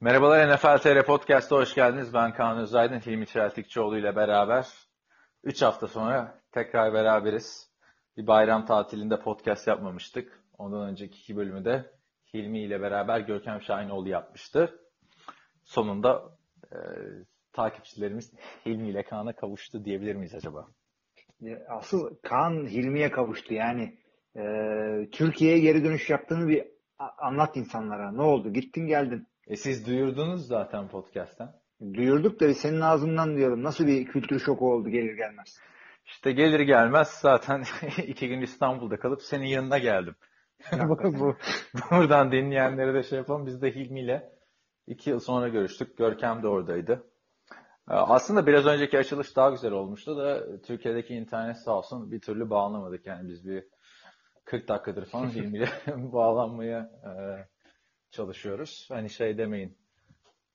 Merhabalar NFL TR Podcast'a hoş geldiniz. Ben Kaan Özaydın, Hilmi Çeltikçioğlu ile beraber 3 hafta sonra tekrar beraberiz. Bir bayram tatilinde podcast yapmamıştık. Ondan önceki iki bölümü de Hilmi ile beraber Görkem Şahinoğlu yapmıştı. Sonunda e, takipçilerimiz Hilmi ile Kaan'a kavuştu diyebilir miyiz acaba? Asıl Kaan Hilmi'ye kavuştu. Yani e, Türkiye'ye geri dönüş yaptığını bir anlat insanlara. Ne oldu? Gittin geldin. E siz duyurdunuz zaten podcast'ten. Duyurduk da senin ağzından diyorum. Nasıl bir kültür şoku oldu gelir gelmez. İşte gelir gelmez zaten iki gün İstanbul'da kalıp senin yanına geldim. bu, buradan dinleyenlere de şey yapalım. Biz de Hilmi ile iki yıl sonra görüştük. Görkem de oradaydı. Ee, aslında biraz önceki açılış daha güzel olmuştu da Türkiye'deki internet sağ olsun bir türlü bağlamadık. Yani biz bir 40 dakikadır falan Hilmi ile bağlanmaya e, çalışıyoruz. Hani şey demeyin.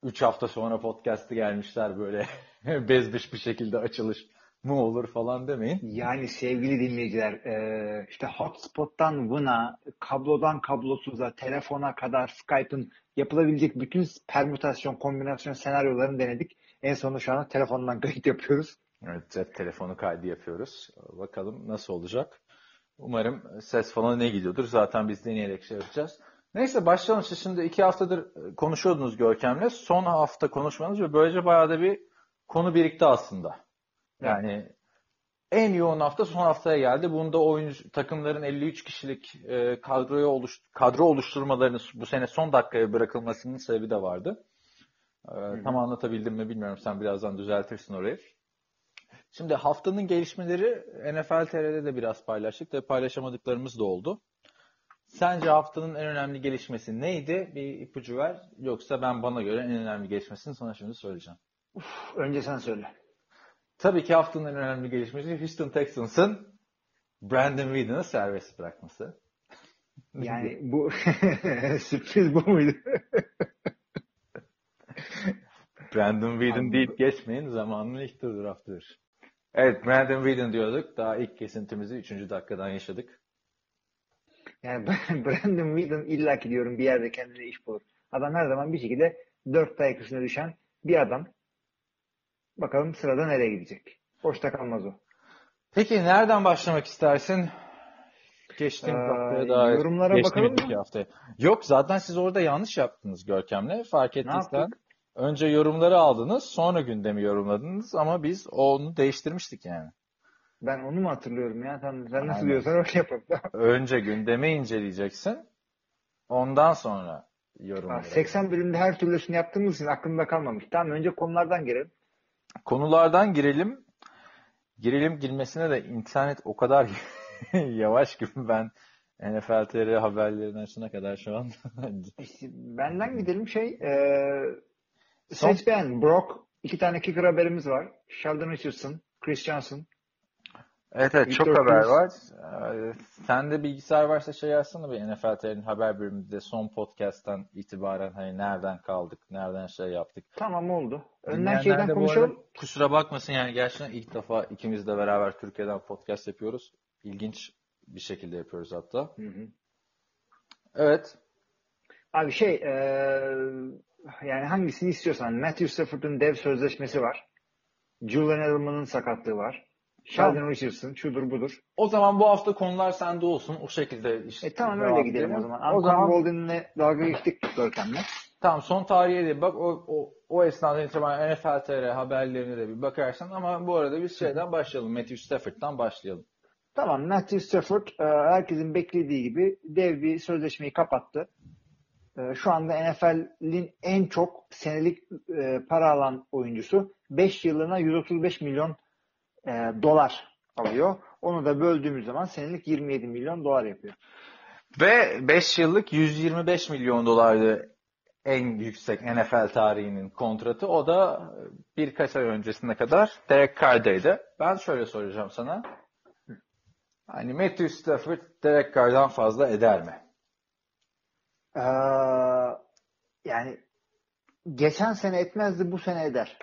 3 hafta sonra podcast'ı gelmişler böyle bezmiş bir şekilde açılış mu olur falan demeyin. Yani sevgili dinleyiciler e, işte hotspot'tan Vuna, kablodan kablosuza, telefona kadar Skype'ın yapılabilecek bütün permütasyon, kombinasyon senaryolarını denedik. En sonunda şu an telefondan kayıt yapıyoruz. Evet, cep telefonu kaydı yapıyoruz. Bakalım nasıl olacak. Umarım ses falan ne gidiyordur. Zaten biz deneyerek şey yapacağız. Neyse başlayalım. Siz şimdi iki haftadır konuşuyordunuz Görkem'le. Son hafta konuşmanız ve böylece bayağı da bir konu birikti aslında. Yani en yoğun hafta son haftaya geldi. Bunda oyuncu takımların 53 kişilik e, kadroya oluş, kadro oluşturmalarını bu sene son dakikaya bırakılmasının sebebi de vardı. E, tam anlatabildim mi bilmiyorum. Sen birazdan düzeltirsin orayı. Şimdi haftanın gelişmeleri NFL TR'de de biraz paylaştık ve paylaşamadıklarımız da oldu. Sence haftanın en önemli gelişmesi neydi? Bir ipucu ver. Yoksa ben bana göre en önemli gelişmesini sana şimdi söyleyeceğim. Uf, önce sen söyle. Tabii ki haftanın en önemli gelişmesi Houston Texans'ın Brandon Whedon'ı serbest bırakması. Yani bu sürpriz bu muydu? Brandon Whedon deyip geçmeyin zamanının ilk draftıdır. Evet Brandon Whedon diyorduk. Daha ilk kesintimizi 3. dakikadan yaşadık. Yani Brandon Whedon illa ki diyorum bir yerde kendine iş bulur. Adam her zaman bir şekilde dört dayak üstüne düşen bir adam. Bakalım sırada nereye gidecek. Boşta kalmaz o. Peki nereden başlamak istersin? Geçtiğimiz ee, haftaya daha yorumlara bakalım mı? Haftaya. Yok zaten siz orada yanlış yaptınız Görkem'le. Fark ettiysen önce yorumları aldınız sonra gündemi yorumladınız ama biz onu değiştirmiştik yani. Ben onu mu hatırlıyorum ya? Sen, sen nasıl Aynen. diyorsan öyle yapalım. önce gündemi inceleyeceksin. Ondan sonra yorumları. 80 bölümde her türlüsünü yaptığımız için aklımda kalmamış. Tamam önce konulardan girelim. Konulardan girelim. Girelim girmesine de internet o kadar yavaş ki ben NFL TR haberlerini açana kadar şu an. benden gidelim şey e, seç beğen. Brock iki tane kicker haberimiz var. Sheldon Richardson, Chris Johnson. Evet evet çok haber var. Ee, sende bilgisayar varsa şey yazsana bir NFL TR'nin haber bölümünde son podcast'tan itibaren hani nereden kaldık, nereden şey yaptık. Tamam oldu. Önden şeyden konuşalım. Kusura bakmasın yani gerçekten ilk defa ikimiz de beraber Türkiye'den podcast yapıyoruz. İlginç bir şekilde yapıyoruz hatta. Hı hı. Evet. Abi şey ee, yani hangisini istiyorsan Matthew Stafford'un dev sözleşmesi var. Julian Edelman'ın sakatlığı var. Sheldon Richardson şudur budur. O zaman bu hafta konular sende olsun. O şekilde işte. E tamam öyle gidelim edelim. o zaman. O zaman Golden'le dalga geçtik Görkem'le. Tamam son tarihe de bak o, o, o esnada itibaren NFL TR haberlerine de bir bakarsan ama bu arada biz şeyden başlayalım. Matthew Stafford'dan başlayalım. Tamam Matthew Stafford e, herkesin beklediği gibi dev bir sözleşmeyi kapattı. E, şu anda NFL'in en çok senelik e, para alan oyuncusu. 5 yılına 135 milyon dolar alıyor. Onu da böldüğümüz zaman senelik 27 milyon dolar yapıyor. Ve 5 yıllık 125 milyon dolardı en yüksek NFL tarihinin kontratı. O da birkaç ay öncesine kadar Derek Carr'daydı. Ben şöyle soracağım sana. Hani Matthew Stafford Derek Carr'dan fazla eder mi? Ee, yani geçen sene etmezdi bu sene eder.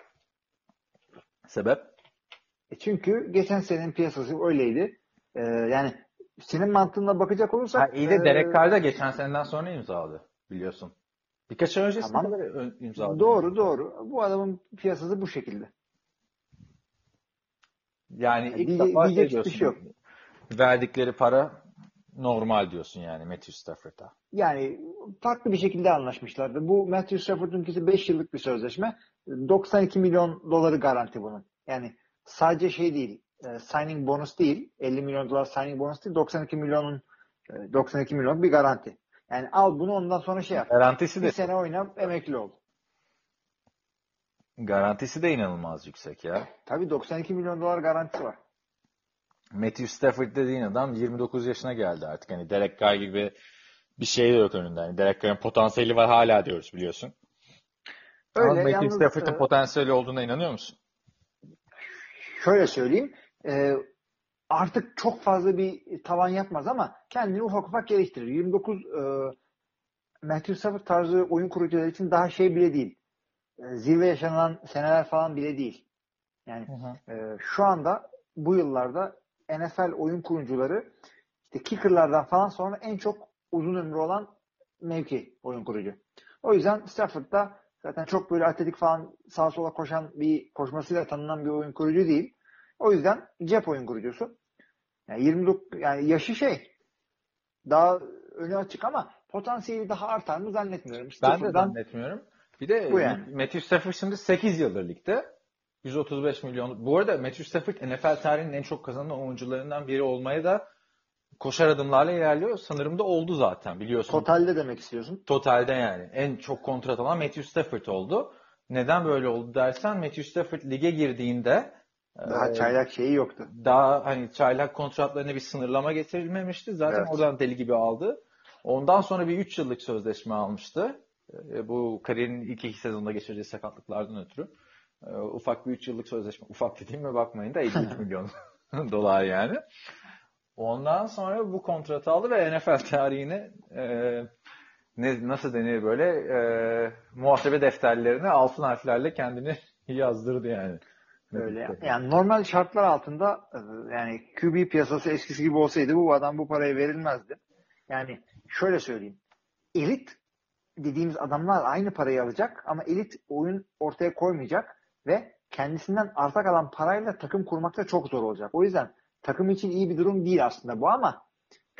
Sebep? E çünkü geçen senenin piyasası öyleydi. Ee, yani senin mantığına bakacak olursak. Ha, iyi de Derek Carr da geçen seneden sonra imzaladı biliyorsun. Birkaç ay öncesinde tamam. kadar imzaladı. Doğru doğru. Bu adamın piyasası bu şekilde. Yani ilk Diye, defa şey diyorsun. Şey yok. Verdikleri para normal diyorsun yani Matthew Stafford'a. Yani farklı bir şekilde anlaşmışlardı. Bu Matthew Stafford'unkisi 5 yıllık bir sözleşme. 92 milyon doları garanti bunun. Yani sadece şey değil, e, signing bonus değil, 50 milyon dolar signing bonus değil, 92 milyonun 92 e, milyon bir garanti. Yani al bunu ondan sonra şey yap. Garantisi de. Bir sene oyna emekli ol. Garantisi de inanılmaz yüksek ya. Tabii 92 milyon dolar garantisi var. Matthew Stafford dediğin adam 29 yaşına geldi artık. Hani Derek Carr gibi bir şey de yok önünde. Yani Derek Carr'ın potansiyeli var hala diyoruz biliyorsun. Öyle, Ama Matthew yalnız, Stafford'ın e, potansiyeli olduğuna inanıyor musun? Şöyle söyleyeyim. E, artık çok fazla bir tavan yapmaz ama kendini ufak ufak geliştirir. 29 e, Matthew Stafford tarzı oyun kurucuları için daha şey bile değil. E, zirve yaşanan seneler falan bile değil. Yani hı hı. E, şu anda bu yıllarda NFL oyun kurucuları işte kicker'lardan falan sonra en çok uzun ömrü olan mevki oyun kurucu. O yüzden Stafford'da zaten çok böyle atletik falan sağa sola koşan bir koşmasıyla tanınan bir oyun kurucu değil. O yüzden cep oyun kurucusu. Yani 29 yani yaşı şey daha önü açık ama potansiyeli daha artar mı zannetmiyorum. Ben de zannetmiyorum. Bir de bu yani. Matthew Stafford şimdi 8 yıldır ligde. 135 milyon. Bu arada Matthew Stafford NFL tarihinin en çok kazanan oyuncularından biri olmaya da koşar adımlarla ilerliyor. Sanırım da oldu zaten biliyorsun. Totalde demek istiyorsun. Totalde yani. En çok kontrat alan Matthew Stafford oldu. Neden böyle oldu dersen Matthew Stafford lige girdiğinde daha e, çaylak şeyi yoktu. Daha hani çaylak kontratlarına bir sınırlama getirilmemişti. Zaten evet. oradan deli gibi aldı. Ondan sonra bir 3 yıllık sözleşme almıştı. E, bu kariyerinin ilk iki sezonunda geçirdiği sakatlıklardan ötürü. E, ufak bir 3 yıllık sözleşme. Ufak dediğime bakmayın da 53 milyon dolar yani. Ondan sonra bu kontratı aldı ve NFL tarihine e, ne, nasıl denir böyle e, muhasebe defterlerine altın harflerle kendini yazdırdı yani. Öyle. Yani normal şartlar altında e, yani QB piyasası eskisi gibi olsaydı bu adam bu paraya verilmezdi. Yani şöyle söyleyeyim. Elit dediğimiz adamlar aynı parayı alacak ama elit oyun ortaya koymayacak ve kendisinden arta kalan parayla takım kurmakta çok zor olacak. O yüzden takım için iyi bir durum değil aslında bu ama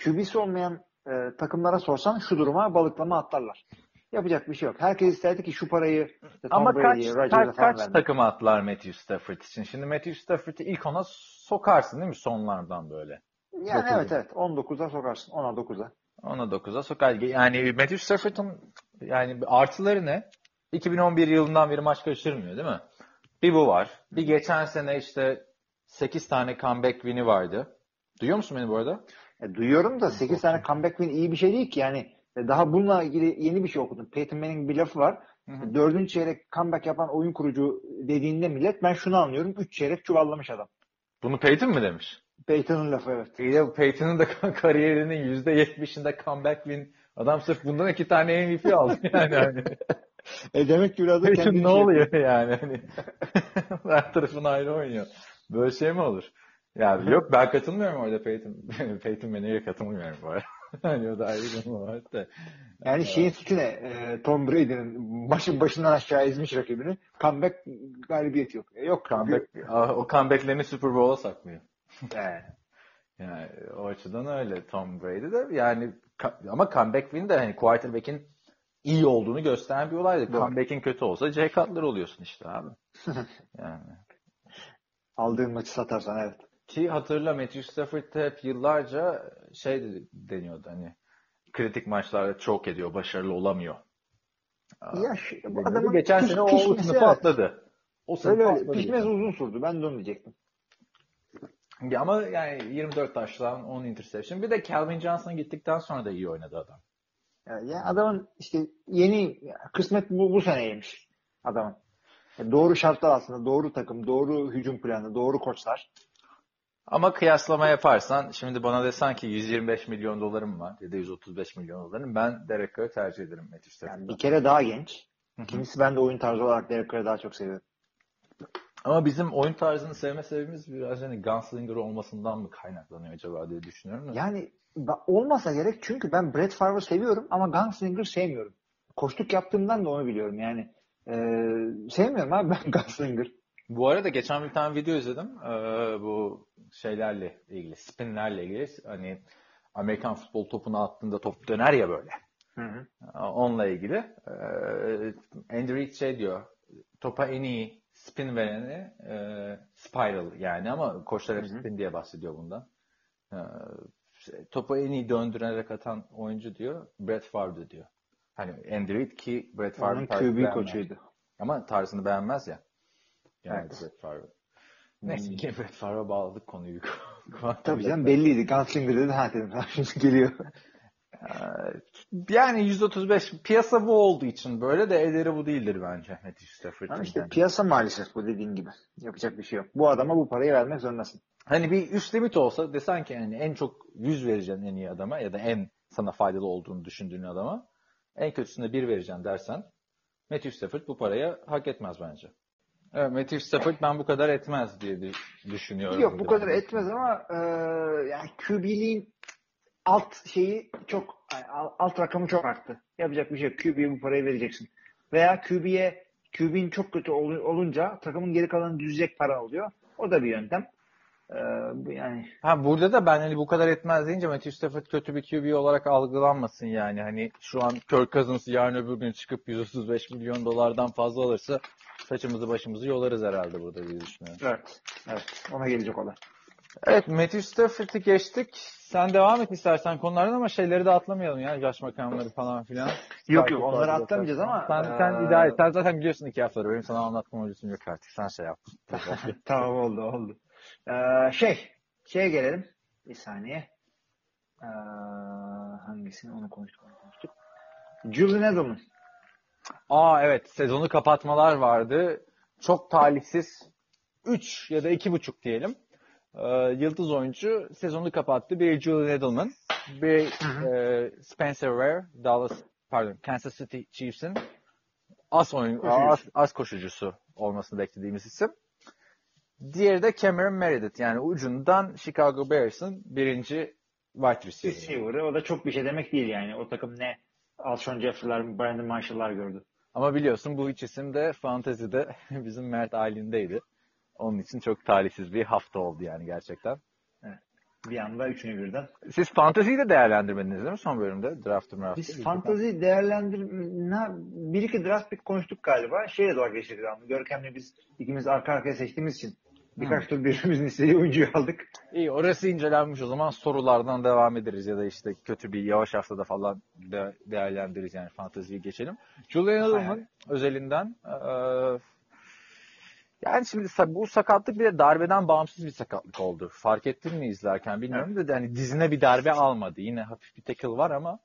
QB'si olmayan e, takımlara sorsan şu duruma balıklama atlarlar. Yapacak bir şey yok. Herkes isterdi ki şu parayı işte Ama kaç, kaç, kaç takıma atlar Matthew Stafford için? Şimdi Matthew Stafford'ı ilk ona sokarsın değil mi sonlardan böyle? Yani 9'a. evet evet 19'a sokarsın 10'a 9'a. 10'a 9'a sokar. Yani Matthew Stafford'ın yani artıları ne? 2011 yılından beri maç kaçırmıyor değil mi? Bir bu var. Bir geçen sene işte 8 tane comeback win'i vardı. Duyuyor musun beni bu arada? E, duyuyorum da 8 tane comeback win iyi bir şey değil ki. Yani e, daha bununla ilgili yeni bir şey okudum. Peyton Manning bir lafı var. Hı hı. Dördüncü çeyrek comeback yapan oyun kurucu dediğinde millet ben şunu anlıyorum. Üç çeyrek çuvallamış adam. Bunu Peyton mi demiş? Peyton'un lafı evet. İyi de Peyton'un da kariyerinin yüzde yetmişinde comeback win. Adam sırf bundan iki tane MVP aldı yani. Hani. e demek ki biraz da Peyton ne şey oluyor yani? Hani her tarafın ayrı oynuyor. Böyle şey mi olur? Ya yok ben katılmıyorum orada Peyton. Peyton Manning'e katılmıyorum bu arada. hani o da ayrı bir konu var da. Yani şeyin suçu ne? E, Tom Brady'nin başın başından aşağı ezmiş rakibini. Comeback galibiyet yok. E, yok. Comeback, o comebacklerini Super Bowl'a saklıyor. yani o açıdan öyle Tom Brady de yani ama comeback win de hani quarterback'in iyi olduğunu gösteren bir olaydı. Comeback'in kötü olsa Jay Cutler oluyorsun işte abi. yani. Aldığın maçı satarsan evet. Ki hatırla Matthew Stafford hep yıllarca şey deniyordu hani kritik maçlarda çok ediyor, başarılı olamıyor. Ya bu adamın geçen sene o sınıfı atladı. O sınıfı öyle, atladı. Pişmez uzun sürdü. Ben de onu diyecektim. Ya ama yani 24 taştan 10 interception. Bir de Calvin Johnson gittikten sonra da iyi oynadı adam. Ya, ya adamın işte yeni kısmet bu, bu seneymiş adamın. Doğru şartlar aslında, doğru takım, doğru hücum planı, doğru koçlar. Ama kıyaslama yaparsan şimdi bana desen ki 125 milyon dolarım var ya da 135 milyon dolarım ben Derek Carr'ı tercih ederim Matthew Yani bir kere daha genç. İkincisi ben de oyun tarzı olarak Derek Carr'ı daha çok seviyorum. Ama bizim oyun tarzını sevme sebebimiz biraz hani gunslinger olmasından mı kaynaklanıyor acaba diye düşünüyorum. Yani olmasa gerek çünkü ben Brett Favre'ı seviyorum ama gunslinger sevmiyorum. koştuk yaptığımdan da onu biliyorum. Yani e, sevmiyorum abi ben Gunslinger. Bu arada geçen bir tane video izledim. Ee, bu şeylerle ilgili, spinlerle ilgili. Hani Amerikan futbol topunu attığında top döner ya böyle. Hı hı. Onunla ilgili. Ee, Andy Reid şey diyor. Topa en iyi spin vereni e, spiral yani ama koçlar hep spin diye bahsediyor bundan. Ee, topu en iyi döndürerek atan oyuncu diyor. Brett Favre diyor. Hani Andy Reid ki Brett Favre QB koçuydu. Ama tarzını beğenmez ya. Yani evet. Brett Favre. Neyse ki Brett Favre'a bağladık konuyu. Tabii canım belliydi. Gunslinger dedi ha dedim. Şimdi geliyor. Yani 135 piyasa bu olduğu için böyle de ederi bu değildir bence Matthew Stafford'ın. Ama işte yani. piyasa maalesef bu dediğin gibi. Yapacak bir şey yok. Bu adama bu parayı vermek zorundasın. Hani bir üst limit olsa desen ki yani en çok 100 vereceksin en iyi adama ya da en sana faydalı olduğunu düşündüğün adama en kötüsünde bir vereceksin dersen Matthew Stafford bu parayı hak etmez bence. Evet, Matthew Stafford ben bu kadar etmez diye düşünüyorum. Yok bu kadar etmez ama e, yani QB'liğin alt şeyi çok alt rakamı çok arttı. Yapacak bir şey yok. QB'ye bu parayı vereceksin. Veya QB'ye QB'nin çok kötü olunca takımın geri kalanı düzecek para oluyor. O da bir yöntem. Ee, yani. Ha burada da ben hani bu kadar etmez deyince Matthew Stafford kötü bir QB olarak algılanmasın yani. Hani şu an Kirk Cousins yarın öbür gün çıkıp 135 milyon dolardan fazla alırsa saçımızı başımızı yolarız herhalde burada diye düşünüyorum. Evet. Evet. Ona gelecek olan. Evet Matthew Stafford'ı geçtik. Sen devam et istersen konulardan ama şeyleri de atlamayalım ya. Yaş makamları falan filan. yok yok onları atlamayacağız ama. Sen, ee... sen idare et. Sen zaten biliyorsun iki haftadır. Benim sana anlatmam lüzum yok artık. Sen şey yap. tamam oldu oldu. Ee, şey. Şeye gelelim. Bir saniye. Ee, hangisini onu konuştuk onu konuştuk. Julian Edelman. Aa evet sezonu kapatmalar vardı. Çok talihsiz 3 ya da 2,5 diyelim. Ee, yıldız oyuncu sezonu kapattı. Bir Julian Edelman, bir e, Spencer Ware, Dallas pardon Kansas City Chiefs'in az oyun az, az koşucusu olmasını beklediğimiz isim. Diğeri de Cameron Meredith. Yani ucundan Chicago Bears'ın birinci wide receiver. Receiver'ı. O da çok bir şey demek değil yani. O takım ne Alshon Jeffrey'ler, Brandon Marshall'lar gördü. Ama biliyorsun bu üç isim de fantezide bizim Mert Aylin'deydi. Onun için çok talihsiz bir hafta oldu yani gerçekten. Evet. Bir anda üçünü birden. Siz fanteziyi de değerlendirmediniz değil mi son bölümde? Draft draft. Biz fantezi değerlendirme bir iki draft pick konuştuk galiba. Şeyle dalga geçirdik Görkem'le biz ikimiz arka arkaya seçtiğimiz için birkaç hmm. tur birbirimizin istediği oyuncuyu aldık. İyi orası incelenmiş o zaman sorulardan devam ederiz ya da işte kötü bir yavaş haftada falan de değerlendiririz yani fanteziyi geçelim. Julian Edelman özelinden e, yani şimdi bu sakatlık bir de darbeden bağımsız bir sakatlık oldu. Fark ettin mi izlerken bilmiyorum evet. da hani dizine bir darbe almadı. Yine hafif bir tackle var ama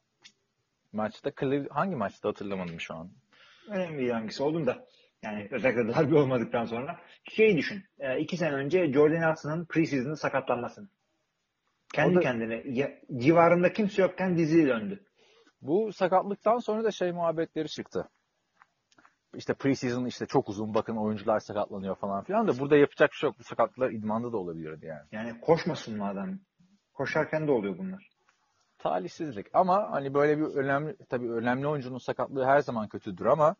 maçta hangi maçta hatırlamadım şu an. Önemli hangisi oldun da. Yani özellikle darbe olmadıktan sonra. Şey düşün. E, iki sene önce Jordan Hudson'ın preseason'da sakatlanmasını. Kendi da, kendine ya, civarında kimse yokken diziye döndü. Bu sakatlıktan sonra da şey muhabbetleri çıktı işte preseason işte çok uzun bakın oyuncular sakatlanıyor falan filan da burada yapacak bir şey yok. Bu sakatlıklar idmanda da olabilirdi yani. Yani koşmasın madem. Koşarken de oluyor bunlar. Talihsizlik ama hani böyle bir önemli tabii önemli oyuncunun sakatlığı her zaman kötüdür ama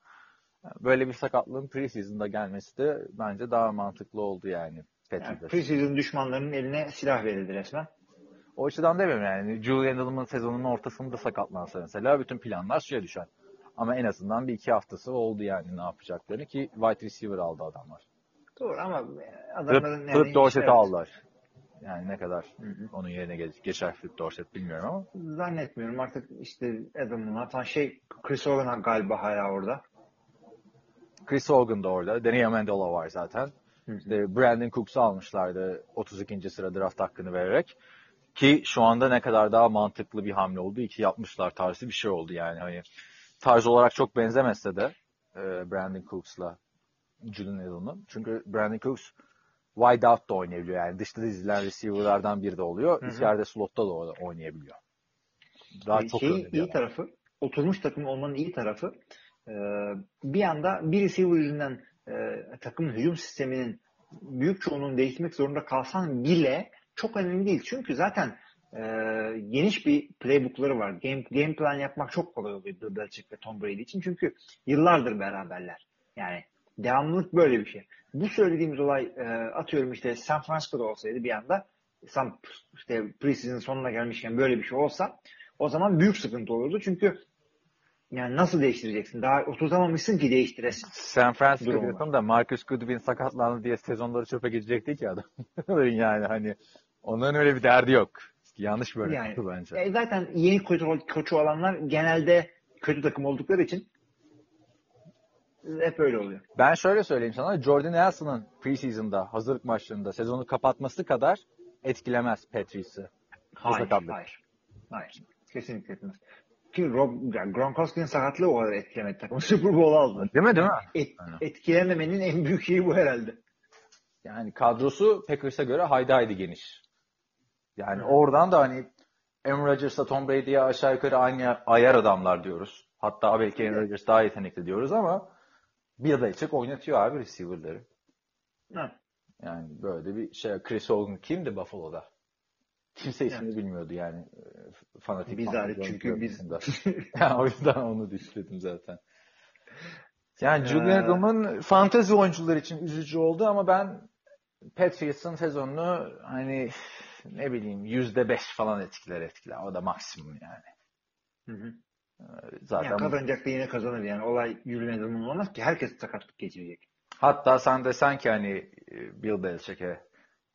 böyle bir sakatlığın preseason'da gelmesi de bence daha mantıklı oldu yani. yani preseason düşmanlarının eline silah verildi resmen. O açıdan demiyorum yani. Julian Edelman sezonunun ortasında sakatlansa mesela bütün planlar suya düşer. Ama en azından bir iki haftası oldu yani ne yapacaklarını ki wide receiver aldı adamlar. Doğru ama adamların... Flip, Flip Dorset'i evet. aldılar. Yani ne kadar hı hı. onun yerine geç, geçer Flip Dorset bilmiyorum ama. Zannetmiyorum artık işte Adam'ın hatta şey Chris Hogan galiba hala orada. Chris Hogan da orada. Danny Amendola var zaten. İşte Brandon Cooks'u almışlardı 32. sıra draft hakkını vererek. Ki şu anda ne kadar daha mantıklı bir hamle oldu. İki yapmışlar tarzı bir şey oldu yani. Hani tarz olarak çok benzemezse de e, Brandon Cooks'la Julian Edelman. Çünkü Brandon Cooks wide out da oynayabiliyor. Yani dışta dizilen receiver'lardan biri de oluyor. Hı hı. İçeride slotta da oynayabiliyor. Daha şey, çok iyi yani. tarafı, oturmuş takım olmanın iyi tarafı e, bir anda bir receiver yüzünden e, takımın hücum sisteminin büyük çoğunluğunu değiştirmek zorunda kalsan bile çok önemli değil. Çünkü zaten e, geniş bir playbookları var. Game, game plan yapmak çok kolay oluyor Bill Belichick ve Tom Brady için. Çünkü yıllardır beraberler. Yani devamlılık böyle bir şey. Bu söylediğimiz olay e, atıyorum işte San Francisco'da olsaydı bir anda San, işte preseason sonuna gelmişken böyle bir şey olsa o zaman büyük sıkıntı olurdu. Çünkü yani nasıl değiştireceksin? Daha oturtamamışsın ki değiştiresin. San Francisco diyorsun da Marcus Goodwin sakatlandı diye sezonları çöpe gidecek değil ki adam. yani hani onun öyle bir derdi yok. Yanlış böyle yani, bence. E, zaten yeni koçu, koçu olanlar genelde kötü takım oldukları için hep öyle oluyor. Ben şöyle söyleyeyim sana. Jordan Nelson'ın preseason'da, hazırlık maçlarında sezonu kapatması kadar etkilemez Patrice'i. Hayır, hayır. Hayır. Kesinlikle etmez. Ki Rob, yani Gronkowski'nin sakatlığı o kadar etkilemedi takımı. Super Bowl aldı. Değil mi değil mi? Et, etkilememenin en büyük şeyi bu herhalde. Yani kadrosu Packers'a göre haydi haydi geniş. Yani evet. oradan da hani Aaron Rodgers'la Tom Brady'ye aşağı yukarı aynı ayar adamlar diyoruz. Hatta belki Aaron Rodgers daha yetenekli diyoruz ama bir Belichick oynatıyor abi receiver'ları. Evet. Yani böyle bir şey. Chris Hogan kimdi Buffalo'da? Kimse ismini evet. bilmiyordu yani. E, fanatik. Biz hariç çünkü biz. yani o yüzden onu düşündüm zaten. Yani Julian Edelman fantezi oyuncular için üzücü oldu ama ben Patriots'ın sezonunu hani ne bileyim yüzde beş falan etkiler etkiler. O da maksimum yani. Hı hı. Ee, zaten yani kazanacak da yine kazanır yani. Olay Julian Edelman olmaz ki. Herkes sakatlık geçirecek. Hatta sen desen ki hani e, Bill Belichick'e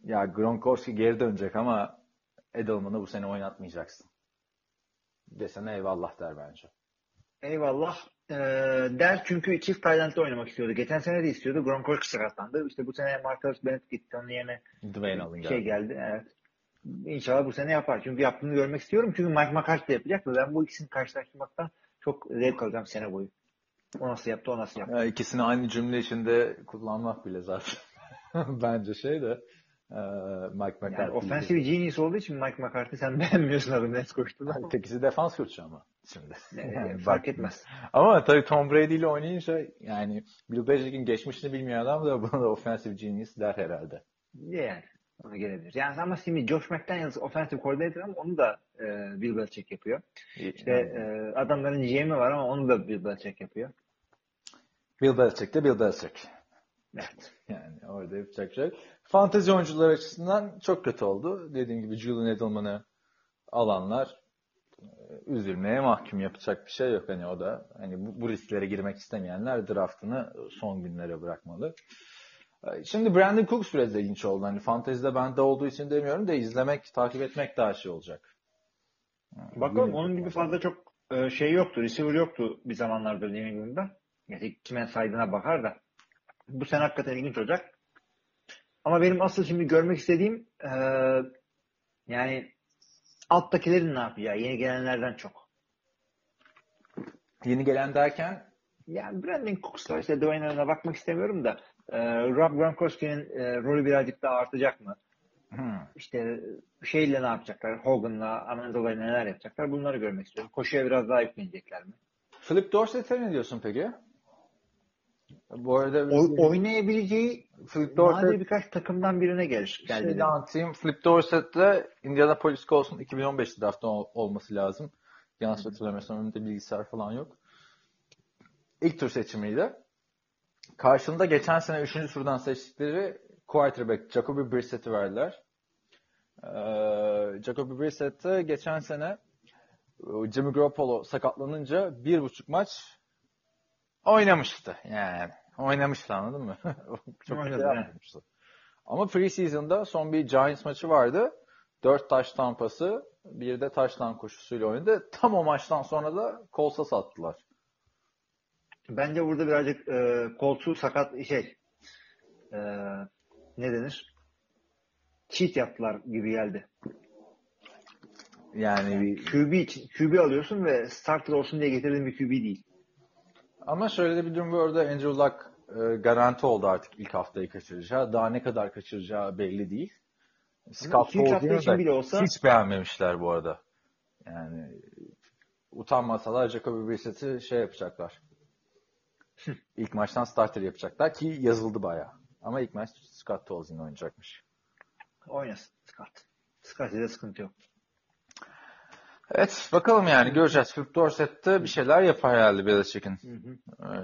ya Gronkowski geri dönecek ama Edelman'ı bu sene oynatmayacaksın. Desene eyvallah der bence. Eyvallah ee, der çünkü çift Tayland'da oynamak istiyordu. Geçen sene de istiyordu. Gronkowski sakatlandı. İşte bu sene Marcus Bennett gitti. Onun yerine Dwayne Allen şey geldi. geldi. Evet. İnşallah bu sene yapar. Çünkü yaptığını görmek istiyorum. Çünkü Mike McCarthy de yapacak ve ben bu ikisini karşılaştırmaktan çok zevk alacağım sene boyu. O nasıl yaptı, o nasıl yaptı. Ya ikisini aynı cümle içinde kullanmak bile zaten. Bence şey de e, Mike McCarthy. Yani offensive genius olduğu için Mike McCarthy sen beğenmiyorsun adını net koştun ama. Tekisi defans koçu ama şimdi. Yani, fark etmez. Ama tabii Tom Brady ile oynayınca yani Bill Belichick'in geçmişini bilmeyen adam da buna da offensive genius der herhalde. Yani ona gelebilir. Yani ama şimdi Josh McDaniels offensive coordinator ama onu da e, Bill Belichick yapıyor. İşte e, adamların GM'i var ama onu da Bill Belichick yapıyor. Bill Belichick de Bill Belichick. Evet. Yani orada yapacak şey. Fantezi oyuncular açısından çok kötü oldu. Dediğim gibi Julian Edelman'ı alanlar e, üzülmeye mahkum yapacak bir şey yok. Hani o da hani bu, bu risklere girmek istemeyenler draftını son günlere bırakmalı. E, şimdi Brandon Cooks biraz ilginç oldu. Hani fantezide bende olduğu için demiyorum da izlemek, takip etmek daha şey olacak. Bakalım onun gibi fazla çok e, şey yoktu. Receiver yoktu bir zamanlarda New England'da. Yani kime saydığına bakar da. Bu sene hakikaten ilginç olacak. Ama benim asıl şimdi görmek istediğim e, yani alttakilerin ne yapacağı. Yeni gelenlerden çok. Yeni gelen derken? Yani Brandon Cooks'la işte Dwayne'e bakmak istemiyorum da e, Rob Gronkowski'nin e, rolü birazcık daha artacak mı? Hmm. İşte şeyle ne yapacaklar? Hogan'la, Amendola'yla neler yapacaklar? Bunları görmek istiyorum. Koşuya biraz daha yüklenecekler mi? Philip Dorsett'e ne diyorsun peki? Bu arada o, oynayabileceği Flip Dorset birkaç takımdan birine gelir. Geldi şey anlatayım. Flip Dorset'te Indianapolis Colts'un 2015 draftı olması lazım. Yanlış hatırlamıyorsam önümde bilgisayar falan yok. İlk tur seçimiydi. Karşında geçen sene 3. turdan seçtikleri quarterback Jacoby Brissett'i verdiler. Ee, Jacoby Brissett'e geçen sene e, Jimmy Garoppolo sakatlanınca bir buçuk maç oynamıştı yani. Oynamıştı anladın mı? Çok güzel yapmıştı. Ama preseason'da son bir Giants maçı vardı. Dört taş tampası, bir de taştan koşusuyla oynadı. Tam o maçtan sonra da Colts'a sattılar. Bence burada birazcık e, koltuğu sakat şey e, ne denir? Cheat yaptılar gibi geldi. Yani bir... QB QB alıyorsun ve starter olsun diye getirdiğin bir QB değil. Ama şöyle de bir durum var orada Andrew Luck e, garanti oldu artık ilk haftayı kaçıracağı. Daha ne kadar kaçıracağı belli değil. Scott Ford'u bile olsa... hiç beğenmemişler bu arada. Yani utanmasalar Jacoby Brissett'i şey yapacaklar. İlk maçtan starter yapacaklar ki yazıldı bayağı. Ama ilk maç Scott Tolzien oynayacakmış. Oynasın Scott. Scott ile sıkıntı yok. Evet bakalım yani göreceğiz. Philip Dorset'te bir şeyler yapar herhalde Belichick'in.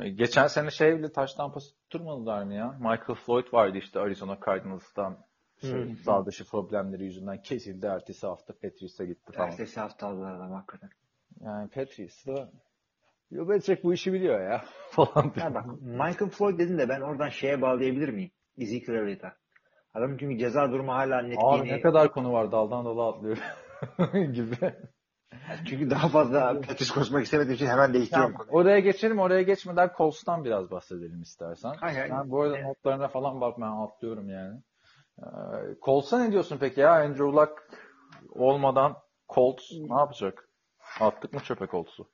Ee, geçen sene şey bile taş tampası tutturmadılar mı ya? Michael Floyd vardı işte Arizona Cardinals'tan. Şey, sağ dışı problemleri yüzünden kesildi. Ertesi hafta Patriots'a gitti falan. Ertesi hafta aldılar adam hakikaten. Yani Patriots'da Yo Belichick bu işi biliyor ya falan. Ya bak Michael Floyd dedin de ben oradan şeye bağlayabilir miyim? Ezekiel Elliott'a. Adam çünkü ceza durumu hala net Abi yeni. ne kadar konu var daldan dala atlıyor gibi. Çünkü daha fazla Patrice koşmak istemediğim için hemen değiştiriyorum Yani konuyu. oraya geçelim. Oraya geçmeden Colts'tan biraz bahsedelim istersen. Hayır, hayır. Ben bu arada Evet. notlarına falan bak ben atlıyorum yani. Ee, Colts'a ne diyorsun peki ya? Andrew Luck olmadan Colts ne yapacak? Attık mı çöpe Colts'u?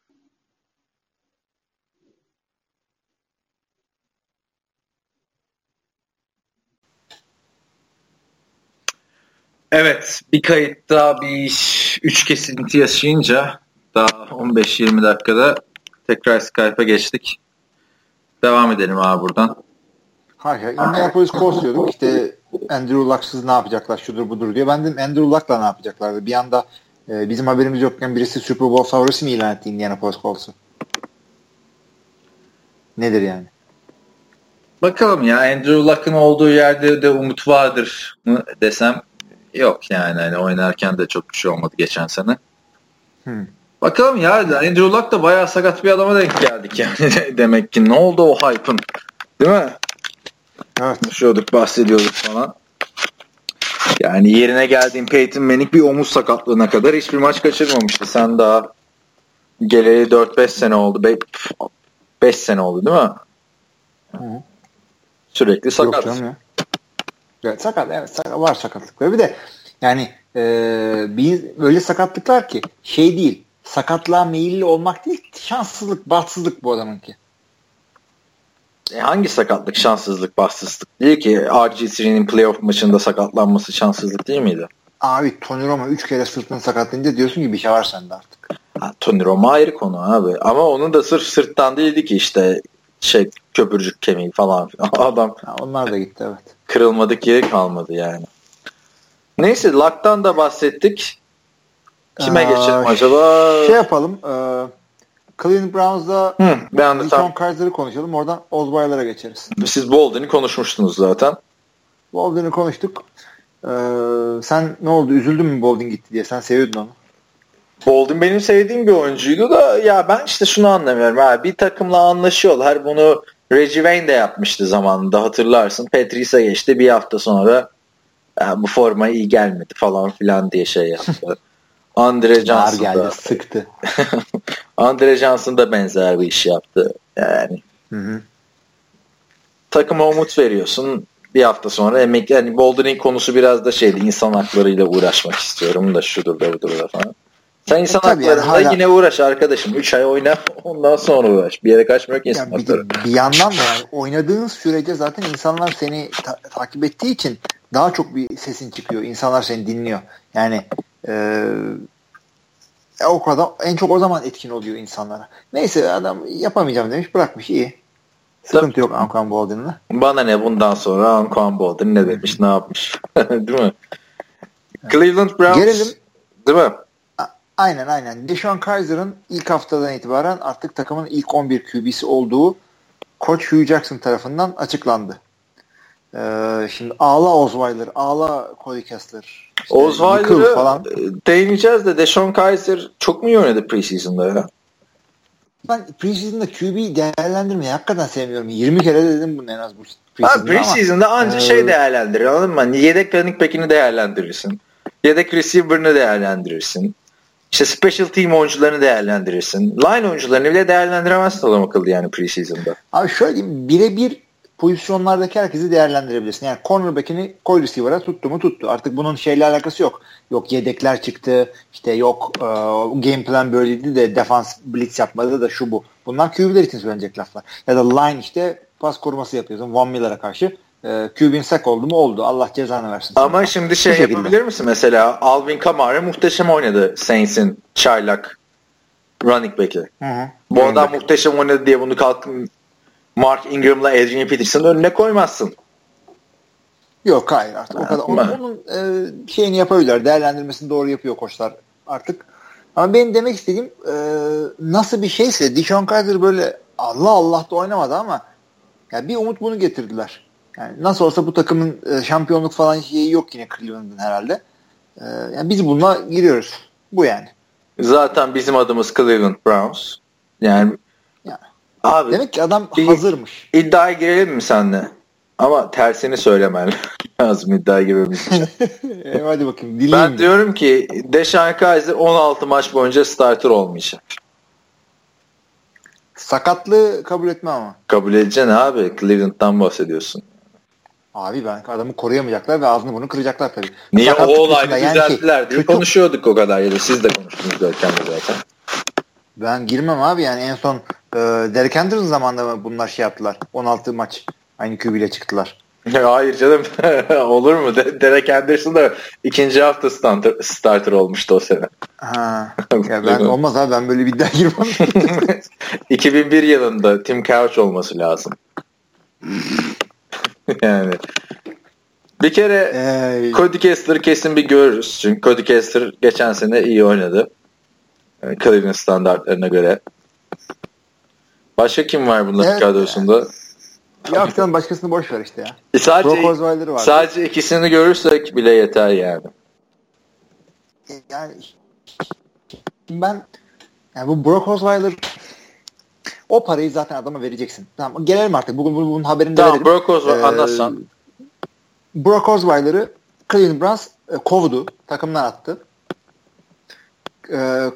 Evet, bir kayıt daha bir üç kesinti yaşayınca daha 15-20 dakikada tekrar Skype'a geçtik. Devam edelim abi buradan. Hayır, hayır. Indianapolis Colts diyorduk. İşte Andrew Luck'sız ne yapacaklar, şudur budur diye. Ben de Andrew Luck'la ne yapacaklardı. Bir anda e, bizim haberimiz yokken birisi Super Bowl favorisi mi ilan etti Indianapolis Colts'u? Nedir yani? Bakalım ya Andrew Luck'ın olduğu yerde de umut vardır mı desem yok yani hani oynarken de çok bir şey olmadı geçen sene. Hmm. Bakalım ya Andrew Luck da bayağı sakat bir adama denk geldik yani demek ki ne oldu o hype'ın değil mi? Evet. konuşuyorduk, bahsediyorduk falan. Yani yerine geldiğim Peyton Manning bir omuz sakatlığına kadar hiçbir maç kaçırmamıştı. Sen daha geleli 4-5 sene oldu. 5 sene oldu değil mi? Hı. Sürekli Yok sakat. canım ya. Evet sakat, evet sakat, var sakatlıkları. Bir de yani e, biz öyle sakatlıklar ki şey değil sakatlığa meyilli olmak değil şanssızlık, bahtsızlık bu adamınki. E hangi sakatlık şanssızlık, bahtsızlık değil ki? RG3'nin playoff maçında sakatlanması şanssızlık değil miydi? Abi Tony Romo 3 kere sırtını sakatlayınca diyorsun ki bir şey var sende artık. Ha, Tony Romo ayrı konu abi. Ama onun da sırf sırttan değildi ki işte şey köpürcük kemiği falan filan. Adam Ha, onlar da gitti evet. Kırılmadık yeri kalmadı yani. Neyse Luck'tan da bahsettik. Kime Aa, geçelim acaba? Şey yapalım. E, Cleveland Browns'da Deshaun tam Kaiser'ı konuşalım. Oradan Osweiler'a geçeriz. siz Bolden'i konuşmuştunuz zaten. Bolden'i konuştuk. E, sen ne oldu? Üzüldün mü Bolden gitti diye? Sen seviyordun onu. Bolden benim sevdiğim bir oyuncuydu da ya ben işte şunu anlamıyorum. Ha, bir takımla anlaşıyorlar. Bunu Reggie Wayne de yapmıştı zamanında hatırlarsın. Patrice'e geçti bir hafta sonra "Ya bu forma iyi gelmedi falan filan diye şey yaptı. Andre Johnson geldi. da, Sıktı. Andre Johnson da benzer bir iş yaptı. Yani Hı hı. takıma umut veriyorsun. Bir hafta sonra emekli. Yani Bolden'in konusu biraz da şeydi. insan haklarıyla uğraşmak istiyorum da şudur da budur da falan. Sen insan tabii yani hala- yine uğraş arkadaşım. 3 ay oyna ondan sonra uğraş. Bir yere kaçmıyor ki insan Ya bir, hakları. bir yandan da yani oynadığın sürece zaten insanlar seni ta- takip ettiği için daha çok bir sesin çıkıyor. İnsanlar seni dinliyor. Yani e, e, o kadar en çok o zaman etkin oluyor insanlara. Neyse adam yapamayacağım demiş bırakmış iyi. Sıkıntı yok Anquan Bolden'la. Bana ne bundan sonra Anquan Bolden ne demiş ne yapmış. Değil mi? Cleveland Browns. Gelelim. Değil mi? Aynen aynen. Deshaun Kaiser'ın ilk haftadan itibaren artık takımın ilk 11 QB'si olduğu Koç Hugh Jackson tarafından açıklandı. Ee, şimdi ağla Osweiler, ağla Cody Kessler. işte Osweiler'ı falan. e, değineceğiz de Deshaun Kaiser çok mu iyi oynadı preseason'da ya? Ben preseason'da QB değerlendirmeyi hakikaten sevmiyorum. 20 kere de dedim bunu en az bu Abi preseason'da ama preseason'da anca e, şey değerlendirir anladın mı? Hani Yedek running back'ini değerlendirirsin. Yedek receiver'ını değerlendirirsin. İşte special team oyuncularını değerlendirirsin. Line oyuncularını bile değerlendiremezsin adam akıllı yani preseason'da. Abi şöyle diyeyim birebir pozisyonlardaki herkesi değerlendirebilirsin. Yani cornerback'ini koy receiver'a tuttu mu tuttu. Artık bunun şeyle alakası yok. Yok yedekler çıktı. işte yok e, game plan böyleydi de defans blitz yapmadı da şu bu. Bunlar QB'ler için söylenecek laflar. Ya da line işte pas koruması yapıyorsun. Von Miller'a karşı. E, QB'in sack oldu mu oldu. Allah cezanı versin. Ama şimdi şey Bu şekilde. yapabilir misin? Mesela Alvin Kamara muhteşem oynadı Saints'in çaylak running back'i. Bu adam back. muhteşem oynadı diye bunu kalkın Mark Ingram'la Adrian Peterson'ın önüne koymazsın. Yok hayır artık o kadar. Onun, onun e, şeyini yapabilirler. Değerlendirmesini doğru yapıyor koçlar artık. Ama benim demek istediğim e, nasıl bir şeyse Dishon Kaiser böyle Allah Allah da oynamadı ama yani bir umut bunu getirdiler. Yani nasıl olsa bu takımın e, şampiyonluk falan şeyi yok yine Cleveland'ın herhalde. E, yani biz bununla giriyoruz. Bu yani. Zaten bizim adımız Cleveland Browns. Yani Ya. abi Demek ki adam Bir- hazırmış. iddiaya girelim mi senle? Ama tersini söylemen lazım iddiaya girmemiz için. E, hadi bakayım dinleyin. ben bir. diyorum ki Deshaun Kaiser 16 maç boyunca starter olmayacak. Sakatlığı kabul etme ama. Kabul edeceksin abi. Cleveland'dan bahsediyorsun. Abi ben adamı koruyamayacaklar ve ağzını bunu kıracaklar tabii. Niye Sakatlık o dışında yani şey, düzelttiler diye kötü- konuşuyorduk o kadar ya da siz de konuştunuz Görkem'le zaten. Ben girmem abi yani en son e, Derek Anderson zamanında bunlar şey yaptılar. 16 maç aynı ile çıktılar. Hayır canım olur mu? De- Derek Anderson da ikinci hafta starter, starter olmuştu o sene. Ha. Ya ben olmaz abi ben böyle bir iddia girmem. 2001 yılında Tim Couch olması lazım. yani bir kere Ee, Cody Kessler kesin bir görürüz. Çünkü Cody Kessler geçen sene iyi oynadı. Yani Cleveland standartlarına göre. Başka kim var bunların Evet. kadrosunda? ya sen başkasını boş ver işte ya. E sadece, var. sadece ikisini görürsek bile yeter yani. Yani ben yani bu Brock Osweiler o parayı zaten adama vereceksin. Tamam gelelim artık. Bugün bunun, haberini de Tamam verelim. Brock Osweiler Ee, anlatsan. Brock Osweiler'ı Cleveland Browns e, kovdu. Takımdan attı. Ee,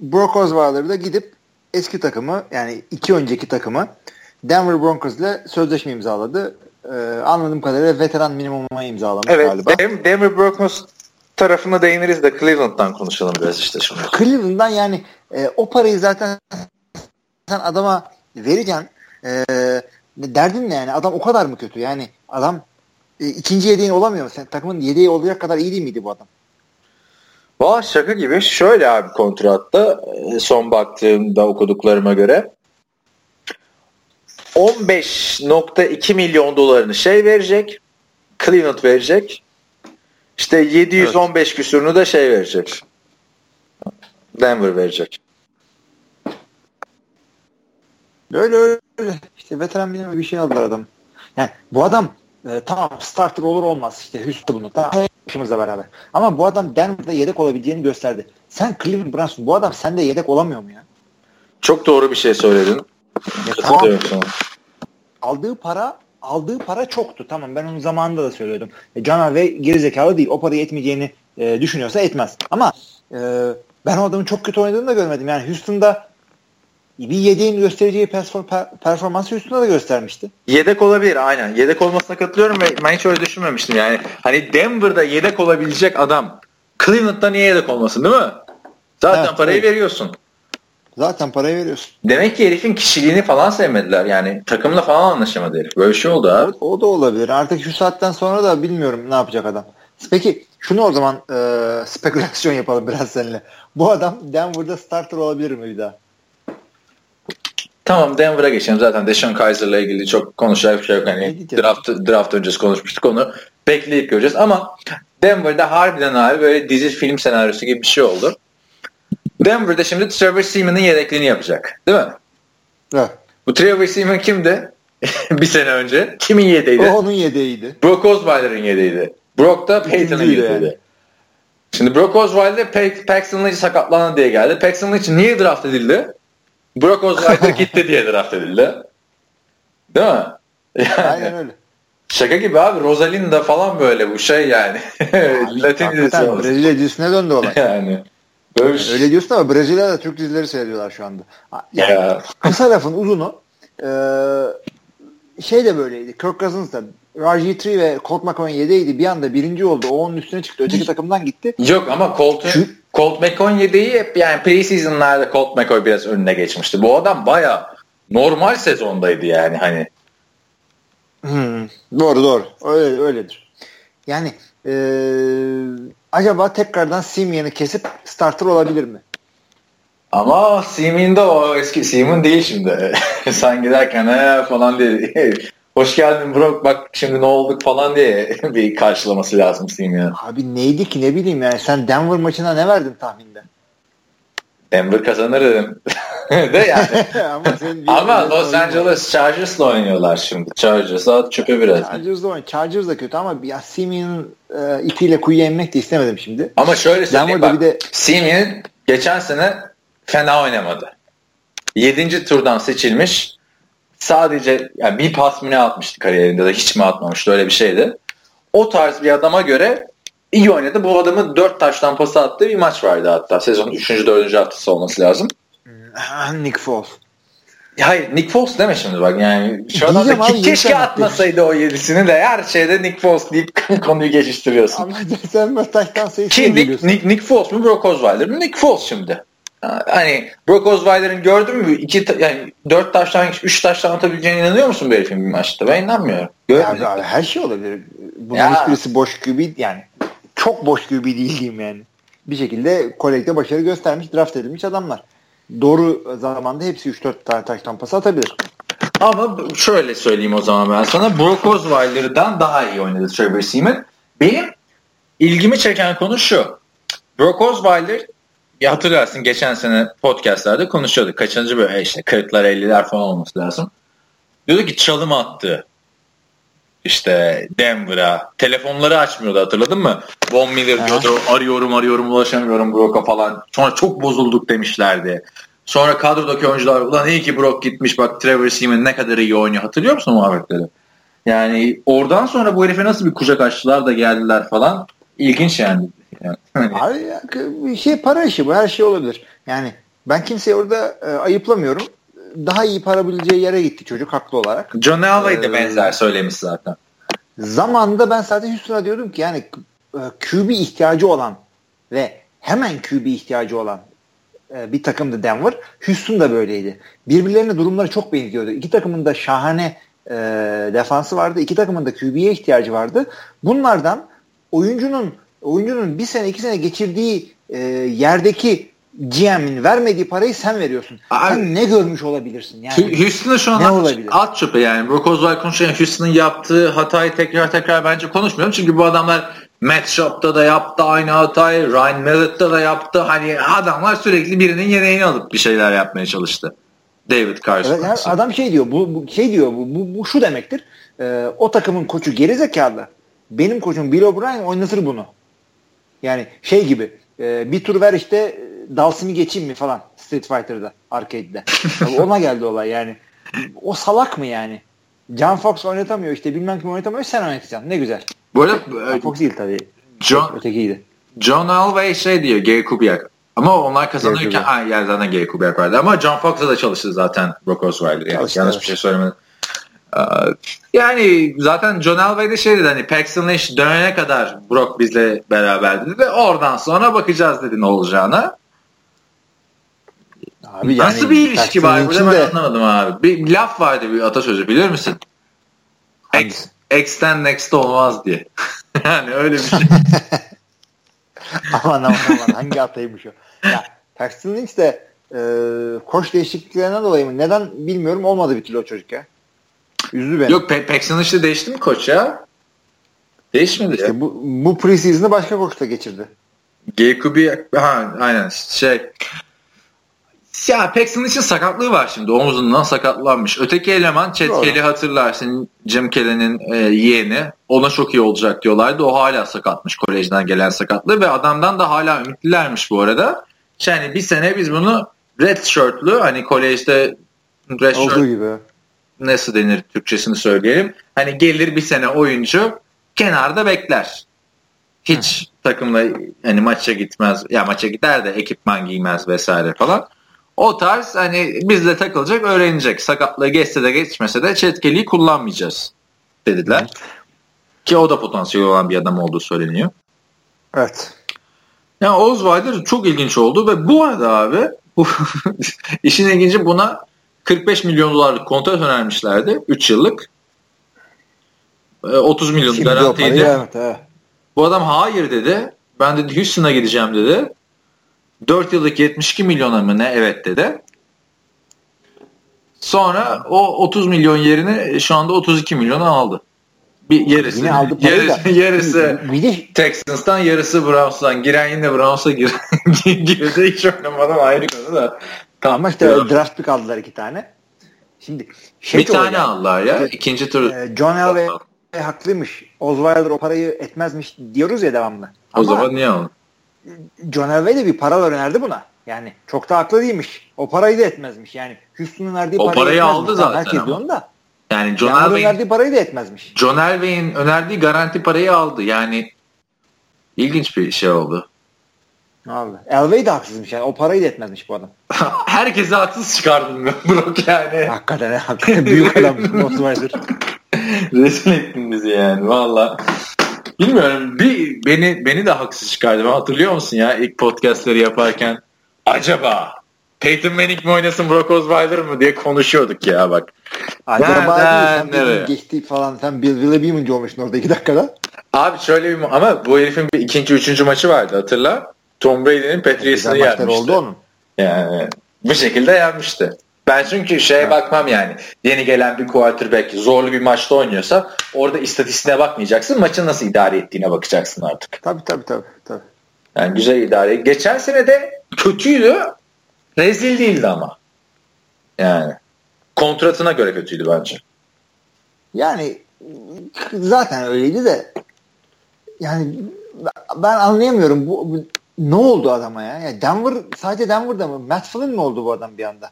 Brock Osweiler da gidip eski takımı yani iki önceki takımı Denver Broncos ile sözleşme imzaladı. Ee, anladığım kadarıyla veteran minimuma imzalamış Evet galiba. Dem- Denver Broncos tarafına değiniriz de Cleveland'dan konuşalım biraz işte şimdi. Cleveland'dan yani e, o parayı zaten sen adama vereceksin. E, derdin ne yani? Adam o kadar mı kötü? Yani adam e, ikinci yedeğin olamıyor? Sen takımın yedeği olacak kadar iyi değil miydi bu adam? Valla şaka gibi. Şöyle abi kontratta e, son baktığımda okuduklarıma göre 15.2 milyon dolarını şey verecek. Cleveland verecek. İşte 715 küsurunu da şey verecek. Denver verecek. Öyle öyle. İşte veteran minimum bir şey aldılar adam. Yani bu adam e, tamam starter olur olmaz. İşte Houston bunu. Tamam. Başımızla beraber. Ama bu adam Denver'da yedek olabileceğini gösterdi. Sen Cleveland Browns'un bu adam sende yedek olamıyor mu ya? Çok doğru bir şey söyledin. Ya tamam aldığı para aldığı para çoktu. Tamam ben onun zamanında da söylüyordum. E, Cana ve gerizekalı değil. O parayı etmeyeceğini e, düşünüyorsa etmez. Ama e, ben o adamın çok kötü oynadığını da görmedim. Yani Houston'da bir yedeğin göstereceği perform- per- performansı Houston'da da göstermişti. Yedek olabilir aynen. Yedek olmasına katılıyorum ve ben hiç öyle düşünmemiştim yani. Hani Denver'da yedek olabilecek adam Cleveland'da niye yedek olmasın değil mi? Zaten Evet, parayı evet. veriyorsun. Zaten parayı veriyorsun. Demek ki herifin kişiliğini falan sevmediler. Yani takımla falan anlaşamadı herif. Böyle bir şey oldu ha. O, o da olabilir. Artık şu saatten sonra da bilmiyorum ne yapacak adam. Peki şunu o zaman e, spekülasyon yapalım biraz seninle. Bu adam Denver'da starter olabilir mi bir daha? Tamam Denver'a geçelim. Zaten Deshaun Kaiser'la ilgili çok konuşacak bir şey yok. Hani draft, draft öncesi konuşmuştuk onu. Bekleyip göreceğiz. Ama Denver'da harbiden abi böyle dizi film senaryosu gibi bir şey oldu. Denver'da şimdi Trevor Seaman'ın yedekliğini yapacak. Değil mi? Evet. Bu Trevor Seaman kimdi? bir sene önce. Kimin yedeğiydi? O onun yedeğiydi. Brock Osweiler'ın yedeğiydi. Brock da Peyton'ın yedeğiydi. yani. Şimdi Brock Osweiler Paxton Lynch sakatlandı diye geldi. Paxton Lynch niye draft edildi? Brock Osweiler gitti diye draft edildi. Değil mi? Yani, Aynen öyle. şaka gibi abi. Rosalinda falan böyle bu şey yani. Latin dizisi. Brezilya dizisine döndü olay. Yani. Böyle şey. Öyle diyorsun ama Brezilya'da Türk dizileri seyrediyorlar şu anda. Yani Ya. kısa lafın uzunu e, şey de böyleydi. Kirk Cousins da RG3 ve Colt McCoy'un yedeğiydi. Bir anda birinci oldu. O onun üstüne çıktı. Öteki takımdan gitti. Yok ama Colt'un Colt McCoy yedeği hep yani preseason'larda Colt McCoy biraz önüne geçmişti. Bu adam baya normal sezondaydı yani hani. Hmm, doğru doğru. Öyle, öyledir. Yani e, acaba tekrardan Simeon'ı kesip starter olabilir mi? Ama Seaman de o eski Seaman değil şimdi. Sen giderken he falan diye hoş geldin Brock bak şimdi ne olduk falan diye bir karşılaması lazım Seaman'ın. Abi neydi ki ne bileyim yani sen Denver maçına ne verdin tahminde? Denver kazanır dedim. de yani. ama Ama Los Angeles Chargers'la oynuyorlar şimdi. Chargers at çöpe biraz. Chargers da, oynuyor. Chargers da kötü ama ya Simeon'un e, ipiyle kuyuya inmek de istemedim şimdi. Ama şöyle söyleyeyim bak. bir de- Simeon geçen sene fena oynamadı. 7. turdan seçilmiş. Sadece yani bir pas mı ne atmıştı kariyerinde de hiç mi atmamıştı öyle bir şeydi. O tarz bir adama göre iyi oynadı. Bu adamın 4 taştan pas attığı bir maç vardı hatta. Sezonun 3. 4. haftası olması lazım. Nick Foles. Hayır Nick Foles deme şimdi bak yani şu anda abi, ki- keşke atmasaydı o yedisini de her şeyde Nick Foles deyip konuyu geçiştiriyorsun. Ama sen taştan sayısı Ki Nick, Nick, Nick Foles mu Brock Osweiler mi? Nick Foles şimdi. Ha, Hani Brock Osweiler'ın gördün mü iki yani dört taştan üç taştan atabileceğine inanıyor musun bu herifin bir maçta? Ben inanmıyorum. Görmedim. Ya, abi, her şey olabilir. Bunun Ya. hiçbirisi boş QB yani çok boş QB değil diyeyim yani. Bir şekilde kolekte başarı göstermiş, draft edilmiş adamlar. Doğru zamanda hepsi 3-4 tane taştan pas atabilir. Ama şöyle söyleyeyim o zaman ben sana. Brock Osweiler'dan daha iyi oynadı Trevor Seaman. Benim ilgimi çeken konu şu. Brock Osweiler ya hatırlarsın geçen sene podcastlerde konuşuyorduk. Kaçıncı böyle işte 40'lar 50'ler falan olması lazım. Diyordu ki çalım attı. İşte Denver'a. Telefonları açmıyordu hatırladın mı? Von Miller diyordu arıyorum arıyorum ulaşamıyorum Brock'a falan. Sonra çok bozulduk demişlerdi. Sonra kadrodaki oyuncular ulan iyi ki Brock gitmiş bak Trevor Seaman ne kadar iyi oynuyor. Hatırlıyor musun muhabbetleri? Yani oradan sonra bu herife nasıl bir kucak açtılar da geldiler falan. İlginç yani. Yani hani- Abi ya, şey para işi bu her şey olabilir. Yani ben kimseyi orada e, ayıplamıyorum. Daha iyi para bileceği yere gitti çocuk haklı olarak. John Elway de Ee, benzer söylemiş zaten. Zamanında ben zaten Houston'a diyordum ki yani e, QB ihtiyacı olan ve hemen QB ihtiyacı olan e, bir takımdı Denver. Houston da böyleydi. Birbirlerine durumları çok benziyordu. İki takımın da şahane e, defansı vardı. İki takımın da QB'ye ihtiyacı vardı. Bunlardan oyuncunun oyuncunun bir sene iki sene geçirdiği e, yerdeki GM'in vermediği parayı sen veriyorsun. Abi- sen ne görmüş olabilirsin? Yani Houston'da şu an Ne at, olabilir? at çöpe yani. Brock Osweiler konuşurken Houston'ın yaptığı hatayı tekrar tekrar bence konuşmuyorum. Çünkü bu adamlar Matt Schaub'da da yaptı aynı hatayı. Ryan Mallett'ta da yaptı. Hani adamlar sürekli birinin yedeğini alıp bir şeyler yapmaya çalıştı. David Carson. Evet, yani adam şey diyor bu, bu şey diyor bu, bu, bu şu demektir. Ee, o takımın koçu gerizekalı. Benim koçum Bill O'Brien oynatır bunu. Yani şey gibi e, bir tur ver işte Dalsim'i geçeyim mi falan Street Fighter'da arcade'de. Tabii ona geldi olay yani. O salak mı yani? John Fox oynatamıyor işte bilmem kim oynatamıyor sen oynatacaksın. Ne güzel. Bu arada John e, Fox değil tabii. John, Ötekiydi. John Elway şey diyor Gary Kubiak. Ama onlar kazanırken ha, yani zaten Gary Kubiak vardı. Ama John Fox'a da çalıştı zaten Brock Osweiler. Yani Çalıştı, yanlış evet. bir şey söylemedim. Ee, Yani zaten John Elway de şey dedi hani Paxton Lynch dönene kadar Brock bizle beraber dedi ve oradan sonra bakacağız dedi ne olacağına. Abi Nasıl yani bir ilişki var burada ben de- anlamadım abi. Bir laf vardı bir atasözü bilir misin? Ex, Hangisi? X'ten next olmaz diye. yani öyle bir şey. aman aman aman hangi ataymış o. Ya Paxton Lynch de e, koç değişikliklerinden dolayı mı? Neden bilmiyorum olmadı bir türlü o çocuk ya. Üzdü beni. Yok Pe- Paxton de değişti mi koç ya? Değişmedi ya. İşte bu, bu preseason'ı başka koçla geçirdi. Gekubi ha aynen şey ya Paxton için sakatlığı var şimdi. Omuzundan sakatlanmış. Öteki eleman Doğru. Kelly hatırlarsın. Jim Kelly'nin e, yeğeni. Ona çok iyi olacak diyorlardı. O hala sakatmış kolejden gelen sakatlığı ve adamdan da hala ümitlilermiş bu arada. Yani bir sene biz bunu red shirt'lü hani kolejde red shirt Olduğu gibi. Nasıl denir Türkçesini söyleyelim. Hani gelir bir sene oyuncu kenarda bekler. Hiç takımla hani maça gitmez. Ya maça gider de ekipman giymez vesaire falan. O tarz hani bizle takılacak, öğrenecek. Sakatlığı geçse de geçmese de çetkeliği kullanmayacağız dediler. Ki o da potansiyel olan bir adam olduğu söyleniyor. Evet. Yani Osweiler çok ilginç oldu ve bu arada abi bu işin ilginci buna 45 milyon dolarlık kontrat önermişlerdi. 3 yıllık. Ee, 30 milyon Şimdi o garantiydi. evet, evet. Bu adam hayır dedi. Ben dedi Houston'a gideceğim dedi. 4 yıllık 72 milyona mı ne evet dedi. Sonra o 30 milyon yerine şu anda 32 milyona aldı. Bir yarısı, Yine aldı yarısı, yarısı Bir de Texans'tan yarısı Browns'tan. Giren yine Browns'a gir girdi. Hiç oynamadan ayrı konu da. Tamam. ama işte draft pick aldılar iki tane. Şimdi şey bir tane aldılar ya. ikinci tur. Ee, John Elway haklıymış. Osweiler o parayı etmezmiş diyoruz ya devamlı. o Ama zaman niye aldın? John Elway de bir para önerdi buna. Yani çok da haklı değilmiş. O parayı da etmezmiş. Yani Houston'un verdiği O parayı, parayı aldı zaten Herkes ama. da. Yani John Elway'in verdiği parayı da etmezmiş. John Elway'in önerdiği garanti parayı aldı. Yani ilginç bir şey oldu. Abi. Elway de haksızmış yani. O parayı da etmezmiş bu adam. Herkese haksız çıkardın Brock yani. Hakikaten hakikaten büyük adam Osweiler. Rezil ettin bizi yani valla. Bilmiyorum bir beni beni de haksız çıkardı. Hatırlıyor musun ya ilk podcastleri yaparken acaba Peyton Manning mi oynasın Brock Osweiler mı diye konuşuyorduk ya bak. Acaba Nereden değil, sen geçti falan. Sen Bill Willoughby olmuşsun orada iki dakikada. Abi şöyle bir ama bu herifin bir ikinci üçüncü maçı vardı hatırla. Tom Brady'nin Patriots'ını yenmişti. oldu onun. Yani bu şekilde yenmişti. Ben çünkü şeye bakmam yani. Yeni gelen bir quarterback zorlu bir maçta oynuyorsa orada istatistiğine bakmayacaksın. Maçı nasıl idare ettiğine bakacaksın artık. Tabii tabii tabii. tabii. Yani güzel idare. Geçen sene de kötüydü. Rezil değildi ama. Yani kontratına göre kötüydü bence. Yani zaten öyleydi de yani ben anlayamıyorum bu, bu- ne oldu adama ya? ya Denver sadece Denver'da mı? Matt Flynn mi oldu bu adam bir anda?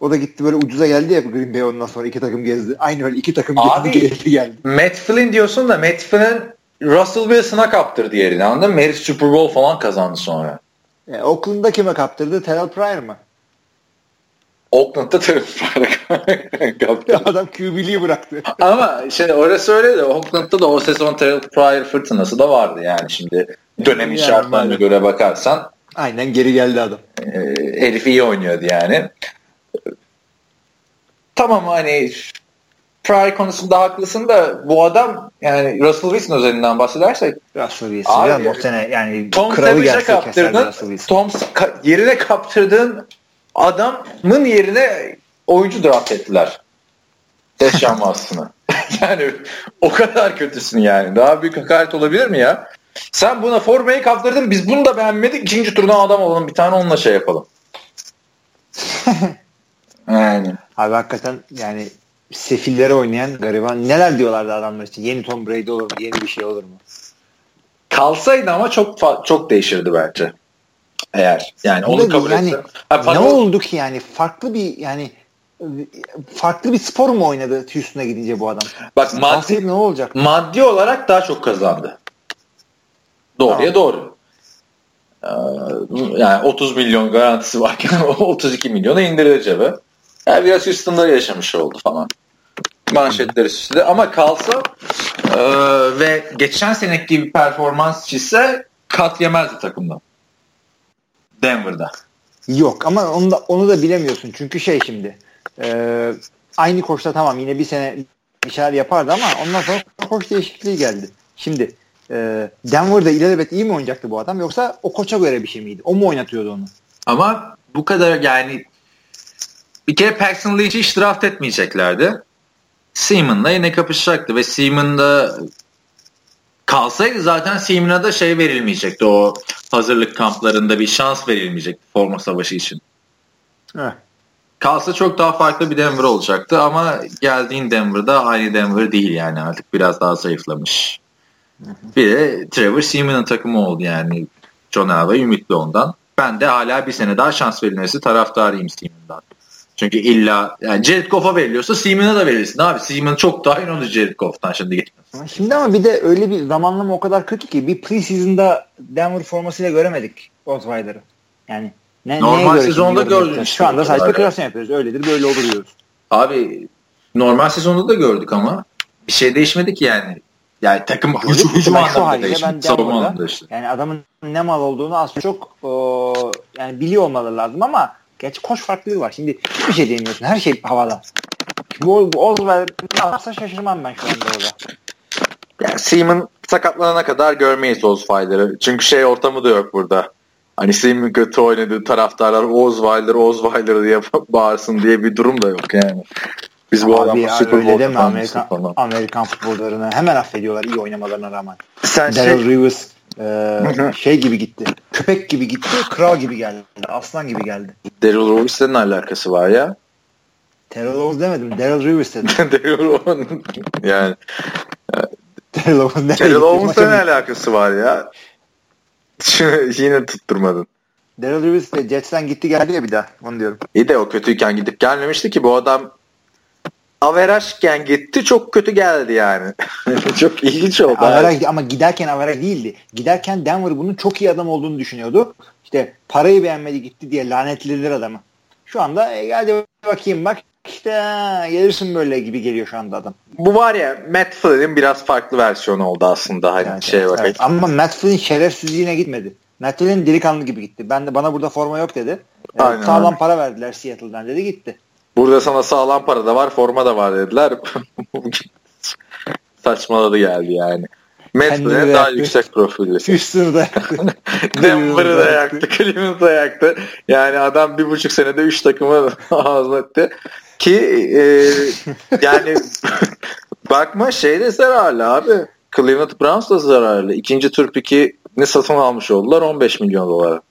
O da gitti böyle ucuza geldi ya Green Bay ondan sonra iki takım gezdi. Aynı öyle iki takım Abi- gezdi geldi geldi. Matt Flynn diyorsun da Matt Flynn Russell Wilson'a kaptırdı yerini anladın mı? Herif Super Bowl falan kazandı sonra. E, Oakland'da kime kaptırdı? Terrell Pryor mı? Oakland'da tabii kaptırdı. Adam QB'liği bıraktı. Ama şimdi orası öyle de Oakland'da da o sezon Terrell Pryor fırtınası da vardı yani şimdi dönemin Yani şartlarına maalesef. göre bakarsan Aynen geri geldi adam. e, herif iyi oynuyordu yani. Tamam hani Pryor konusunda haklısın da bu adam yani Russell Wilson üzerinden bahsedersek Russell Wilson. Abi, o sene yani Tom kralı keserdi kaptırdın. Russell Wilson. Tom yerine kaptırdığın adamın yerine oyuncu draft ettiler. Deshaun Watson'ı. yani o kadar kötüsün yani. Daha büyük hakaret olabilir mi ya? Sen buna formayı kaptırdın. Biz bunu da beğenmedik. İkinci turdan adam olalım. Bir tane onunla şey yapalım. yani. Abi hakikaten yani sefillere oynayan gariban neler diyorlardı adamlar için. Yeni Tom Brady olur mu? Yeni bir şey olur mu? Kalsaydı ama çok çok değişirdi bence. Eğer yani onu da kabul yani etse. Ha, ne oldu ki yani? Farklı bir yani farklı bir spor mu oynadı Houston'a gidince bu adam? Bak maddi ne olacak? maddi olarak daha çok kazandı. Doğruya Tamam. doğru. Ee, Yani 30 milyon garantisi varken 32 milyona indirir cebe. Yani biraz Houston'da yaşamış oldu falan. Manşetler üstünde. Ama kalsa e, ve geçen seneki gibi performans çizse kat yemezdi takımdan. Denver'da. Yok ama onu da onu da bilemiyorsun. Çünkü şey şimdi e, aynı koçta tamam yine bir sene bir şeyler yapardı ama ondan sonra koç değişikliği geldi. Şimdi e, Denver'da ilelebet iyi mi oynayacaktı bu adam yoksa o koça göre bir şey miydi? O mu oynatıyordu onu? Ama bu kadar yani bir kere Paxton Lynch'i hiç draft etmeyeceklerdi. Seaman'la yine kapışacaktı ve Seaman'da kalsaydı zaten Seaman'a da şey verilmeyecekti. O hazırlık kamplarında bir şans verilmeyecekti forma savaşı için. Heh. Kalsa çok daha farklı bir Denver olacaktı ama geldiğin Denver'da aynı Denver değil yani artık biraz daha zayıflamış. Bir de Trevor Seaman'ın takımı oldu yani. John Elway ümitli ondan. Ben de hala bir sene daha şans verilmesi taraftarıyım Seaman'dan. Çünkü illa yani Jared Goff'a veriliyorsa Seaman'a da verirsin abi. Seaman çok daha iyi oldu Jared Goff'tan şimdi geçmez. Şimdi ama bir de öyle bir zamanlama o kadar kötü ki bir preseason'da Denver formasıyla göremedik Osweiler'ı. Yani ne, Normal sezonda işte Şu anda o sadece spekülasyon yapıyoruz. Öyledir böyle olur diyoruz. Abi normal sezonda da gördük ama bir şey değişmedi ki yani. Yani takım hücum, Gördük hücum şu anlamında değişmedi. Savunma Denver'da anlamında işte. yani adamın ne mal olduğunu az çok o, yani biliyor olmaları lazım ama geç koç farklılığı var. Şimdi hiçbir şey diyemiyorsun. Her şey havada. Bu, bu Osweiler ne yapsa şaşırmam ben şu anda orada. Yani Seaman sakatlanana kadar görmeyiz Osweiler'ı. Çünkü şey ortamı da yok burada. Hani Seaman kötü oynadı taraftarlar Osweiler Osweiler diye bağırsın diye bir durum da yok yani. Biz bu adamı Super öyle Bowl deme kazanmıştık Amerikan. Amerikan futbolcularını hemen affediyorlar iyi oynamalarına rağmen. Sen Daryl şey, Rivers e, şey gibi gitti. Köpek gibi gitti. Kral gibi geldi. Aslan gibi geldi. Daryl Rowers'la ne alakası var ya? Terrell Owens demedim. Daryl Rivers dedim. Daryl Owens yani Daryl Owens Daryl? Owens'la ne alakası var ya? Yine tutturmadın. Daryl Rivers de Jets'ten gitti geldi ya bir daha. Onu diyorum. İyi de o kötüyken gidip gelmemişti ki bu adam averajken gitti çok kötü geldi yani. çok ilginç oldu. Averaj, ama giderken averaj değildi. Giderken Denver bunun çok iyi adam olduğunu düşünüyordu. İşte parayı beğenmedi gitti diye lanetlediler adamı. Şu anda e, hadi bakayım bak işte gelirsin böyle gibi geliyor şu anda adam. Bu var ya Matt Flynn'in biraz farklı versiyonu oldu aslında. Hani Evet, şey evet, bak. evet. Ama Matt Flynn şerefsizliğine gitmedi. Matt Flynn delikanlı gibi gitti. Ben de bana burada forma yok dedi. Ee, Aynen, sağlam para verdiler Seattle'dan dedi gitti. Burada sana sağlam para da var, forma da var dediler. Saçmaladı geldi yani. De daha yaktı. yüksek profilli. Houston'u da yaktı. Denver'ı da yaktı, Cleveland'ı da yaktı. Yani adam bir buçuk senede üç takımı ağzına etti. Ki e, yani bakma şey de zararlı abi. Cleveland Browns da zararlı. İkinci tur pikini satın almış oldular 15 milyon dolara.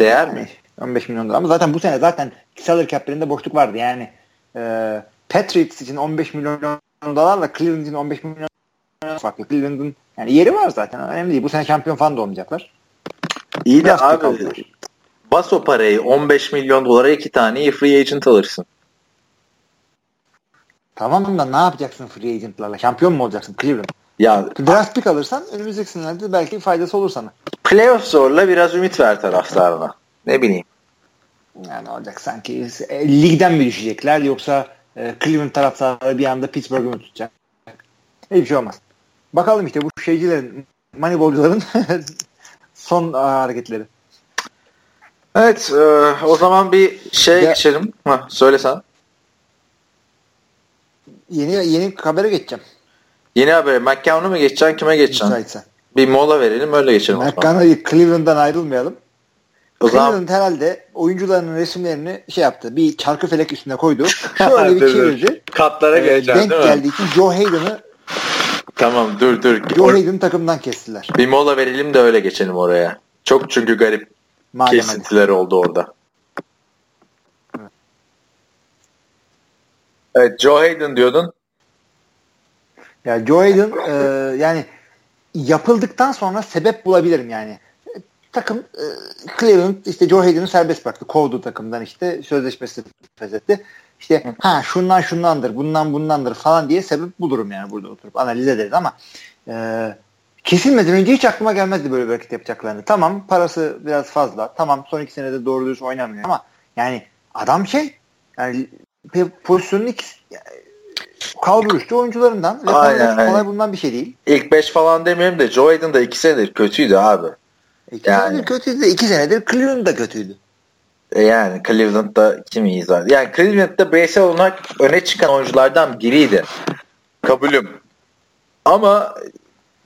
Değer mi? 15 milyon dolar. Ama zaten bu sene zaten salary cap'lerinde boşluk vardı. Yani e, Patriots için 15 milyon dolarla Cleveland için 15 milyon dolar farklı. Cleveland'ın yani yeri var zaten. Önemli değil. Bu sene şampiyon falan da olmayacaklar. İyi de abi kaldılar. bas o parayı 15 milyon dolara iki tane free agent alırsın. Tamam da ne yapacaksın free agentlarla? Şampiyon mu olacaksın Cleveland? Ya Draft pick alırsan önümüzdeki senelerde belki faydası olur sana. playoff zorla biraz ümit ver taraftarına. Ne bileyim. Yani olacak sanki e, ligden mi düşecekler yoksa e, Cleveland taraftarları bir anda Pittsburgh'ı mı tutacak? Hiçbir şey olmaz. Bakalım işte bu şeycilerin, Moneyball'cuların son aa, hareketleri. Evet e, o zaman bir şey Ya- geçelim. Ha, söyle sen. Yeni yeni habere geçeceğim. Yeni haber. McCown'u mu geçeceksin kime geçeceksin? Müsaitsen. Bir mola verelim öyle geçelim. McConnell'ı Cleveland'dan ayrılmayalım. Cleveland herhalde oyuncularının resimlerini şey yaptı. Bir çarkı felek üstüne koydu. Şöyle bir çevirdi. katlara Ee, geleceğim denk değil mi? geldiği için Joe Hayden'ı Tamam dur dur. Joe Hayden'ı takımdan kestiler. bir mola verelim de öyle geçelim oraya. Çok çünkü garip Madem hadi. kesintiler oldu orada. Evet Joe Hayden diyordun. Ya Joe Hayden e, yani yapıldıktan sonra sebep bulabilirim yani. Takım e, Cleveland işte Joe Hayden'ı serbest bıraktı. Kovdu takımdan işte sözleşmesi feshetti. İşte ha şundan şundandır, bundan bundandır falan diye sebep bulurum yani burada oturup analiz ederiz ama e, kesilmeden önce hiç aklıma gelmezdi böyle bir hareket yapacaklarını. Tamam parası biraz fazla. Tamam son iki senede doğru dürüst oynamıyor ama yani adam şey yani pozisyonun kalbur üstü oyuncularından ve Aynen, Aynen, kolay bulunan bir şey değil. İlk 5 falan demeyelim de Joe Hayden da 2 senedir kötüydü abi. İki Yani. senedir kötüydü. iki senedir Cleveland da kötüydü. E yani Cleveland'da kim iyi zaten. Yani Cleveland'da bireysel olarak öne çıkan oyunculardan biriydi. Kabulüm. Ama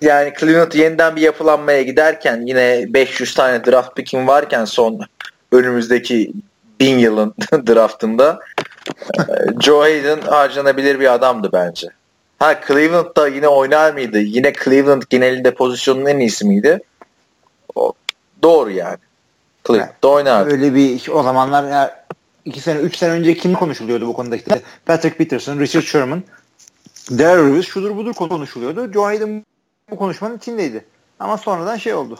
yani Cleveland yeniden bir yapılanmaya giderken yine 500 tane draft picking varken son önümüzdeki bin yılın draftında e, Joe Hayden harcanabilir bir adamdı bence. Ha Cleveland'da yine oynar mıydı? Yine Cleveland genelinde pozisyonun en iyisi miydi? Doğru yani. Cleveland'da oynardı. Öyle bir o zamanlar ya iki sene, üç sene önce kim konuşuluyordu bu konuda işte Patrick Peterson, Richard Sherman, Reeves şudur budur konuşuluyordu. Joe Hayden bu konuşmanın içindeydi. Ama sonradan şey oldu.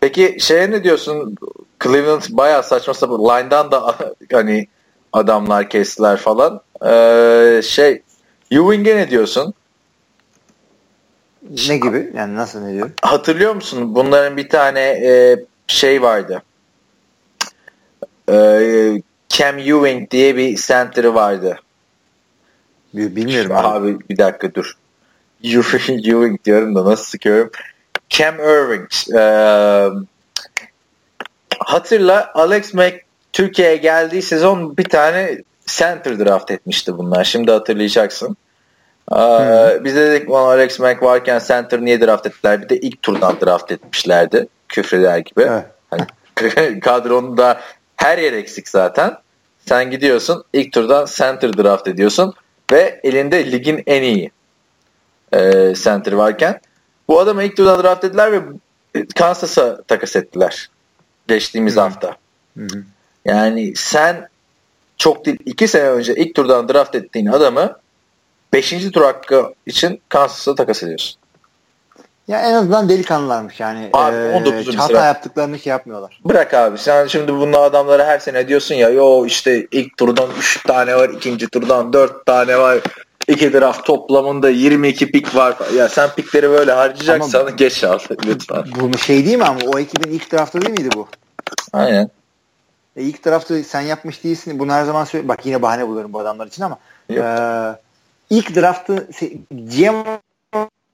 Peki şeye ne diyorsun? Cleveland bayağı saçma sapan. Line'dan da hani adamlar kestiler falan. Ee, şey Ewing'e ne diyorsun? Ne gibi? Yani nasıl ne diyor? Hatırlıyor musun? Bunların bir tane e, şey vardı. Ee, Cam Ewing diye bir center'ı vardı. Bilmiyorum abi. Abi bir dakika dur. Ewing, diyorum da nasıl sıkıyorum. Cam Irving. Ee, hatırla Alex Mack Türkiye'ye geldiği sezon bir tane center draft etmişti bunlar. Şimdi hatırlayacaksın. Ee, biz de dedik "Ulan Alex Mack varken center niye draft ettiler? Bir de ilk turdan draft etmişlerdi. Küfreder gibi. Evet. Hani kadronda her yer eksik zaten. Sen gidiyorsun ilk turdan center draft ediyorsun ve elinde ligin en iyi e, center varken bu adamı ilk turdan draft ettiler ve Kansas'a takas ettiler geçtiğimiz Hı. hafta. Hı hı. Yani sen çok değil iki sene önce ilk turdan draft ettiğin adamı 5. tur hakkı için Kansas'a takas ediyorsun. Ya en azından delikanlılarmış yani. Abi, Ee, 19. hata sıra. yaptıklarını şey yapmıyorlar. Bırak abi sen şimdi bunun adamlara her sene diyorsun ya yo işte ilk turdan 3 tane var ikinci turdan 4 tane var iki draft toplamında 22 pik var. Ya sen pikleri böyle harcayacaksan Ama- geç al lütfen. Bu şey değil mi ama o ekibin ilk draftı değil miydi bu? Aynen. E, ilk draftı sen yapmış değilsin. Bunu her zaman söyle. Bak yine bahane buluyorum bu adamlar için ama. Yok. E, ilk draftı GM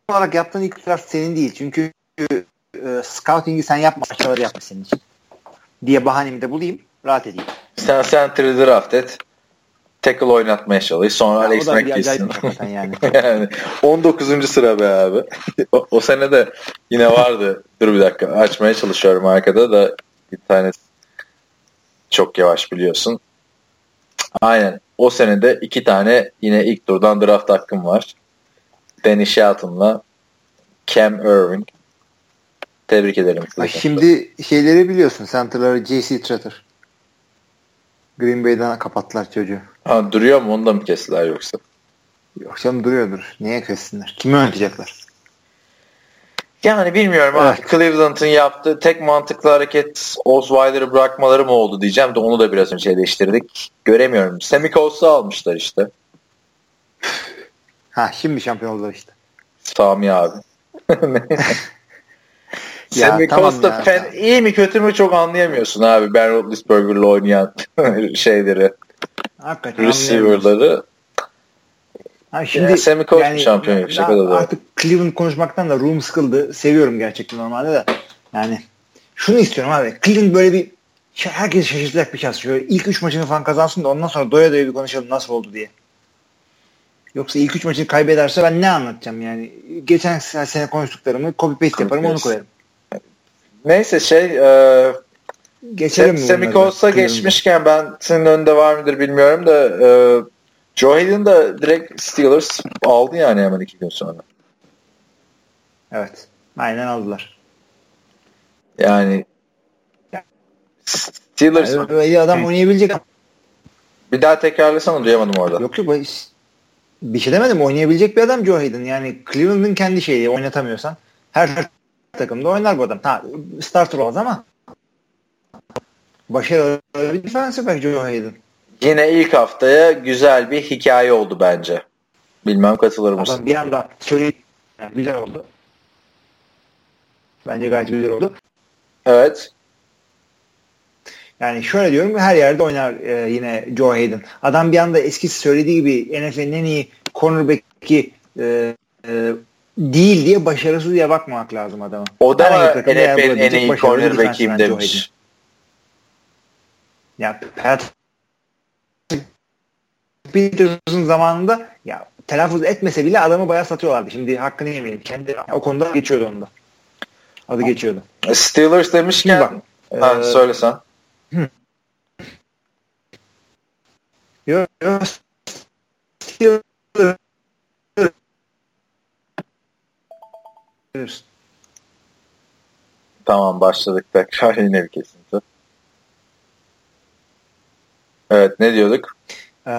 olarak yaptığın ilk draft senin değil. Çünkü e, scouting'i sen yapma. Başkaları yapmış senin için. Diye bahanemi de bulayım. Rahat edeyim. Sen center'ı draft et. Tackle oynatmaya çalış. Sonra Ya, Alex Mack gitsin. hakikaten yani. yani 19. sıra be abi. o, o sene de yine vardı. Dur bir dakika açmaya çalışıyorum arkada da bir tane çok yavaş biliyorsun. Aynen. O senede iki tane yine ilk turdan draft hakkım var. Danny Shelton'la Cam Irving. Tebrik ederim. Bak şimdi şeyleri biliyorsun. Center'ları J.C. Tretter. Green Bay'den kapattılar çocuğu. Ha, duruyor mu? Onu da mı kestiler yoksa? Yok canım duruyordur. Niye kessinler? Kimi oynatacaklar? Yani bilmiyorum Evet. abi. Cleveland'ın yaptığı tek mantıklı hareket Osweiler'ı bırakmaları mı oldu diyeceğim de onu da biraz önce eleştirdik. Göremiyorum. Coats'u almışlar işte. Ha şimdi şampiyon oldular işte. Sami abi. Ya Sammy tamam Coates da ya, tamam. iyi mi kötü mü çok anlayamıyorsun abi. Ben Roethlisberger'la oynayan şeyleri, Hakikaten anlayamıyorum. Receiver'ları. Ha Yani Sammy Coates mi şampiyon yapacak? Artık Cleveland konuşmaktan da room sıkıldı. Seviyorum gerçekten normalde de. Yani şunu istiyorum abi. Cleveland böyle bir herkes şaşırtacak bir şans. Şöyle ilk üç maçını falan kazansın da ondan sonra doya doya bir konuşalım nasıl oldu diye. Yoksa ilk üç maçını kaybederse ben ne anlatacağım yani. Geçen sene konuştuklarımı copy paste yaparım onu koyarım. Neyse şey e, Geçelim? Coates'a Cleveland'a? geçmişken ben senin önünde var mıdır bilmiyorum da e, Joe Hayden da direkt Steelers aldı yani hemen iki gün sonra. Evet. Aynen aldılar. Yani Steelers Yani öyle adam oynayabilecek bir daha tekrarlasana duyamadım orada. Yok yok bir şey demedim oynayabilecek bir adam Joe Hayden. Yani Cleveland'ın kendi şeyi oynatamıyorsan her takımda oynar bu adam. Ha, starter olmaz ama başarılı bir defensive back Joe Hayden. Yine ilk haftaya güzel bir hikaye oldu bence. Bilmem katılır mısın? Adam bir anda söyledi. Yani güzel oldu. Bence gayet güzel oldu. Evet. Yani şöyle diyorum her yerde oynar e, yine Joe Hayden. Adam bir anda eskisi söylediği gibi NFL'in en iyi cornerback'i e, e, değil diye başarısız diye bakmamak lazım adama. O da NFL'in en iyi Joe demiş. Ya Pat Peterson zamanında ya telaffuz etmese bile adamı bayağı satıyorlardı. Şimdi hakkını yemeyelim. Kendi o konuda geçiyordu onda. Adı geçiyordu. Steelers demişken Şimdi bak, ha, e, söyle sen. Yok yok. Steelers. Tamam başladık tekrar yine bir kesinti. Evet ne diyorduk? Ee,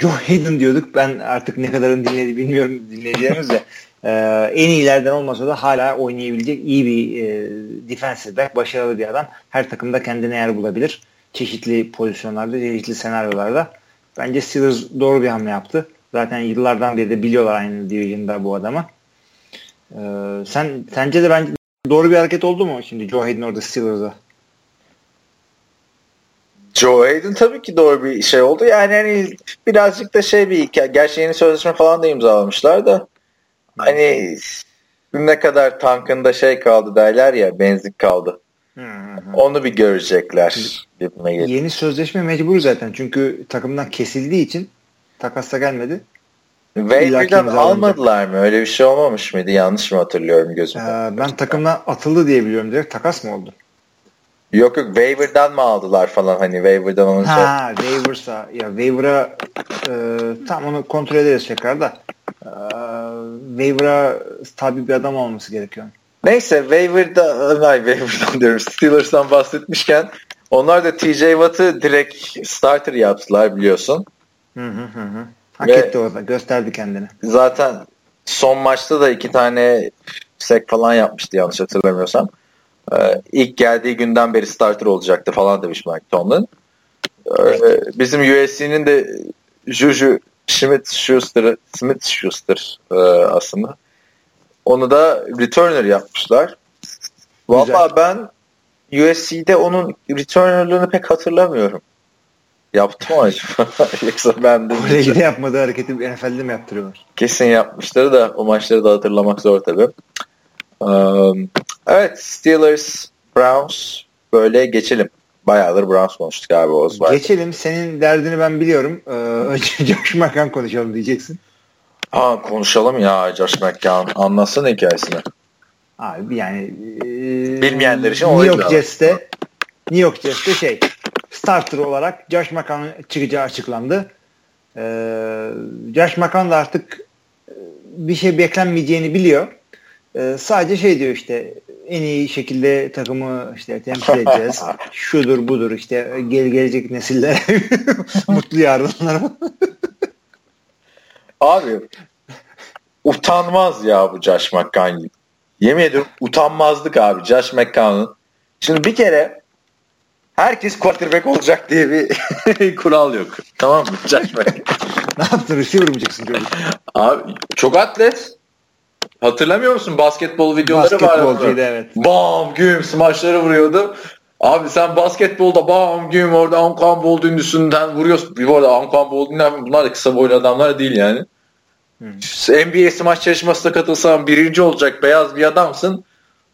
Joe Hayden diyorduk. Ben artık ne kadarını dinledi bilmiyorum dinleyicilerimiz de. Ee, en iyilerden olmasa da hala oynayabilecek iyi bir e, defensive back, başarılı bir adam. Her takımda kendine yer bulabilir. Çeşitli pozisyonlarda, çeşitli senaryolarda. Bence Steelers doğru bir hamle yaptı. Zaten yıllardan beri de biliyorlar aynı division'da bu adamı. Ee, sen sence de bence doğru bir hareket oldu mu şimdi Joe Hayden orada Steelers'a? Joe Hayden tabii ki doğru bir şey oldu. Yani hani birazcık da şey bir hikaye. Gerçi yeni sözleşme falan da imzalamışlar da hani ne kadar tankında şey kaldı derler ya benzin kaldı. Onu bir görecekler. Yeni sözleşme mecbur zaten. Çünkü takımdan kesildiği için takasla gelmedi. İmzalanacak. almadılar mı? Öyle bir şey olmamış mıydı? Yanlış mı hatırlıyorum Ee, gözümde? ben takımdan atıldı diye biliyorum direkt. Takas mı oldu? Yok yok waiver'dan mı aldılar falan hani waiver'dan onu Ha waiver'sa ya waiver'a e, tam onu kontrol ederiz tekrar da e, waiver'a tabi bir adam olması gerekiyor. Neyse waiver'da ay waiver'dan diyorum Steelers'tan bahsetmişken onlar da TJ Watt'ı direkt starter yaptılar biliyorsun. Hı hı hı. hı. Hak Ve- etti orada. Gösterdi kendini. Zaten son maçta da iki tane sek falan yapmıştı yanlış hatırlamıyorsam. Ee, ilk geldiği günden beri starter olacaktı falan demiş Mike Tomlin. Ee, bizim USC'nin de Juju Smith Schuster Smith Schuster e, aslında. Onu da returner yapmışlar. Valla ben USC'de onun returnerlığını pek hatırlamıyorum. Yaptı mı acaba? Yoksa ben de Kolejde yapmadığı hareketi NFL'de mi yaptırıyorlar? kesin yapmışları da o maçları da hatırlamak zor tabii. Evet Steelers, Browns böyle geçelim. Bayağıdır Browns konuştuk abi Oswald. Geçelim. Senin derdini ben biliyorum. Ee, önce Josh McCown konuşalım diyeceksin. Aa, konuşalım ya Josh McCown. Anlatsana hikayesini. Abi yani e, Bilmeyenler için New York. Jets'te New York Jets'te şey starter olarak Josh McCown'un çıkacağı açıklandı. Ee, Josh McCown da artık bir şey beklenmeyeceğini biliyor. Ee, sadece şey diyor işte en iyi şekilde takımı işte temsil edeceğiz. Şudur budur işte gel gelecek nesiller mutlu yarınlar. Abi utanmaz ya bu Josh McCown. Yemin ediyorum utanmazlık abi Josh McCown'ın. Şimdi bir kere herkes quarterback olacak diye bir kural yok. Tamam mı? Josh McCown. ne yaptın? Receiver mı çıksın? Abi çok atlet. Hatırlamıyor musun? Basketbol videoları vardı. Basketbolcuydu evet. Bam güm smaçları vuruyordu. Abi sen basketbolda bam güm orada Anquan Boldin üstünden vuruyorsun. Bir arada Anquan Boldin'den bunlar da kısa boylu adamlar değil yani. NBA smaç çalışmasına katılsan birinci olacak beyaz bir adamsın.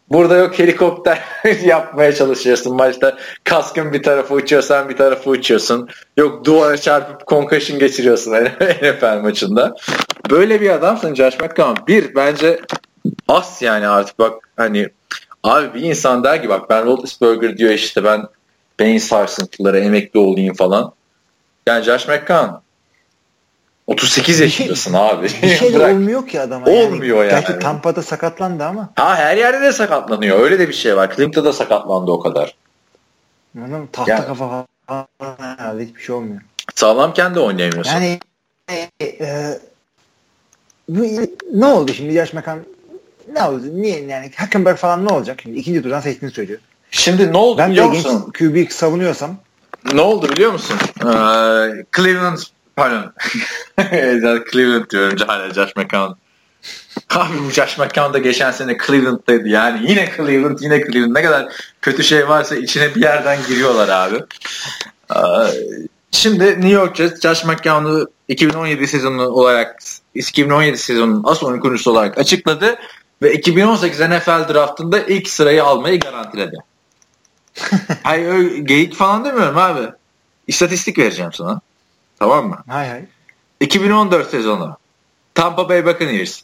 Burada yok helikopter yapmaya çalışıyorsun maçta. Kaskın bir tarafa uçuyor sen bir tarafa uçuyorsun. Yok duvara çarpıp concussion geçiriyorsun NFL maçında. Böyle bir adamsın Josh McCown. Bir bence as yani artık bak hani abi bir insan der ki bak ben Roethlisberger diyor işte ben beyin sarsıntıları emekli olayım falan. Yani Josh McCown 38 Bir şey- yaşındasın abi. Bir şey de olmuyor ki adama. Olmuyor yani. Gerçi Tampa'da sakatlandı ama. Ha her yerde de sakatlanıyor. Öyle de bir şey var. Clinton'da da sakatlandı o kadar. Adam tahta Yani- kafa falan herhalde hiçbir şey olmuyor. Sağlamken de oynayamıyorsun. Yani e, e, bu, ne oldu şimdi Yaş Mekan ne oldu? Niye yani Hackenberg falan ne olacak? Şimdi ikinci turdan seçtiğini söylüyor. Şimdi ne oldu Ben de biliyor genç musun? QB savunuyorsam Ne oldu biliyor musun? Ee, Cleveland pardon. Cleveland diyorum hala Josh McCown. Abi bu Josh McCown da geçen sene Cleveland'daydı yani. Yine Cleveland yine Cleveland. Ne kadar kötü şey varsa içine bir yerden giriyorlar abi. Şimdi New York Jets Josh McCown'u 2017 sezonu olarak 2017 sezonunun as oyuncusu olarak açıkladı ve 2018 NFL draftında ilk sırayı almayı garantiledi. Hayır geyik falan demiyorum abi. İstatistik vereceğim sana. Tamam mı? hay hay 2014 sezonu. Tampa Bay Buccaneers.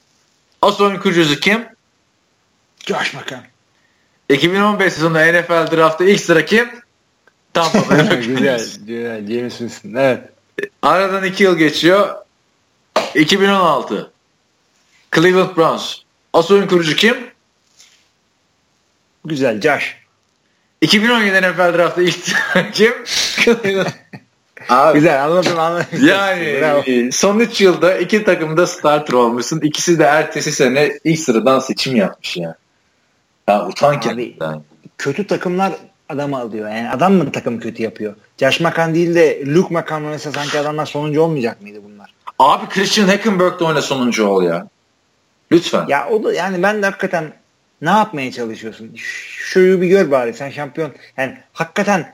As oyuncusu kim? Josh Mekan. 2015 sezonu NFL draftı ilk sıra kim? Tampa Bay güzel Buccaneers. güzel James Winston evet. Aradan 2 yıl geçiyor. 2016. Cleveland Browns. As oyun kurucu kim? Güzel Josh. 2017 NFL draftı ilk kim? Cleveland. Abi, Güzel anladım anladım. yani Bravo. son 3 yılda iki takımda starter olmuşsun. İkisi de ertesi sene ilk sıradan seçim yapmış ya. Ya utan Abi, kötü takımlar adamı alıyor. Yani adam mı takım kötü yapıyor? Josh McCown değil de Luke McCown oynasa sanki adamlar sonuncu olmayacak mıydı bunlar? Abi Christian Hackenberg de oyna sonuncu ol ya. Lütfen. Ya o da yani ben de hakikaten ne yapmaya çalışıyorsun? Şuyu bir gör bari sen şampiyon. Yani hakikaten e,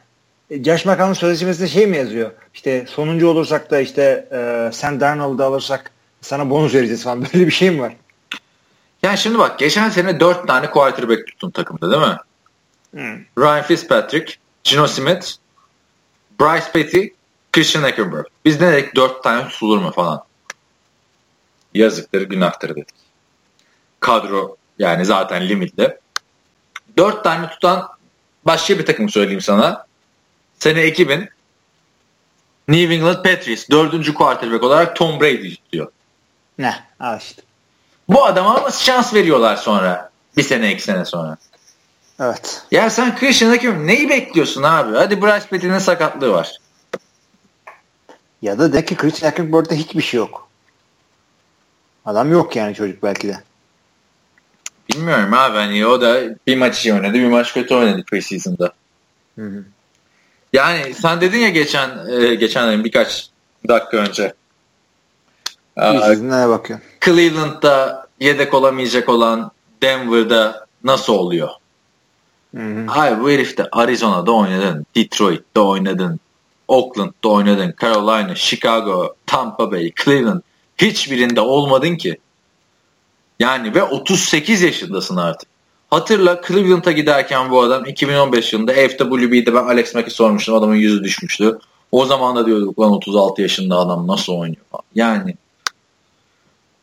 Josh McCown'un sözleşmesinde şey mi yazıyor? İşte sonuncu olursak da işte e, Sam Darnold'u alırsak sana bonus vereceğiz falan. Böyle bir şey mi var? Yani şimdi bak geçen sene 4 tane quarterback tuttun takımda değil mi? Ryan Fitzpatrick, Gino Smith, Bryce Petty, Christian Hackenberg. Biz ne dedik? 4 tane tutulur mu falan. Yazıktır, günahtır dedik. Kadro yani zaten limitli. 4 tane tutan başka bir takım söyleyeyim sana. Sene 2000 New England Patriots dördüncü quarterback olarak Tom Brady tutuyor. Ne? Al işte. Bu adama nasıl şans veriyorlar sonra? Bir sene iki sene sonra. Evet. Ya sen Christian Hakim neyi bekliyorsun abi? Hadi Bryce Petty'nin sakatlığı var. Ya da de ki Christian Hackenberg'de hiçbir şey yok. Adam yok yani çocuk belki de. Bilmiyorum abi hani o da bir maç iyi oynadı bir maç kötü oynadı preseason'da. Hı hı. Yani sen dedin ya geçen e, geçen birkaç dakika önce. Sizin neye bakıyorsun? Cleveland'da yedek olamayacak olan Denver'da nasıl oluyor? Hı hı. Hayır bu herif de Arizona'da oynadın, Detroit'te oynadın, Oakland'da oynadın, Carolina, Chicago, Tampa Bay, Cleveland hiçbirinde olmadın ki. Yani ve 38 yaşındasın artık. Hatırla Cleveland'a giderken bu adam 2015 yılında FWB'de ben Alex Mack'i sormuştum. Adamın yüzü düşmüştü. O zaman da diyorduk lan 36 yaşında adam nasıl oynuyor falan. Yani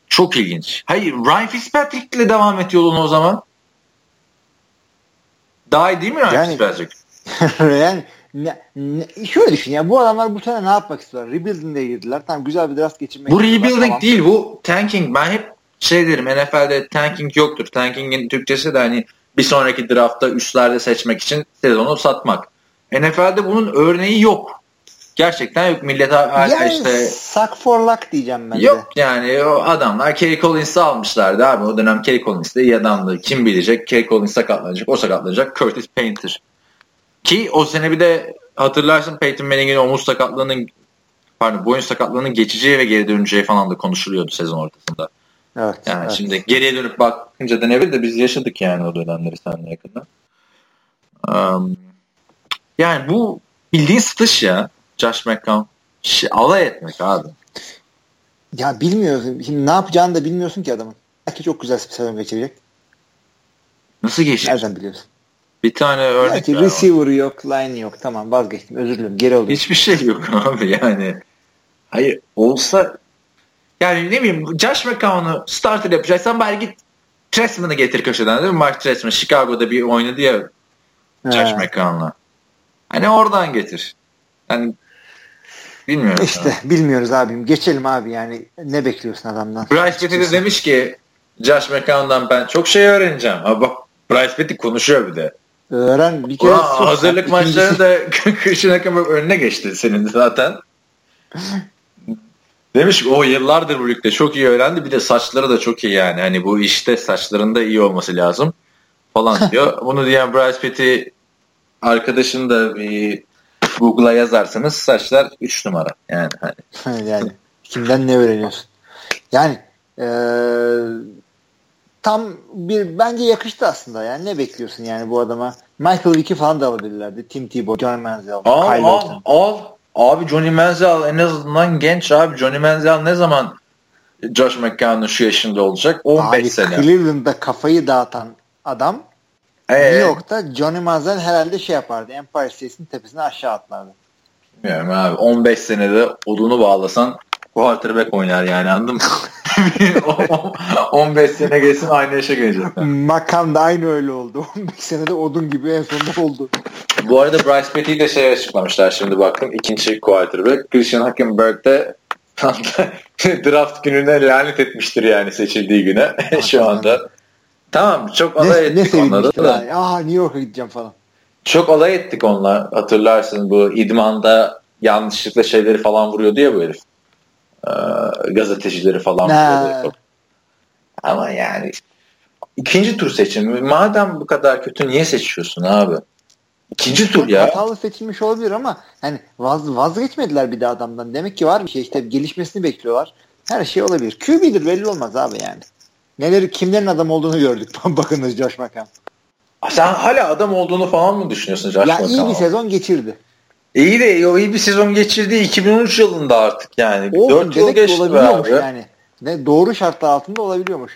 çok ilginç. Hayır Ryan Fitzpatrick'le devam et yoluna o zaman. Daha iyi değil mi Ryan Yani- Fitzpatrick? yani ne, ne- şöyle düşün ya bu adamlar bu sene ne yapmak istiyorlar? Rebuilding'e girdiler. Tamam güzel bir draft geçirmek Bu rebuilding tamam. değil bu tanking. Ben hep şey derim NFL'de tanking yoktur. Tanking'in Türkçesi de hani bir sonraki draftta üstlerde seçmek için sezonu satmak. NFL'de bunun örneği yok. Gerçekten yok. Millet Yani işte suck for luck diyeceğim ben de. yok yani o adamlar Kerry Collins'i almışlardı abi. O dönem Kerry Collins de iyi adamdı. Kim bilecek Kerry Collins sakatlanacak. O sakatlanacak. Curtis Painter. Ki o sene bir de hatırlarsın Peyton Manning'in omuz sakatlığının pardon boyun sakatlığının geçeceği ve geri döneceği falan da konuşuluyordu sezon ortasında. Evet. Yani evet. şimdi geriye dönüp bakınca denebilir de biz yaşadık yani o dönemleri seninle yakında. Um, yani bu bildiğin satış ya Josh McCown. Şey, alay etmek abi. Ya bilmiyorsun. Şimdi ne yapacağını da bilmiyorsun ki adamın. Belki çok güzel bir sezon geçirecek. Nasıl geçecek? Nereden biliyorsun? Bir tane örnek Belki ver bana. receiver'ı yok, line yok. Tamam vazgeçtim. Özür dilerim. Geri alıyorum. Hiçbir şey yok abi yani. Hayır olsa yani ne bileyim Josh McCown'u starter yapacaksan bari git Trestman'ı getir köşeden değil mi? Mark Trestman Chicago'da bir oynadı ya Josh Ha. McCown'la. Hani oradan getir. Yani bilmiyorum. İşte bilmiyoruz abim. Geçelim abi yani. Ne bekliyorsun adamdan? Bryce Petty de demiş ki Josh McCown'dan ben çok şey öğreneceğim. Ama bak Bryce Petty konuşuyor bir de. Öğren bir kere Ulan hazırlık maçları da Christian Hackenberg önüne geçti senin zaten. Demiş ki o yıllardır bu ligde çok iyi öğrendi. Bir de saçları da çok iyi yani. Hani bu işte saçlarında iyi olması lazım falan diyor. Bunu diyen Bryce Petty arkadaşını da bir Google'a yazarsanız saçlar 3 numara. Yani hani yani kimden ne öğreniyorsun? Yani eee, tam bir bence yakıştı aslında. Yani ne bekliyorsun yani bu adama? Michael Vick'i falan da alabilirlerdi. Tim Tebow, John Manziel, Al Kyle al Orton. al. Abi Johnny Manziel en azından genç abi. Johnny Manziel ne zaman Josh McCown'un şu yaşında olacak? 15 Abi sene. Cleveland'da kafayı dağıtan adam Ee, New York'ta Johnny Manziel herhalde şey yapardı. Empire State'in tepesine aşağı atlardı. Bilmiyorum abi. 15 senede odunu bağlasan quarterback oynar yani anladın mı? O- o- 15 sene geçsin aynı yaşa gelecek. Makam da aynı öyle oldu. 15 senede odun gibi en sonunda oldu. Bu arada Bryce Petty'yi de şey açıklamışlar şimdi baktım. ikinci quarterback. Christian Hackenberg de draft gününe lanet etmiştir yani seçildiği güne şu anda. Tamam çok alay Ne, ne ettik onunla sevinmiştir da. Aa New York'a gideceğim falan. Çok alay ettik onunla. Hatırlarsın bu idmanda yanlışlıkla şeyleri falan vuruyordu ya bu herif. Ee, gazetecileri falan Ha. Ama yani ikinci tur seçimi. Madem bu kadar kötü niye seçiyorsun abi? İkinci tur ya. Hatalı seçilmiş olabilir ama hani vaz, vazgeçmediler bir de adamdan. Demek ki var bir şey işte gelişmesini bekliyorlar. Her şey olabilir. QB'dir belli olmaz abi yani. Neleri kimlerin adam olduğunu gördük. Bakınız Josh McCown. Sen hala adam olduğunu falan mı düşünüyorsun Josh Ya iyi McCown'un? bir sezon geçirdi. İyi de o iyi bir sezon geçirdi 2013 yılında artık yani. Olsun 4 yıl geçti olabiliyormuş abi. yani. Ne, doğru şartlar altında olabiliyormuş.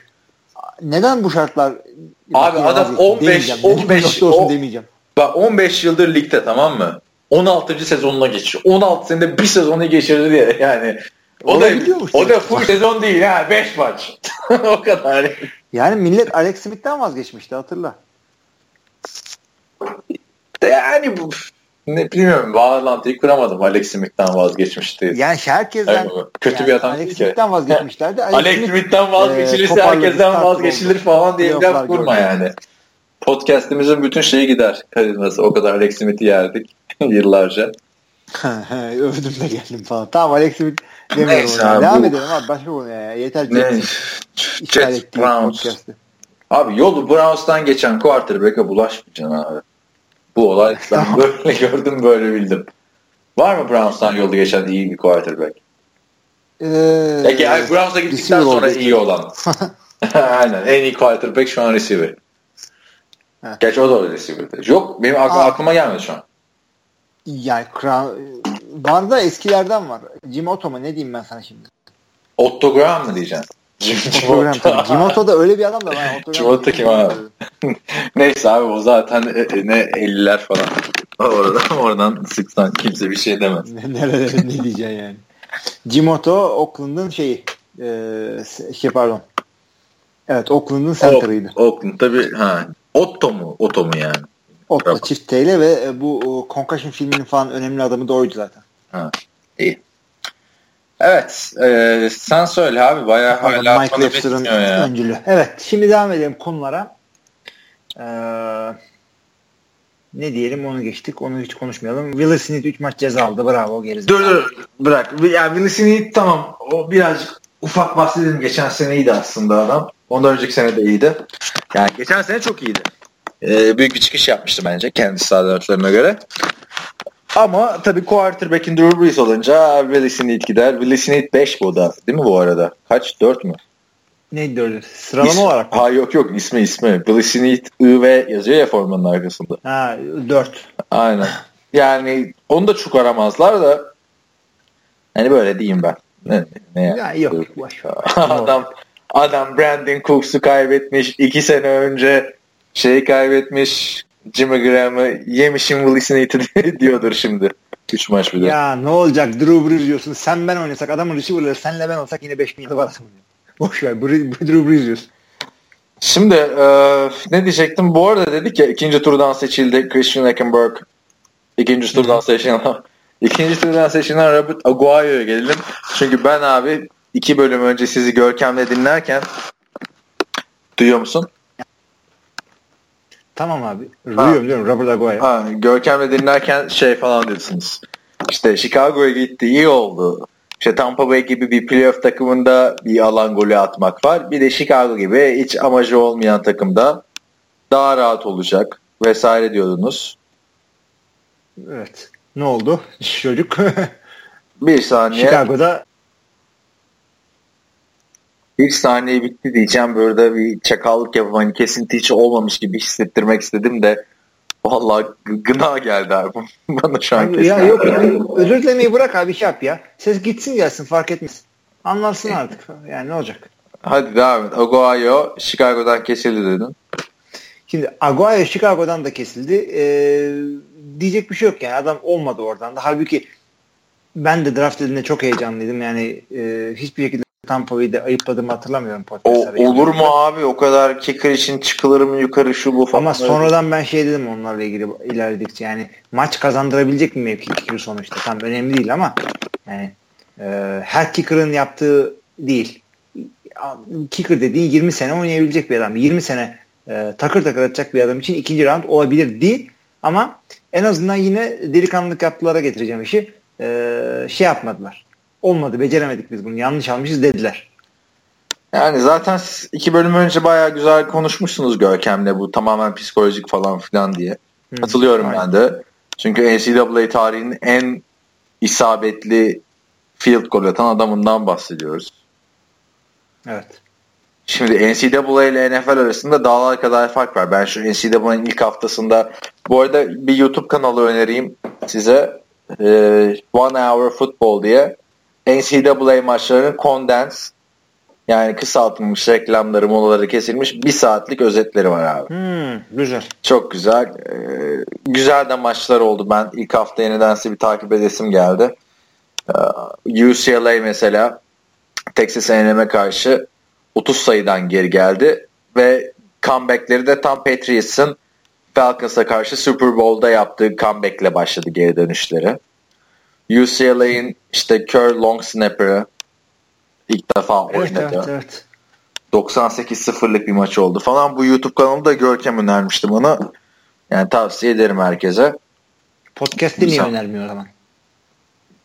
Neden bu şartlar Abi adam vazgeçtim 15 demeyeceğim. Neden 15 yoksa olsun o- demeyeceğim. Bak 15 yıldır ligde tamam mı? 16. sezonuna geçiyor. 16 senede bir sezonu geçirdi diye yani. O da, o da full sezon değil ha 5 maç. o kadar. Yani millet Alex Smith'ten vazgeçmişti hatırla. yani bu ne bilmiyorum bağlantıyı kuramadım. Alex Smith'ten vazgeçmişti. Yani herkesten Yani kötü yani bir adam Alex. Smith'ten vazgeçmişlerdi. Alex Smith'ten vazgeçilirse e, herkesten vazgeçilir oldu. falan diye bir laf kurma yani. Podcast'imizin bütün şeyi gider. Karizması. O kadar Alex Smith'i yerdik yıllarca. Övdüm de geldim falan. Tamam Alex Smith demiyorum. Neyse abi, Devam bu- edelim abi. Başka konu ya. Yeter Ne? Jets. Browns. Abi yolu Browns'tan geçen quarterback'e bulaşmayacaksın abi. Bu olay ben böyle gördüm böyle bildim. Var mı Browns'tan yolu geçen iyi bir quarterback? Ee, Ya, yani Browns'a gittikten sonra oldu. iyi olan. Aynen. En iyi quarterback şu an receiver. Evet. Gerçi o da öyle receiver. Yok benim ak- Aa. aklıma gelmedi şu an. Yani var da eskilerden var. Jim Otto mu? Ne diyeyim ben sana şimdi? Otto Graham mı diyeceksin? Jim, Program tabii. Da öyle bir adam da ben kim abi? Neyse abi o zaten e, e, ne 50'ler falan. Oradan, oradan sıksan kimse bir şey demez. Nerede ne diyeceksin yani? Jim Otto Oakland'ın şeyi e, şey pardon. Evet Oakland'ın center'ıydı. Oakland tabii ha. Otto mu? Otto mu yani? Otto çift T ile ve e, bu Concussion filminin falan önemli adamı da oydu zaten. İyi. Evet. e, sen söyle abi. Bayağı hala Mike Webster'ın öncülü. Evet şimdi devam edelim konulara. Ee, ne diyelim onu geçtik. Onu hiç konuşmayalım. Will Smith 3 maç ceza aldı. Bravo gerizekalı. Dur dur bırak. Yani Will Smith tamam. O birazcık ufak bahsedelim. Geçen sene iyiydi aslında adam. Ondan önceki sene de iyiydi. Yani geçen sene çok iyiydi. Ee, büyük bir çıkış yapmıştı bence kendi standartlarına göre. Ama tabii quarterback'in Drew Brees olunca Will Smith gider. Will Smith 5 bu da. Değil mi bu arada? Kaç? 4 mü? Neydi öyle? Sıralama İsmi- olarak mı? Ha yok yok ismi ismi. Will Smith I ve yazıyor ya formanın arkasında. Ha 4. Aynen. Yani onu da çok aramazlar da hani böyle diyeyim ben. Ne, ne yani? Ya yok. Boş adam adam Brandon Cooks'u kaybetmiş. iki sene önce şeyi kaybetmiş. Jimmy Graham'ı yemişim Will Smith'i diyordur şimdi. 3 maç bir de. Ya ne olacak Drew Brees diyorsun. Sen ben oynasak adamın receiver'ları senle ben olsak yine 5 bin yılı var adamın. Boş ver. Drew Brees diyorsun. Şimdi e, ne diyecektim? Bu arada dedik ya ikinci turdan seçildi Christian Eckenberg. İkinci turdan seçilen ikinci turdan seçilen Robert Aguayo'ya gelelim. Çünkü ben abi iki bölüm önce sizi Görkem'le dinlerken duyuyor musun? Tamam abi. Duyuyorum diyorum. Robert Aguayo. Ha, Görkem'le dinlerken şey falan diyorsunuz. İşte Chicago'ya gitti iyi oldu. İşte Tampa Bay gibi bir playoff takımında bir alan golü atmak var. Bir de Chicago gibi hiç amacı olmayan takımda daha rahat olacak vesaire diyordunuz. Evet. Ne oldu? Çocuk Bir saniye. Chicago'da Bir saniye bitti diyeceğim. Böyle bir çakallık yapıp hani kesinti hiç olmamış gibi hissettirmek istedim de vallahi gı- gına geldi abi. Bana şu an ya kesin. yok ya. Özür dilemeyi bırak abi şey yap ya. Ses gitsin gelsin fark etmez. Anlarsın artık. Yani ne olacak? Hadi devam et. Aguayo Chicago'dan kesildi dedin. Şimdi Aguayo Chicago'dan da kesildi. Ee, diyecek bir şey yok yani. Adam olmadı oradan da. Halbuki ben de draft edildiğinde çok heyecanlıydım. Yani e, hiçbir şekilde Tampa Bay'de ayıpladığımı hatırlamıyorum O, olur mu abi o kadar kicker için çıkılır mı yukarı şu bu falan. Ama sonradan ben şey dedim onlarla ilgili ilerledikçe yani maç kazandırabilecek mi mevki kicker sonuçta tam önemli değil ama yani e, her kicker'ın yaptığı değil. Kicker dediğin 20 sene oynayabilecek bir adam. 20 sene e, takır takır atacak bir adam için ikinci round olabilir değil ama en azından yine delikanlılık yaptılara getireceğim işi. E, şey yapmadılar. Olmadı beceremedik biz bunu yanlış almışız dediler. Yani zaten iki bölüm önce bayağı güzel konuşmuşsunuz Görkem'le bu tamamen psikolojik falan filan diye. Hı, Katılıyorum aynen. ben de. Çünkü NCAA tarihinin en isabetli field goal atan adamından bahsediyoruz. Evet. Şimdi NCAA ile NFL arasında dağlar kadar fark var. Ben şu NCAA'nin ilk haftasında bu arada bir YouTube kanalı önereyim size. Ee, One Hour Football diye NCAA maçlarının condensed yani kısaltılmış reklamları molaları kesilmiş bir saatlik özetleri var abi. Hmm, güzel. Çok güzel. Ee, güzel de maçlar oldu. Ben ilk hafta nedense bir takip edesim geldi. Ee, UCLA mesela Texas A&M'e karşı 30 sayıdan geri geldi ve comebackleri de tam Patriots'ın Falcons'a karşı Super Bowl'da yaptığı comeback'le başladı geri dönüşleri. UCLA'in işte Kerr long snapper'ı ilk defa Evet, oynadı. evet, evet. 98-0'lık bir maç oldu falan. Bu YouTube kanalında Görkem önermişti bana. Yani tavsiye ederim herkese. Podcast'te niye önermiyor o zaman?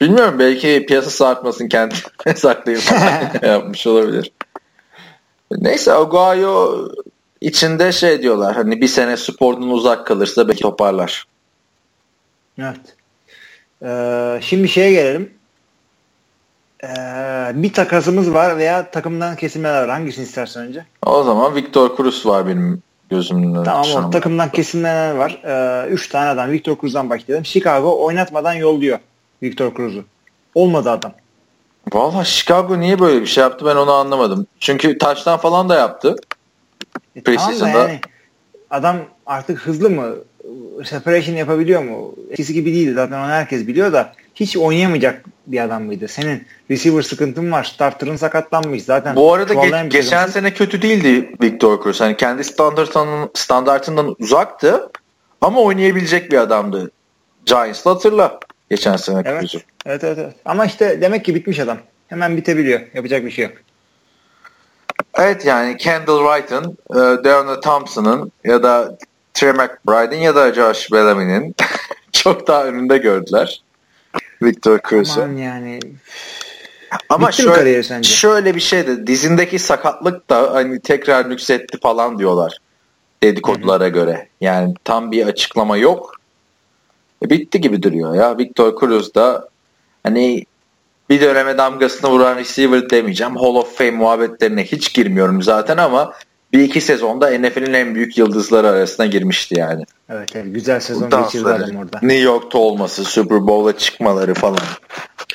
Bilmiyorum belki piyasası artmasın kendi saklayıp yapmış olabilir. Neyse Aguayo içinde şey diyorlar hani bir sene spordan uzak kalırsa belki toparlar. Evet. Ee, şimdi şeye gelelim. Ee, bir takasımız var veya takımdan kesilmeler var. Hangisini istersen önce? O zaman Victor Cruz var benim gözümün Tamam o an. takımdan kesilmeler var. Ee, üç tane adam. Victor Cruz'dan başlayalım. Chicago oynatmadan yolluyor Victor Cruz'u. Olmadı adam. Valla Chicago niye böyle bir şey yaptı ben onu anlamadım. Çünkü taştan falan da yaptı. E, tamam da yani adam artık hızlı mı? Separation yapabiliyor mu? Eskisi gibi değil zaten onu herkes biliyor da hiç oynayamayacak bir adam mıydı? Senin receiver sıkıntın var. Starter'ın sakatlanmış. Zaten Bu arada ge- geçen sene kötü değildi Victor Cruz. Hani kendi standartından, standartından uzaktı ama oynayabilecek bir adamdı. Giants'la hatırla geçen sene Evet. Cruz'u. Evet, evet, evet. Ama işte demek ki bitmiş adam. Hemen bitebiliyor. Yapacak bir şey yok. Evet yani Kendall Wright'ın, e, Deona Thompson'ın ya da Trey McBride'in ya da Josh Bellamy'nin çok daha önünde gördüler. Victor Cruz'u. Aman yani. Ama Bitti şöyle, sence? şöyle bir şey de dizindeki sakatlık da hani tekrar nüksetti falan diyorlar dedikodulara göre. Yani tam bir açıklama yok. E, bitti gibi duruyor ya. Victor Cruz da hani bir döneme damgasını vuran receiver demeyeceğim. Hall of Fame muhabbetlerine hiç girmiyorum zaten ama bir iki sezonda NFL'in en büyük yıldızları arasına girmişti yani. Evet, evet. Güzel sezon Dansları, geçirdi adam orada. New York'ta olması, Super Bowl'a çıkmaları falan.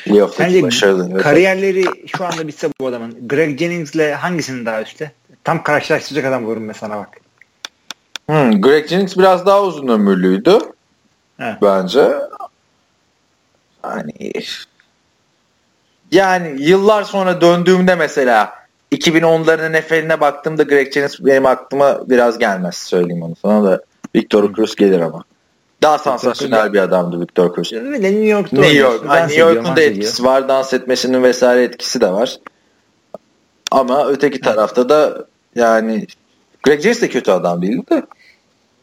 Playoff'taki başarılı. Evet. kariyerleri şu anda bitse bu adamın Greg Jennings'le hangisinin daha üstte? Tam karşılaştıracak adam ben sana bak. Hmm, Greg Jennings biraz daha uzun ömürlüydü Evet. bence. Yani yani yıllar sonra döndüğümde mesela 2010'ların NFL'ine baktığımda Greg Jennings benim aklıma biraz gelmez söyleyeyim onu sana da Victor Cruz gelir ama. Daha sansasyonel bir adamdı Victor Cruz. De New York'ta New. York, Ay, New ediyor, York'un da ediyor. etkisi var. Dans etmesinin vesaire etkisi de var. Ama öteki tarafta da yani Greg Jennings de kötü adam değildi de.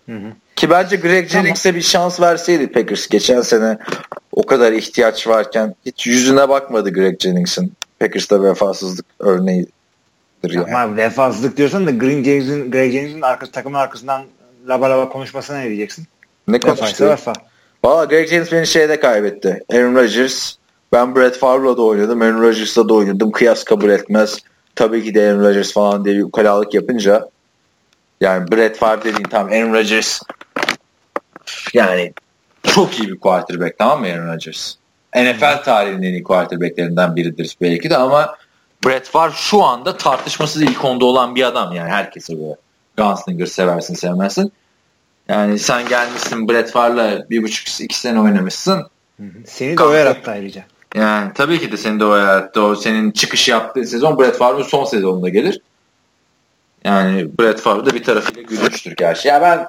Hı hı. Ki bence Greg Tamam. Jennings'e bir şans verseydi Packers geçen sene o kadar ihtiyaç varken hiç yüzüne bakmadı Greg Jennings'in. Packers'ta vefasızlık örneğidir yani. Ama vefasızlık diyorsan da Green Jennings'in, Greg Jennings'in arka, takımın arkasından laba laba konuşmasına ne diyeceksin? Ne konuştu? vefa. Valla Greg Jennings beni şeyde kaybetti. Aaron Rodgers. Ben Brett Favre'la da oynadım. Aaron Rodgers'la da oynadım. Kıyas kabul etmez. Tabii ki de Aaron Rodgers falan diye ukalalık yapınca yani Brett Favre dediğin tam Aaron Rodgers yani çok iyi bir quarterback tamam mı Aaron Rodgers? NFL tarihinin en iyi quarterbacklerinden biridir belki de ama Brett Favre şu anda tartışmasız ilk onda olan bir adam yani herkese böyle. Gunslinger seversin sevmezsin. Yani sen gelmişsin Brett Favre'la bir buçuk iki sene oynamışsın. Seni de o yarattı ayrıca. Yani tabii ki de senin de o yarattı. O senin çıkış yaptığın sezon Brett Favre'ın son sezonunda gelir. Yani Brett Favre da bir tarafıyla gülmüştür gerçi. Ya ben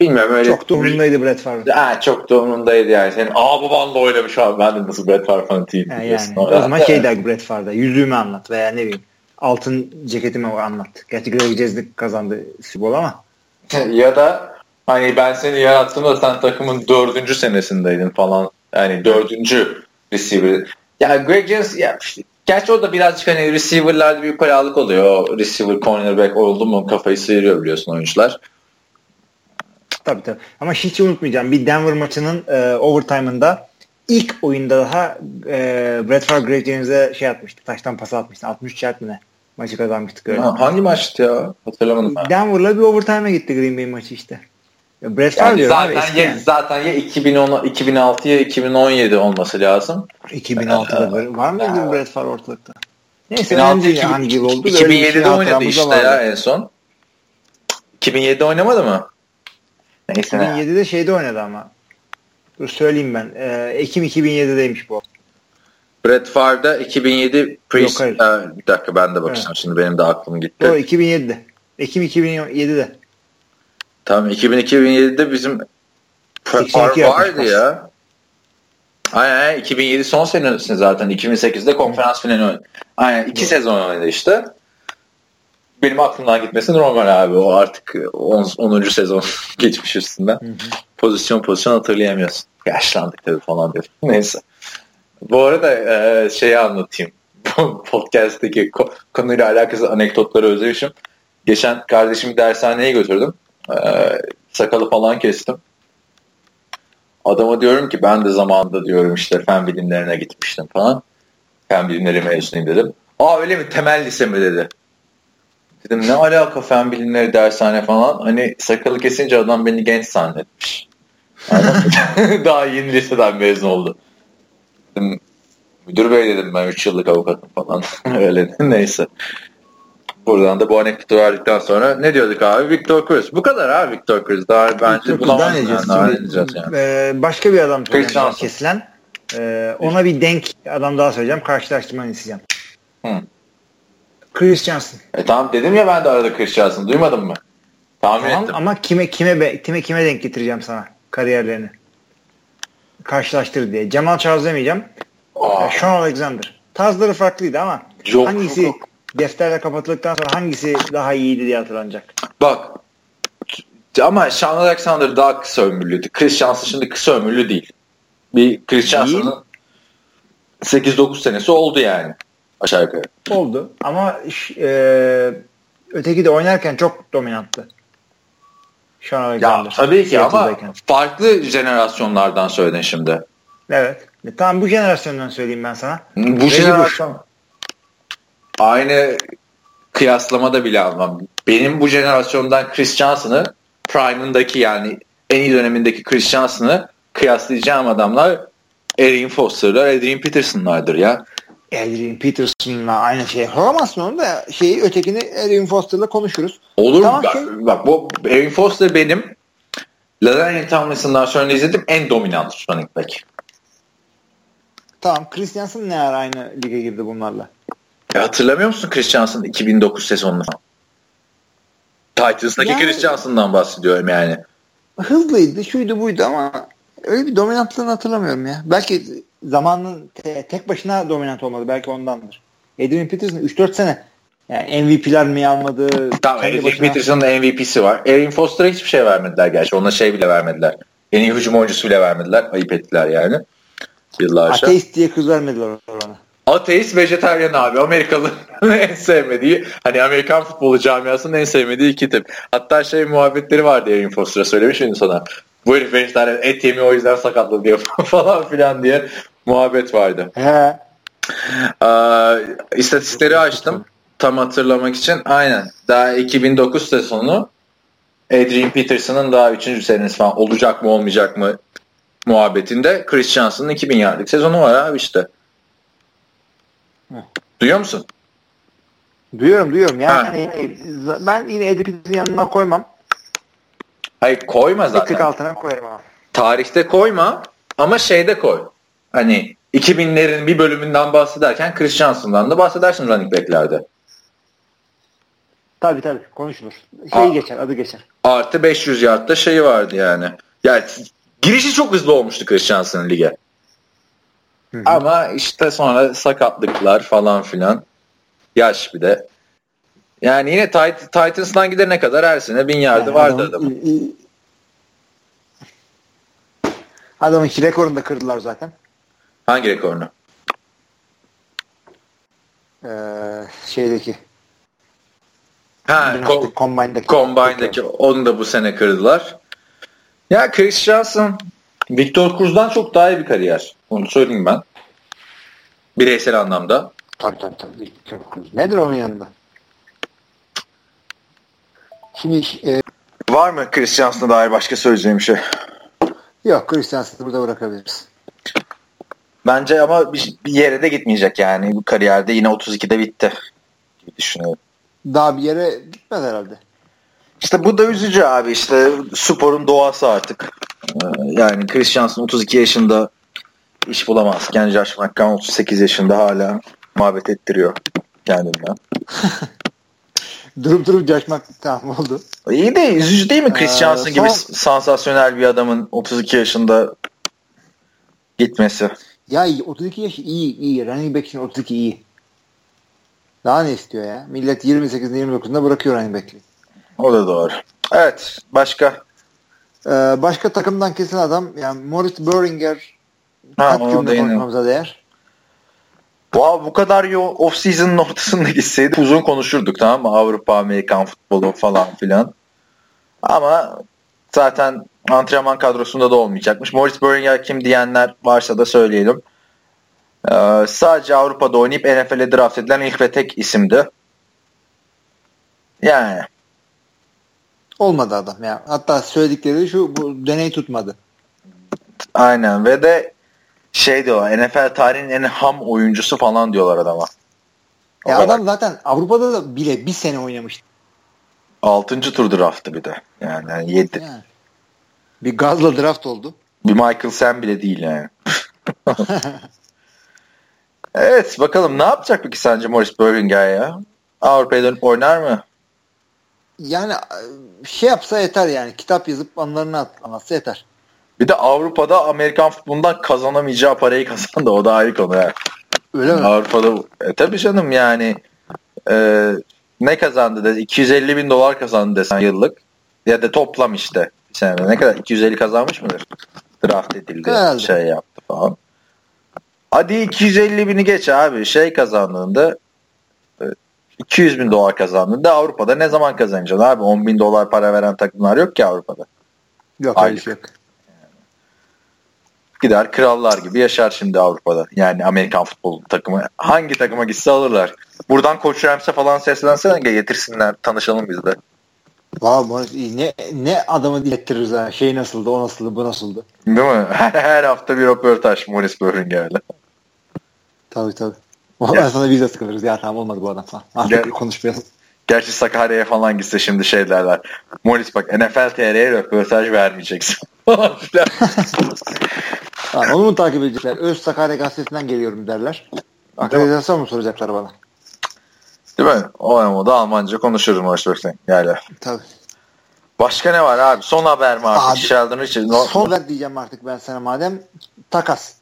bilmiyorum öyle. Çok da umurundaydı Brett Favre. Ha, çok da umurundaydı yani. Senin aa babanla oynamış abi. Ben de nasıl Brett Favre fanatiyim. Yani, yani. O zaman şey der Brett Favre'da. Yüzüğümü anlat veya ne bileyim. Altın ceketimi anlat. Gerçi Greg Jennings kazandı Bowl ama. ya da hani ben seni yarattığımda sen takımın dördüncü senesindeydin falan. Yani dördüncü receiver. Ya Greg Jennings ya işte, gerçi o da birazcık hani receiver'larda bir ukalalık oluyor. O receiver cornerback oldu mu kafayı sıyırıyor biliyorsun oyuncular. Tabii tabii. Ama hiç unutmayacağım. Bir Denver maçının e, overtime'ında ilk oyunda daha e, Brett Favre Jennings'e şey atmıştı. Taştan pas atmıştı. 63 yard mı ne? Maçı kazanmıştık öyle. Ha, hangi maçtı ya? Hatırlamadım. ben. Denver'la bir overtime'e gitti Green Bay maçı işte. Ya Brett Favre Yani diyorum abi zaten eski ya, yani. zaten ya 2010 2006 ya 2017 olması lazım. 2006'da var, var mıydı Ya. Brett Favre ortalıkta? Neyse 2006 önemli değil hangi yıl oldu. Böyle bir şey 2007'de oynadı işte vardı. ya en son. 2007'de oynamadı mı? Neyse. 2007'de şeyde oynadı ama. Dur söyleyeyim ben. Ee, Ekim 2007'deymiş bu. Brett Favre'da 2007 pre Yok, hayır. Ha, bir dakika ben de bakacağım şimdi benim de aklım gitti. Doğru 2007'de. Ekim 2007'de. Tamam 2000-2007'de bizim 82 vardı ya. Aynen aynen. 2007 son senesi zaten. 2008'de konferans finali oynadı. Aynen iki sezon oynadı işte. Benim aklımdan gitmesi normal abi. O artık 10. 10. sezon geçmiş üstünden. Pozisyon pozisyon hatırlayamıyorsun. Yaşlandık tabii falan dedim. Neyse. Bu arada e, şeyi anlatayım. Ko- konuyla alakası anekdotları özlemişim. Geçen kardeşimi dershaneye götürdüm. E, sakalı falan kestim. Adama diyorum ki ben de zamanında diyorum işte fen bilimlerine gitmiştim falan. Fen bilimleri mezunuyum dedim. Aa öyle mi temel lise mi dedi. Dedim ne alaka fen bilimleri dershane falan. Hani sakalı kesince adam beni genç zannetmiş. Daha yeni liseden mezun oldu. Dedim, müdür bey dedim ben 3 yıllık avukatım falan. öyle neyse. Buradan da bu anekdotu verdikten sonra ne diyorduk abi? Victor Cruz. Bu kadar abi Victor Cruz. Daha bence bulamazsın yani. Daha diyeceğiz yani. Ee, başka bir adam kesilen. Ee, ona bir denk adam daha söyleyeceğim. Karşılaştırmanı isteyeceğim. Hı. Chris Johnson. E tamam dedim ya ben de arada Chris Johnson. Duymadın mı? Tahmin Tamam ettim. ama kime kime be- kime kime denk getireceğim sana kariyerlerini. Karşılaştır diye. Cemal Charles demeyeceğim. Aa, Sean Alexander. Tarzları farklıydı ama Yok, hangisi yok, yok. defterle kapatıldıktan sonra hangisi daha iyiydi diye hatırlanacak. Bak ama Sean Alexander daha kısa ömürlüydü. Chris Johnson şimdi kısa ömürlü değil. Bir Chris Johnson'ın 8-9 senesi oldu yani. Aşağı yukarı. Oldu ama e, öteki de oynarken çok dominanttı. Sean Ya Alexander. tabii ki ama farklı jenerasyonlardan söyledin şimdi. Evet. E, tamam bu jenerasyondan söyleyeyim ben sana. Bu Reggie jenerasyon aynı kıyaslamada bile almam. Benim bu jenerasyondan Chris Johnson'ı Prime'ındaki yani en iyi dönemindeki Chris Johnson'ı kıyaslayacağım adamlar Erin Foster'lar, Adrian Peterson'lardır ya. Adrian Peterson'la aynı şey. Olamazsın onu da şeyi ötekini Adrian Foster'la konuşuruz. Olur Tamam, bak, şey- bak bu Erin Foster benim Ladanian Tomlinson'dan sonra izledim en dominant running back. Tamam Chris Johnson ne ara aynı lige girdi bunlarla? E, hatırlamıyor musun Chris Johnson'ın 2009 sezonunu? Titans'daki Yani- Chris Johnson'dan bahsediyorum yani. Hızlıydı, şuydu buydu ama öyle bir dominantlığını hatırlamıyorum ya. Belki zamanın te- tek başına dominant olmadı. Belki ondandır. Adrian Peterson 3-4 sene yani MVP'ler mi almadı? Tamam Adrian başına- Peterson'ın MVP'si var. Erin Foster'a hiçbir şey vermediler gerçi. Ona şey bile vermediler. En iyi hücum oyuncusu bile vermediler. Ayıp ettiler yani. Yıllarca. Ateist diye kız vermediler ona. Ateist vejetaryen abi. Amerikalı en sevmediği hani Amerikan futbolu camiasının en sevmediği iki tip. Hatta şey muhabbetleri vardı Erin Foster'a söylemiş miydim sana? Bu herif vejetaryen et yemiyor o yüzden sakatlanıyor falan filan diye muhabbet vardı. He. Ee, istatistikleri açtım. Tam hatırlamak için. Aynen. Daha 2009 sezonu Adrian Peterson'ın daha 3. senesi falan olacak mı olmayacak mı muhabbetinde Chris Johnson'ın 2000 yardlık sezonu var abi işte. Duyuyor musun? Duyuyorum duyuyorum. Yani ben yine Adrian Peterson'ın yanına koymam. Hayır koyma Bir tık zaten. altına koyarım ama. Tarihte koyma ama şeyde koy. Hani 2000'lerin bir bölümünden bahsederken Chris Johnson'dan da bahsedersin running back'lerde. Tabii tabii konuşulur. Şey Aa. geçer adı geçer. Artı 500 yardta şeyi vardı yani. Yani girişi çok hızlı olmuştu Chris Johnson'ın lige. hı. Ama işte sonra sakatlıklar falan filan. Yaş bir de. Yani yine Tit- Titans'dan gidene kadar her sene bin yardı Yani vardı adamın- adamın. Adamın iki rekorunu da kırdılar zaten. Hangi rekorunu? Ee, şeydeki. Ha, Ko- Combine'daki. Combine'daki onu da bu sene kırdılar. Ya Chris Johnson Victor Cruz'dan çok daha iyi bir kariyer. Onu söyleyeyim ben. Bireysel anlamda. Tabii tabii tabii. Çok güzel. Nedir onun yanında? Şimdi e, Var mı Chris Johnson'a dair başka söyleyeceğim bir şey? yok Christiansen'ı burada bırakabiliriz. Bence ama bir, bir yere de gitmeyecek yani. Bu kariyerde yine 32'de bitti. Gibi düşünüyorum. Daha bir yere gitmez herhalde. İşte bu da üzücü abi işte sporun doğası artık. Ee, Yani Chris Johnson 32 yaşında iş bulamazken Josh McCown 38 yaşında hala muhabbet ettiriyor kendinden. durup durup coşmak tamam oldu. İyi de üzücü değil mi Chris Ee, Johnson son- gibi sansasyonel bir adamın 32 yaşında gitmesi? Ya iyi, 32 yaş iyi iyi. Running back için 32 iyi. Daha ne istiyor ya? Millet 28'inde 29'unda bırakıyor running back'liği. O da doğru. Evet. Başka? Ee, başka takımdan kesin adam yani Morris Böhringer Ha, kaç cümle konuşmamıza değer. Wow, bu kadar yo off season'ın ortasında gitseydi uzun konuşurduk tamam mı? Avrupa, Amerikan futbolu falan filan. Ama zaten antrenman kadrosunda da olmayacakmış. Morris Böhringer kim diyenler varsa da söyleyelim. Ee, sadece Avrupa'da oynayıp NFL'e draft edilen ilk ve tek isimdi. Yani Olmadı adam ya. Hatta söyledikleri şu bu deney tutmadı. aynen ve de şey diyorlar NFL tarihinin en ham oyuncusu falan diyorlar adama. O Ya kadar. adam zaten Avrupa'da da bile bir sene oynamıştı. 6. tur draftı bir de. Yani 7. Yani. Bir gazla draft oldu. Bir Michael Sam bile değil yani. evet bakalım ne yapacak peki sence Morris Böhringer ya? Avrupa'ya dönüp oynar mı? Yani e, şey yapsa yeter yani. Kitap yazıp anılarını at- anlatsa yeter. Bir de Avrupa'da Amerikan futbolundan kazanamayacağı parayı kazandı. O da ayrı konu. ya. Öyle mi? Avrupa'da e, tabii canım yani e, ne kazandı de 250 bin dolar kazandı desen yıllık ya da toplam işte senede ne kadar 250 kazanmış mıdır? Draft edildi Herhalde. şey yaptı falan. Hadi 250 bini geç abi şey kazandığında e, 200 bin dolar kazandığında Avrupa'da ne zaman kazanacaksın abi 10 bin dolar para veren takımlar yok ki Avrupa'da. Yok Aylık. yok. Gider krallar gibi yaşar şimdi Avrupa'da. Yani Amerikan futbol takımı. Hangi takıma gitse alırlar. Buradan Koç Rams'e falan seslensene getirsinler. Tanışalım biz de. Valla. Ne, ne adamı dilettiririz ha. Şey nasıldı, o nasıldı, bu nasıldı. Değil mi? Her, her hafta bir röportaj Morris Böhringer'le. Tabii tabii. Valla sana biz de sıkılırız. Ya tamam olmadı bu adam falan. Artık Gel. konuşmayalım. Gerçi Sakarya'ya falan gitse şimdi şey derler. Morris bak NFL TR'ye röportaj vermeyeceksin. Tamam, onu mu takip edecekler? Öz Sakarya Gazetesi'nden geliyorum derler. Akreditasyon mu soracaklar bana? Değil mi? O da Almanca konuşurum Böhringer. Yani. Tabii. Başka ne var abi? Son haber mi artık? Abi, Sheldon Richardson. No- Son ver diyeceğim artık ben sana madem. Takas.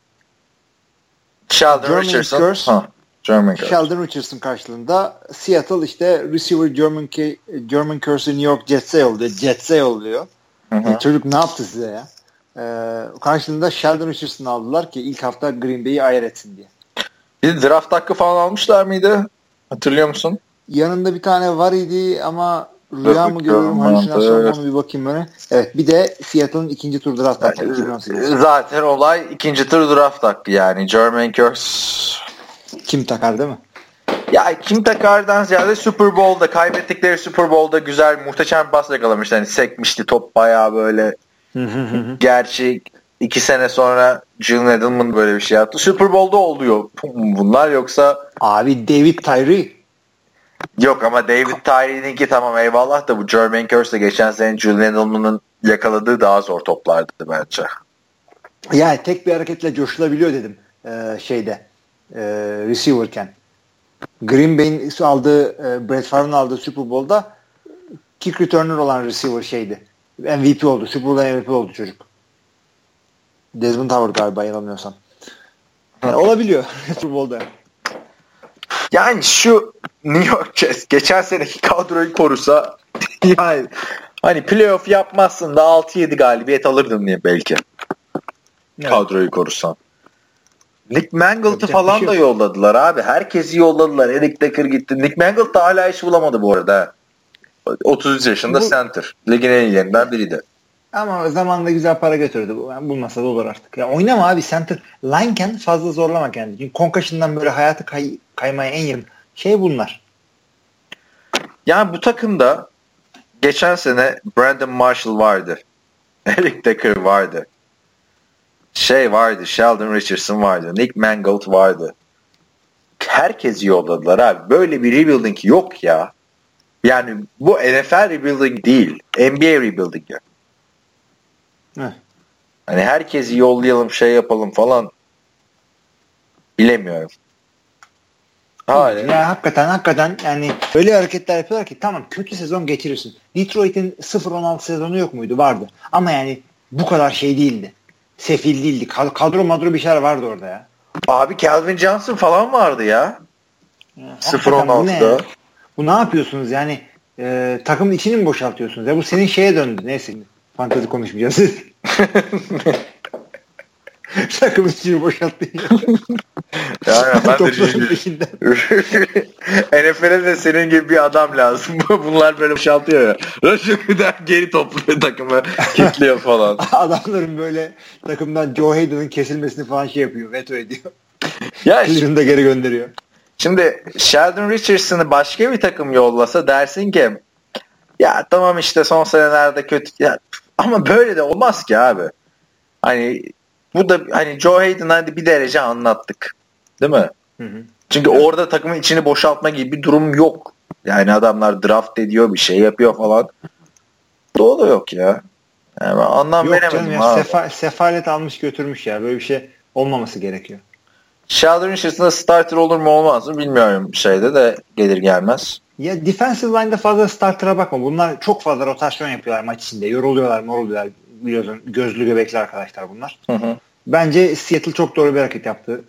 Sheldon German Richardson. Curse. Ha, German Curse. Sheldon Richardson karşılığında Seattle işte receiver German, K- German Curse'ü New York Jets'e yolluyor. Jets'e yolluyor. Hı hı. E, çocuk ne yaptı size ya? Ee, karşılığında Sheldon Richardson'ı aldılar ki ilk hafta Green Bay'i ayar etsin diye. Bir draft hakkı falan almışlar mıydı? Hatırlıyor musun? Yanında bir tane var idi ama rüya mı görüyorum halüsinasyon evet. bir bakayım böyle. Evet bir de Seattle'ın ikinci tur draft hakkı 2018. Zaten olay ikinci tur draft hakkı yani. German Curse. Kim takar değil mi? Ya kim takardan ziyade Super Bowl'da kaybettikleri Super Bowl'da güzel muhteşem bir pas yakalamıştı. Hani sekmişti top bayağı böyle. Gerçi iki sene sonra Julian Edelman böyle bir şey yaptı. Super Bowl'da oluyor bunlar yoksa Abi David Tyree. yok ama David Tyree'ninki tamam eyvallah da bu German Curse'de geçen sene Julian Edelman'ın yakaladığı daha zor toplardı bence. Yani tek bir hareketle coşulabiliyor dedim ee, şeyde e, receiver'ken. Green Bay'in aldığı e, Brett Favre'ın aldığı Super Bowl'da kick returner olan receiver şeydi. MVP oldu. Super Bowl'da MVP oldu çocuk. Desmond Howard galiba yanılmıyorsam. Yani olabiliyor Super Bowl'da. Yani şu New York Jets geçen seneki kadroyu korusa yani hani playoff yapmazsın da 6-7 galibiyet alırdın diye belki. Kadroyu korusan. Nick bir falan şey da yolladılar abi. Herkesi yolladılar. Eric Decker gitti. Nick Mangle da hala iş bulamadı bu arada. 33 yaşında Bu- center. Ligin en iyilerinden biriydi. Ama zamanında güzel para götürdü. Bulmasa da olur artık. Ya oynama abi center. Lineken fazla zorlama kendini. Çünkü concussion'dan böyle hayatı kay, kaymaya en yakın şey bunlar. Yani bu takımda geçen sene Brandon Marshall vardı. Eric Decker vardı. Şey vardı. Sheldon Richardson vardı. Nick Mangold vardı. Herkesi yolladılar abi. Böyle bir rebuilding yok ya. Yani bu NFL rebuilding değil. NBA rebuilding ya. Heh. Hani herkesi yollayalım şey yapalım falan. Bilemiyorum. Hayır. Ya hakikaten hakikaten yani öyle hareketler yapıyorlar ki tamam kötü sezon geçirirsin. Detroit'in 0-16 sezonu yok muydu? Vardı. Ama yani bu kadar şey değildi. Sefil değildi. Kadro madro bir şeyler vardı orada ya. Abi Calvin Johnson falan vardı ya. Ne 0-16'da. Bu ne yapıyorsunuz yani? E, takımın içini mi boşaltıyorsunuz? Ya bu senin şeye döndü. Neyse. Fantezi konuşmayacağız. takımın içini boşalttın. Yani ben de peşinden. NFL'e de senin gibi bir adam lazım. Bunlar böyle boşaltıyor ya. Raşık'dan geri topluyor takımı. Kitliyor falan. Adamların böyle takımdan Joe Hayden'ın kesilmesini falan şey yapıyor. Veto ediyor. Ya Cleveland'a geri gönderiyor. Şimdi Sheldon Richardson'ı başka bir takım yollasa dersin ki ya tamam işte son senelerde kötü ya, ama böyle de olmaz ki abi. Hani bu da hani Joe Hayden hadi bir derece anlattık. Değil mi? Hı hı. Çünkü orada takımın içini boşaltma gibi bir durum yok. Yani adamlar draft ediyor bir şey yapıyor falan. Da yok ya. Yani anlam Yok veremedim canım ya abi. sefa- sefalet almış götürmüş ya. Böyle bir şey olmaması gerekiyor. Sheldon Richardson'da starter olur mu olmaz mı bilmiyorum şeyde de gelir gelmez. Ya defensive line'da fazla starter'a bakma. Bunlar çok fazla rotasyon yapıyorlar maç içinde. Yoruluyorlar, moruluyorlar. Biliyorsun gözlü göbekli arkadaşlar bunlar. Hı hı. Bence Seattle çok doğru bir hareket yaptı.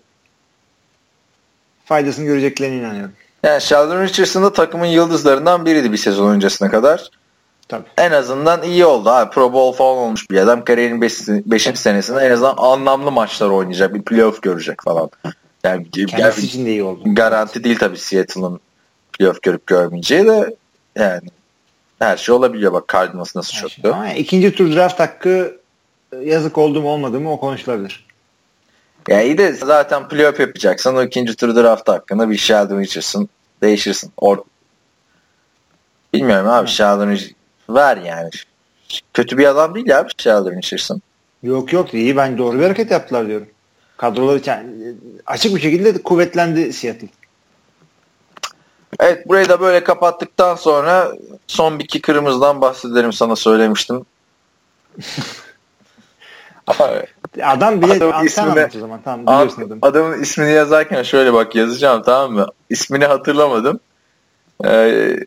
Faydasını göreceklerine inanıyorum. Yani Sheldon Richardson da takımın yıldızlarından biriydi bir sezon öncesine kadar. Tabii. En azından iyi oldu. Abi. Pro Bowl falan olmuş bir adam. Kariyerinin 5. senesinde en azından anlamlı maçlar oynayacak. Bir playoff görecek falan. Yani Kendisi yani için de iyi oldu. garanti değil tabii Seattle'ın playoff görüp görmeyeceği de yani her şey olabiliyor. Bak Cardinals nasıl Her şey. çöktü. Ama ikinci tur draft hakkı e, yazık oldu mu olmadı mı o konuşulabilir. Ya iyi de zaten playoff yapacaksan o ikinci tur draft hakkında bir Sheldon Richardson değişirsin. Or Bilmiyorum abi Sheldon ver yani. Kötü bir adam değil abi Sheldon Richardson. Yok yok iyi ben doğru bir hareket yaptılar diyorum. Kadroları açık bir şekilde kuvvetlendi Seattle. Evet burayı da böyle kapattıktan sonra son bir kicker'ımızdan bahsedelim sana söylemiştim. Adam bile Adamın Adamın ismi de- anlat o zaman. Tamam biliyorsun adamı. adamın ismini yazarken şöyle bak yazacağım tamam mı? İsmini hatırlamadım. Ee,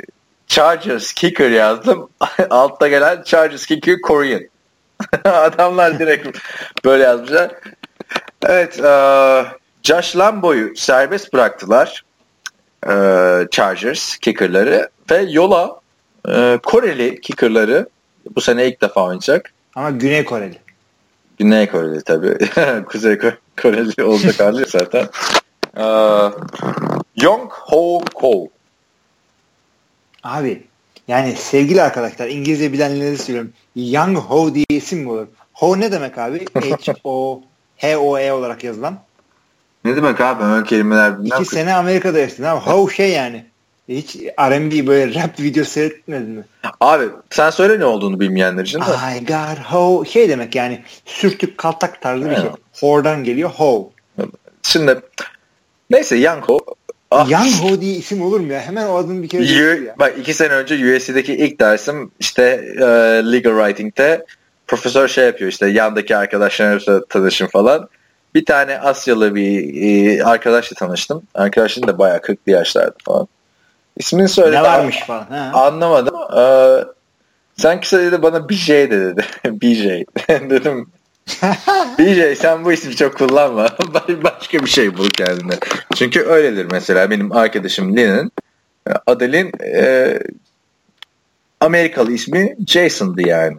Chargers kicker yazdım. Altta gelen Chargers kicker Korean. Adamlar direkt böyle yazmışlar. Evet, e, Josh Lambo'yu serbest bıraktılar. E, Chargers kickerları ve yola e, Koreli kickerları bu sene ilk defa oynayacak. Ama Güney Koreli. Güney Koreli tabii. Kuzey Ko- Koreli olacak hali zaten. E, Yong Ho Ko. Abi yani sevgili arkadaşlar İngilizce bilenleri söylüyorum. Young Ho diye isim mi olur? Ho ne demek abi? H-O H-O-E olarak yazılan. Ne demek abi ön kelimeler İki ki. sene Amerika'da yaşadın abi. Ho şey yani. Hiç R&B böyle rap video seyretmedin mi? Abi sen söyle ne olduğunu bilmeyenler için de. I got ho şey demek yani sürtük kaltak tarzı bir şey. Ho'dan geliyor ho. Şimdi neyse Young Ho. Ah, Young ho diye isim olur mu ya? Hemen o adını bir kere U- ya. bak iki sene önce USC'deki ilk dersim işte e, legal writing'te profesör şey yapıyor işte yandaki arkadaşlarımla tanışın falan. Bir tane Asyalı bir e, arkadaşla tanıştım. Arkadaşın da bayağı 40'lı yaşlardı falan. İsmini söyledi. Ne varmış falan. Ha. Anlamadım. Ee, sen kısa dedi bana BJ de dedi. BJ. Dedim BJ sen bu ismi çok kullanma. Başka bir şey bul kendine. Çünkü öyledir mesela benim arkadaşım Lynn'in Adel'in e, Amerikalı ismi Jason'dı yani.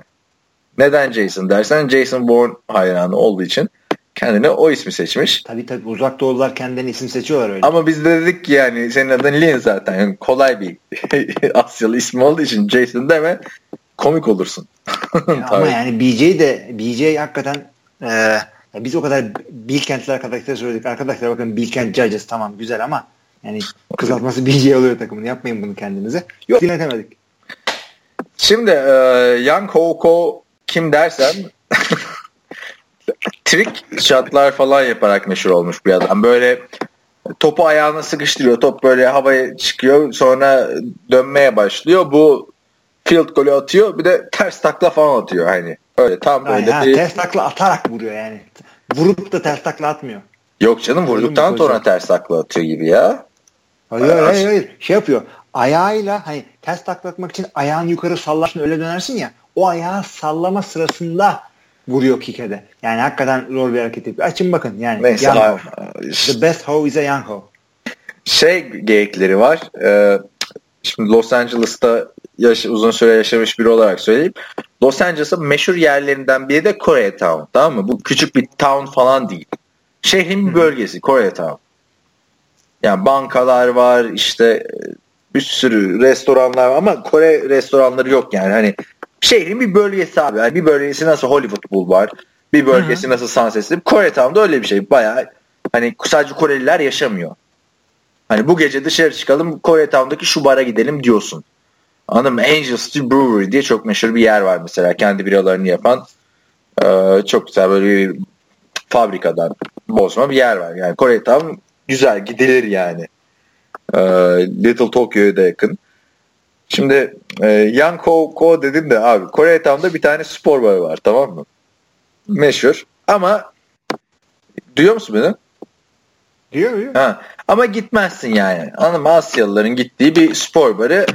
Neden Jason dersen Jason Bourne hayranı olduğu için kendine o ismi seçmiş. Tabii tabii uzak doğular kendilerine isim seçiyorlar öyle. Ama biz de dedik ki yani senin adın Lin zaten. Yani kolay bir Asyalı ismi olduğu için Jason deme komik olursun. Ama yani BJ de BJ hakikaten e, biz o kadar Bilkentli arkadaşlara söyledik. Arkadaşlar bakın Bilkent Judges tamam güzel ama yani kızartması BJ oluyor takımını. Yapmayın bunu kendinize. Yok dinletemedik. Şimdi e, Young Hoko kim dersen trik shotlar falan yaparak meşhur olmuş bir adam. Böyle topu ayağına sıkıştırıyor. Top böyle havaya çıkıyor. Sonra dönmeye başlıyor. Bu field golü atıyor. Bir de ters takla falan atıyor. Hani öyle tam Yani, böyle ha, bir... ters takla atarak vuruyor yani. Vurup da ters takla atmıyor. Yok canım vurduktan sonra ters takla atıyor gibi ya. Hayır hayır hayır, hayır. Şey yapıyor. Ayağıyla hani ters taklatmak için ayağını yukarı sallarsın öyle dönersin ya. O ayağı sallama sırasında vuruyor kick'e Yani hakikaten zor bir hareket yapıyor. Açın bakın yani. Neyse. Young The best hoe is a young hoe. Şey geyikleri var. Ee, şimdi Los Angeles'ta yaş- uzun süre yaşamış biri olarak söyleyeyim. Los Angeles'ın meşhur yerlerinden biri de Koreatown. Tamam mı? Bu küçük bir town falan değil. Şehrin bir bölgesi Koreatown. Yani bankalar var işte bir sürü restoranlar var ama Kore restoranları yok yani. Hani şehrin bir bölgesi abi. Yani bir bölgesi nasıl Hollywood Boulevard, bir bölgesi nasıl Sunset Strip. Koreatown'da öyle bir şey. Bayağı hani sadece Koreliler yaşamıyor. Hani bu gece dışarı çıkalım Koreatown'daki şu bara gidelim diyorsun. Anladın mı? Angel Steel Brewery diye çok meşhur bir yer var mesela. Kendi biralarını yapan ee, çok güzel böyle bir fabrikadan bozma bir yer var. Yani Koreatown güzel gidilir yani. Ee, Little Tokyo'ya da yakın. Şimdi e, Yanko Ko dedim de abi Koreatown'da bir tane spor barı var tamam mı? Meşhur ama duyuyor musun beni? Diyor diyor. Ha. Ama gitmezsin yani. Anladın mı? Asyalıların gittiği bir spor barı.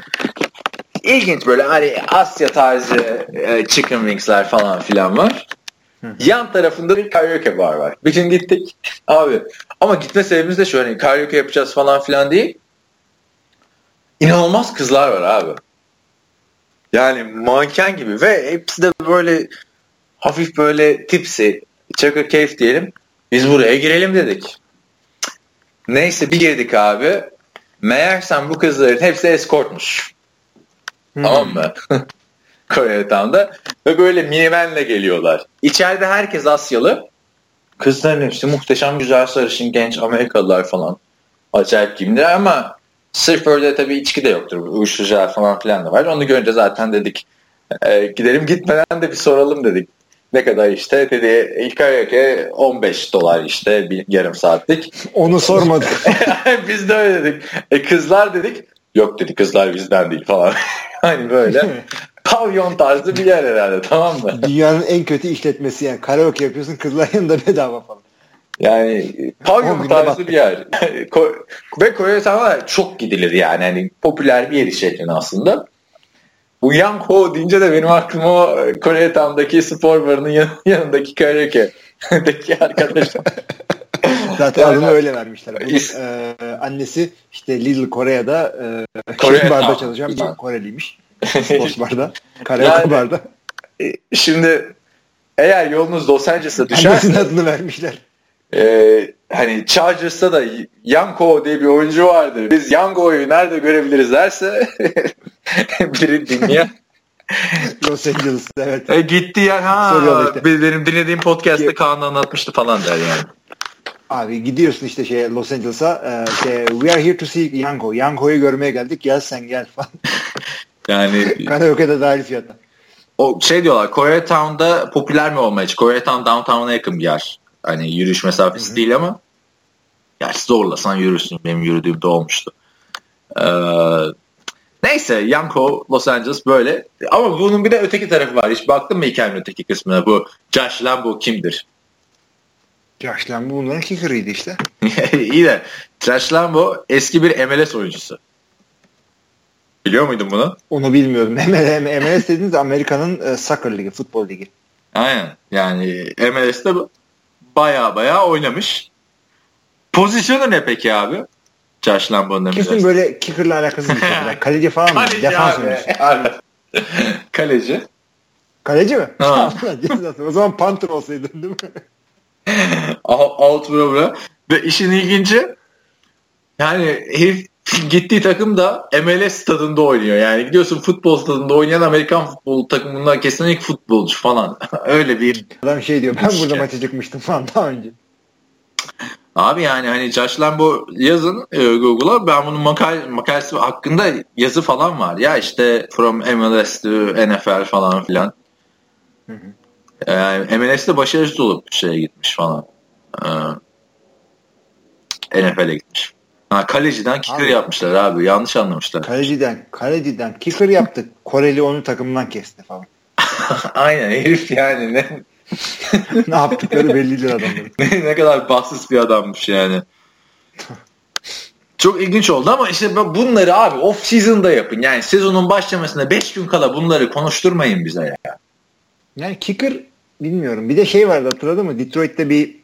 İlginç böyle hani Asya tarzı e, chicken wings'ler falan filan var. Yan tarafında bir karaoke bar var. Bir gün gittik abi. Ama gitme sebebimiz de şu hani karaoke yapacağız falan filan değil. İnanılmaz kızlar var abi. Yani manken gibi ve hepsi de böyle hafif böyle tipsi, çakır keyif diyelim. Biz buraya girelim dedik. Neyse bir girdik abi. Meğersem bu kızların hepsi Tamam mı? Koreatown'da. Ve böyle minivanle geliyorlar. İçeride herkes Asyalı. Kızların hepsi muhteşem güzel sarışın genç Amerikalılar falan. Acayip giyimliler ama sırf öyle tabii içki de yoktur. Uyuşturucular falan filan da var. Onu görünce zaten dedik e, gidelim gitmeden de bir soralım dedik. Ne kadar işte dedi ilk karaoke 15 dolar işte bir yarım saatlik. Onu sormadık. Biz de öyle dedik. E kızlar dedik. Yok dedi kızlar bizden değil falan. hani böyle pavyon tarzı bir yer herhalde tamam mı? Dünyanın en kötü işletmesi yani. Karaoke yapıyorsun kızlar yanında bedava falan. Yani On pavyon tarzı battık. bir yer. Ve Koreatown'a çok gidilir yani. Hani popüler bir yer şeklinde aslında. Bu Yangho deyince de benim aklıma o Koreatown'daki spor barının yan- yanındaki karaoke'deki arkadaş. Zaten Yani- adını öyle vermişler. Bunun, İs- e, annesi işte Little Kore'da e, Kore- barda çalışan bir. Koreliymiş. Sports barda. Karaoke Yani- barda. Şimdi eğer yolunuz Los Angeles'a düşerse Annesinin adını vermişler. Ee, hani Chargers'ta da Yanko diye bir oyuncu vardı. Biz Yanko'yu nerede görebiliriz derse biri dinleyen Los Angeles'ta evet. e, gitti ya ha işte. benim dinlediğim podcast'te Kaan anlatmıştı falan der yani. Abi gidiyorsun işte şey Los Angeles'a e, şey, we are here to see Yanko. Yanko'yu görmeye geldik. Gel sen gel falan. Yani Karaoke'de dahil fiyata. o şey diyorlar Koreatown'da popüler mi olmaya çalışıyor? Koreatown downtown'a yakın bir yer. Hani yürüyüş mesafesi değil ama gerçi zorlasan yürürsün. Benim yürüdüğümde olmuştu. Ee, neyse Yanko Los Angeles böyle. Ama bunun bir de öteki tarafı var. Hiç baktın mı hikayenin öteki kısmına? Bu Josh Lambo kimdir? Josh Lambo bunların kicker'ıydı işte. İyi de Josh Lambo eski bir MLS oyuncusu. Biliyor muydun bunu? Onu bilmiyorum. MLS, dediğiniz Amerika'nın e, soccer ligi, futbol ligi. Aynen. Yani MLS'te baya baya oynamış. Pozisyonu ne peki abi? Josh Lambo'nun Kesin böyle kicker'la alakası bir şey. Kaleci falan mı? Kaleci Defans abi. Evet. Kaleci. Kaleci mi? Ha. O zaman Panther olsaydın değil mi? Alt, alt bura Ve işin ilginci yani herif gittiği takım da MLS stadında oynuyor. Yani gidiyorsun futbol stadında oynayan Amerikan futbol takımında kesinlikle futbolcu falan. Öyle bir Adam şey diyor ben burada maça çıkmıştım falan daha önce. Abi yani hani Josh Lambo yazın e, Google'a ben bunun makal, makalesi hakkında yazı falan var. Ya işte from MLS to NFL falan filan. Yani MLS'de başarısız olup şeye gitmiş falan. Ee, NFL'e gitmiş. Ha, kaleciden kicker Abi. yapmışlar abi. Yanlış anlamışlar. Kaleciden, kaleciden kicker yaptık. Koreli onu takımdan kesti falan. Aynen herif yani ne, ne yaptıkları bellidir adamların. ne, ne kadar bahtsız bir adammış yani. Çok ilginç oldu ama işte bunları abi off season'da yapın. Yani sezonun başlamasına 5 gün kala bunları konuşturmayın bize ya. Yani kicker bilmiyorum. Bir de şey vardı hatırladın mı? Detroit'te bir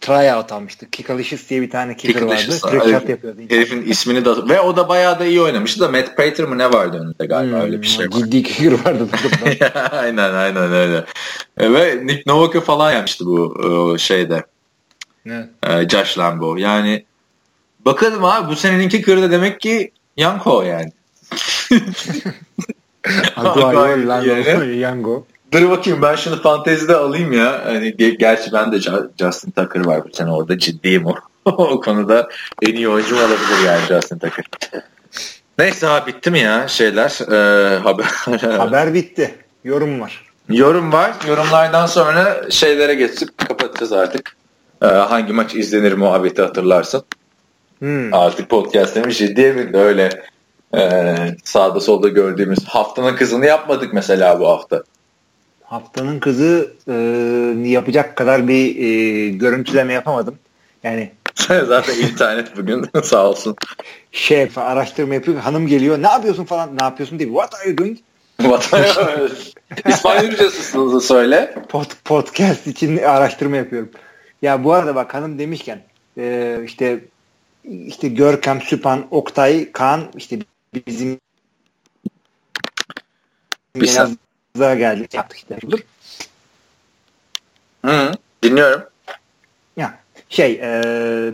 tryout almıştı. Kickalicious diye bir tane kicker vardı. Trick shot yapıyordu. Herifin ismini de ve o da bayağı da iyi oynamıştı da Matt Prater mı ne vardı önünde galiba Hmm, öyle bir şey var. Ciddi kicker vardı. aynen aynen öyle. E, Ve Nick Novak'ı falan yapmıştı bu e, şeyde. evet. e, Josh Lambo. Yani bakalım abi bu seneninki kırda demek ki Yanko yani. Aguayo. Lango, Yango. Dur bakayım ben şunu fantezide alayım ya. Hani ge- gerçi ben de Justin Tucker var bu sene orada ciddiyim o. o konuda en iyi oyuncum olabilir yani Justin Tucker. Neyse abi bitti mi ya şeyler e, haber. Haber bitti. Yorum var. Yorum var. Yorumlardan sonra şeylere geçip kapatacağız artık. E, hangi maç izlenir muhabbeti hatırlarsın. Hmm. Artık podcast demiş ciddiye bindi öyle e, sağda solda gördüğümüz haftanın kızını yapmadık mesela bu hafta. Haftanın kızı e, yapacak kadar bir e, görüntüleme yapamadım. Yani Zaten internet bugün sağ olsun. şey araştırma yapıyor. Hanım geliyor. Ne yapıyorsun falan. Ne yapıyorsun diye. What are you doing? İspanyolcasını söyle. Pod, podcast için araştırma yapıyorum. Ya bu arada bak hanım demişken e, işte işte Görkem, Süpan, Oktay, Kaan işte bizim Bir sen- Elazığ'a geldik yaptık işte. Dur. Hı, dinliyorum. Ya şey e,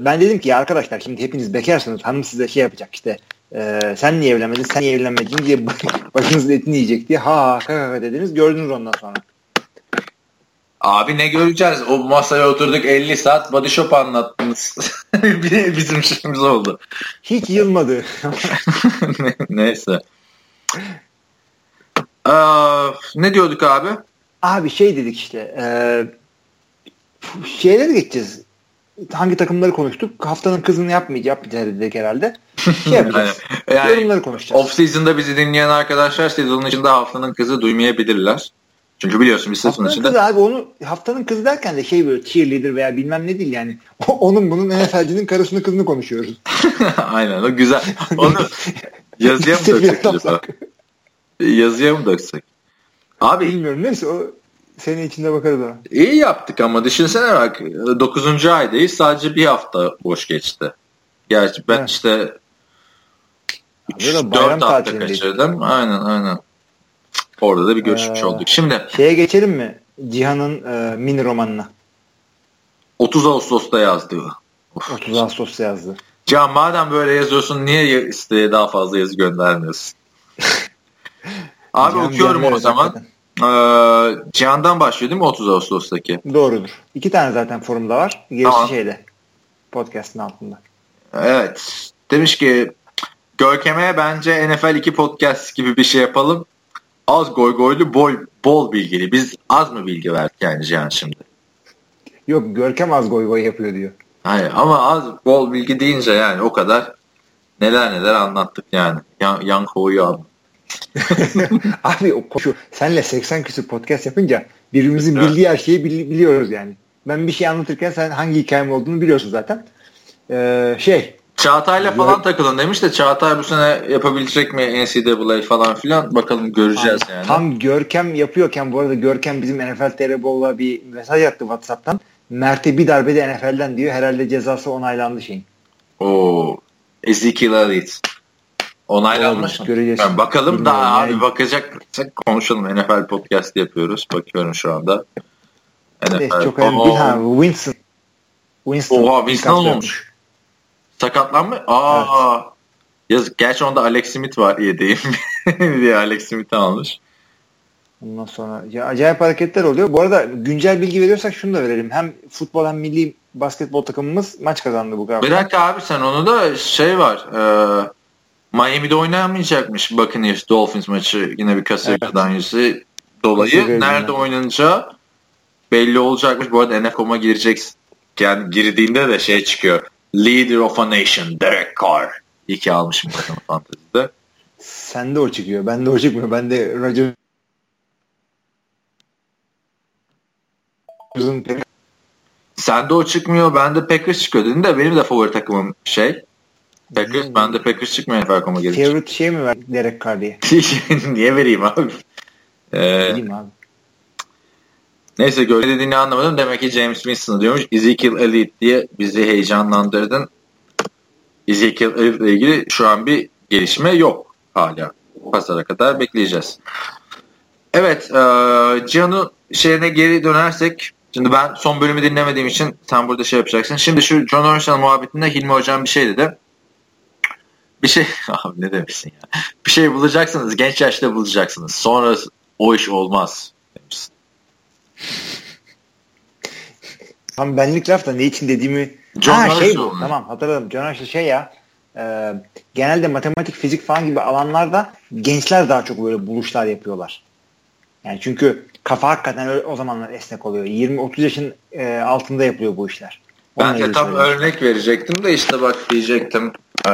ben dedim ki arkadaşlar şimdi hepiniz bekarsınız hanım size şey yapacak işte e, sen niye evlenmedin sen niye evlenmedin diye başınızın etini yiyecek diye ha ha ha ha dediniz gördünüz ondan sonra. Abi ne göreceğiz? O masaya oturduk 50 saat body shop anlattınız. Bizim işimiz oldu. Hiç yılmadı. Neyse. Aa, ne diyorduk abi? Abi şey dedik işte e, şeyleri geçeceğiz. Hangi takımları konuştuk? Haftanın kızını yapmayacağız, yapmayacağız dedik herhalde. Şey yapacağız. Yani Yorumları konuşacağız. off season'da bizi dinleyen arkadaşlar sezonun içinde haftanın kızı duymayabilirler. Çünkü biliyorsun biz sezon Haftanın içinde kızı abi onu haftanın kızı derken de şey böyle cheerleader veya bilmem ne değil yani. Onun bunun NFL'cinin karısını kızını konuşuyoruz. aynen o güzel. Onu yazıya mı döksek acaba? Yazıya mı döksek? Abi Bilmiyorum neyse o sene içinde bakarız ona. iyi yaptık ama düşünsene bak 9. aydayız sadece bir hafta boş geçti. Gerçi ben Evet. işte Böyle bayram 4 hafta kaçırdım. Aynen aynen. Orada da bir görüşmüş Ee, olduk. Şimdi Şeye geçelim mi? Cihan'ın e, mini romanına. 30 Ağustos'ta yazdı. 30 Ağustos'ta yazdı. Can madem böyle yazıyorsun niye isteğe daha fazla yazı göndermiyorsun? Abi Cihan okuyorum o zaman. Ee, Cihan'dan başlıyor değil mi 30 Ağustos'taki? Doğrudur. İki tane zaten forumda var. Gerisi Tamam. şeyde. Podcast'ın altında. Evet. Demiş ki Görkem'e bence NFL 2 podcast gibi bir şey yapalım. Az goy goylu bol, bol bilgili. Biz az mı bilgi verdik yani Cihan şimdi? Yok Görkem az goy goy yapıyor diyor. Hayır ama az bol bilgi deyince yani o kadar neler neler anlattık yani. Yan, yan kovuyu aldım. Abi o şu senle 80 küsur podcast yapınca birbirimizin bildiği her şeyi bili- biliyoruz yani. Ben bir şey anlatırken sen hangi hikayem olduğunu biliyorsun zaten. Ee, şey Çağatay'la falan Yok. takılın demiş de Çağatay bu sene yapabilecek mi NCAA falan filan bakalım göreceğiz tam, yani. tam Görkem yapıyorken bu arada Görkem bizim NFL TR Bowl'a bir mesaj attı WhatsApp'tan. Mert'e bir darbe de NFL'den diyor. Herhalde cezası onaylandı şeyin. Oo. Ezekiel Elliott. Onaylanmış mı? Göreceğiz. Yani bakalım Bilmiyorum da yani. abi bakacaksak konuşalım. NFL podcast yapıyoruz. Bakıyorum şu anda. NFL. Evet, çok önemli. Ha, Winston. Winston. Oha Winston olmuş. Sakatlanmış. Aa. Yazık. Gerçi onda Alex Smith var yedeğim diye Alex Smith'i almış. Ondan sonra ya acayip hareketler oluyor. Bu arada güncel bilgi veriyorsak şunu da verelim. Hem futbol hem milli basketbol takımımız maç kazandı bu galiba. Bırak abi sen onu da şey var. E, Miami'de oynamayacakmış Buccaneers Dolphins maçı yine bir kasırgadan yüzü dolayı. Kasırga Nerede yüzünden. oynanacağı belli olacakmış. Bu arada NFL'uma gireceksin. Yani girdiğinde de şey çıkıyor. Leader of a Nation Derek Carr. İyi ki almışım bakın fantezide. Sende o çıkıyor. Bende o çıkmıyor. Bende Rodgers'ın Sende o çıkmıyor. Bende Packers çıkıyor dedin de benim de favori takımım şey. Packers. Ben de Packers çıkmıyor NFL.com'a gelince. Favorite şey mi ver Derek Carr diye? Niye vereyim abi? Ee, Bileyim abi. neyse göre dediğini anlamadım. Demek ki James Winston diyormuş. Ezekiel Elliott diye bizi heyecanlandırdın. Ezekiel Elliott ile ilgili şu an bir gelişme yok hala. Pazara kadar bekleyeceğiz. Evet, e, Cihan'ın şeyine geri dönersek Şimdi ben son bölümü dinlemediğim için sen burada şey yapacaksın. Şimdi şu John Orson muhabbetinde Hilmi Hocam bir şey dedi. Bir şey abi ne demişsin ya. Bir şey bulacaksınız. Genç yaşta bulacaksınız. Sonra o iş olmaz. Demişsin. Tam benlik laf da ne için dediğimi John ha, şey bu. Tamam hatırladım. John Marshall şey ya e, genelde matematik, fizik falan gibi alanlarda gençler daha çok böyle buluşlar yapıyorlar. Yani çünkü kafa hakikaten öyle, o zamanlar esnek oluyor. 20-30 yaşın e, altında yapılıyor bu işler. Ben Onunla de tam söylüyorum. örnek verecektim de işte bak diyecektim. Ee,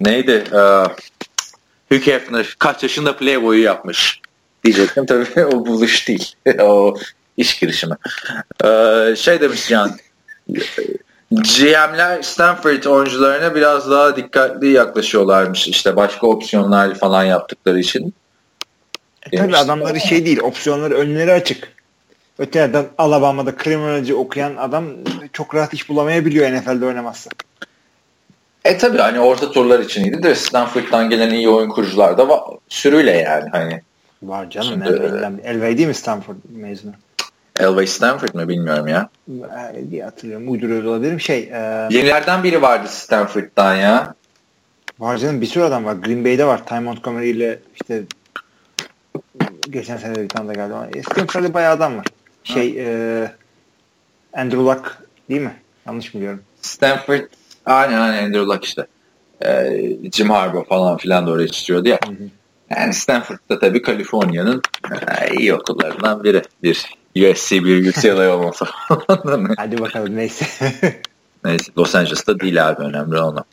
neydi? Ee, Hugh Hefner kaç yaşında Playboy'u yapmış diyecektim. Tabii o buluş değil. o iş girişimi. Ee, şey demiş Can. GM'ler Stanford oyuncularına biraz daha dikkatli yaklaşıyorlarmış. İşte başka opsiyonlar falan yaptıkları için. E, tabii adamları şey değil. Opsiyonları önleri açık. Öte yandan Alabama'da kriminoloji okuyan adam çok rahat iş bulamayabiliyor NFL'de oynamazsa. E tabi hani orta turlar için iyiydi de Stanford'dan gelen iyi oyun kurucular da var. Sürüyle yani hani. Var canım. Şimdi- Elway'den- Elway değil mi Stanford mezunu? Elway Stanford mı bilmiyorum ya. Diye hatırlıyorum. Uyduruyor olabilirim. Şey, e, Yenilerden biri vardı Stanford'dan ya. var canım bir sürü adam var. Green Bay'de var. Ty Montgomery ile işte geçen sene de bir tane de geldi. Stanford'da bayağı adam var. Şey, e, Andrew Luck değil mi? Yanlış mı biliyorum? Stanford aynen aynen Andrew Luck işte. Ee, Jim Harbaugh falan filan da oraya çıkıyordu ya. hı. Yani Stanford'da tabii Kaliforniya'nın e, iyi okullarından biri. Bir USC bir UCLA olması falan. Hadi bakalım neyse. Neyse Los Angeles'ta değil abi önemli olan.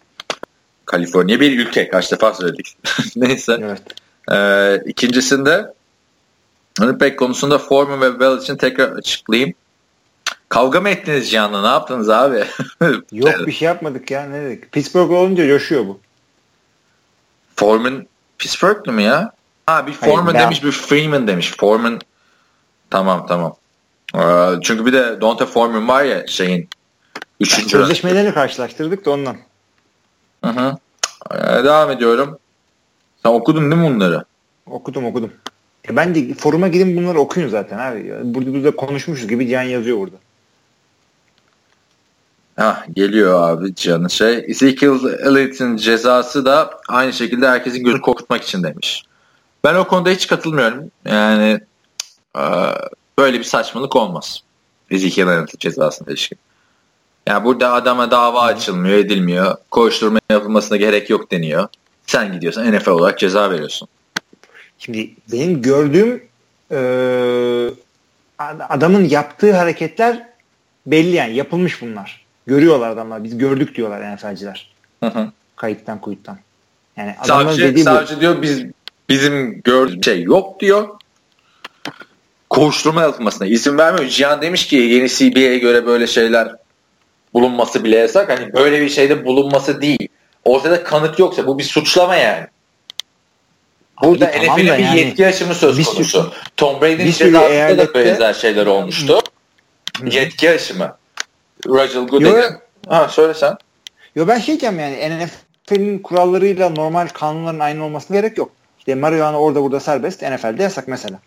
Kaliforniya bir ülke. Kaç defa söyledik. Neyse. evet. Ee, ikincisinde running back konusunda Foreman ve Bell için tekrar açıklayayım. Kavga mı ettiniz Cihan'la? Ne yaptınız abi? Yok bir şey yapmadık ya. Ne dedik? Pittsburgh olunca coşuyor bu. Foreman Pittsburgh'lı mı ya? Ha bir Hayır, Foreman ben- demiş bir Freeman demiş. Foreman tamam tamam. Ee, çünkü bir de Donta Foreman var ya şeyin üçüncü Sözleşmelerini karşılaştırdık da ondan. Hı hı. Ee, devam ediyorum. Sen okudun değil mi bunları? Okudum okudum. E ben de foruma gidin bunları okuyun zaten abi. Burada burada konuşmuşuz gibi Cihan yazıyor burada. Ha geliyor abi canın şey. Ezekiel Elliott'in cezası da aynı şekilde herkesin gözünü korkutmak için demiş. Ben o konuda hiç katılmıyorum. Yani e, böyle bir saçmalık olmaz. Ezekiel Elliott'in cezasına ilişkin. Yani burada adama dava açılmıyor, edilmiyor. Koşturma yapılmasına gerek yok deniyor. Sen gidiyorsun NFL olarak ceza veriyorsun. Şimdi benim gördüğüm eee, adamın yaptığı hareketler belli yani yapılmış bunlar. Görüyorlar adamlar. Biz gördük diyorlar NFL'ciler. Hı hı. Kayıttan kuyuttan. Yani Savcı, dediği bu. savcı diyor biz bizim gördüğümüz şey yok diyor. Koşturma yapılmasına izin vermiyor. Cihan demiş ki yeni CBA'ye göre böyle şeyler bulunması bile yasak. Hani böyle bir şeyde bulunması değil. Ortada kanıt yoksa bu bir suçlama yani. Burada tamam NFL'in da bir yani yetki aşımı söz bir sürü- konusu. Tom Brady'nin sürü cezasında da benzer şeyler olmuştu. Yetki aşımı. Roger Yo, Goodell'in. Ha söyle sen. Yo ben şey diyeceğim yani NFL'in kurallarıyla normal kanunların aynı olmasına gerek yok. İşte marihuana orada burada serbest NFL'de yasak mesela.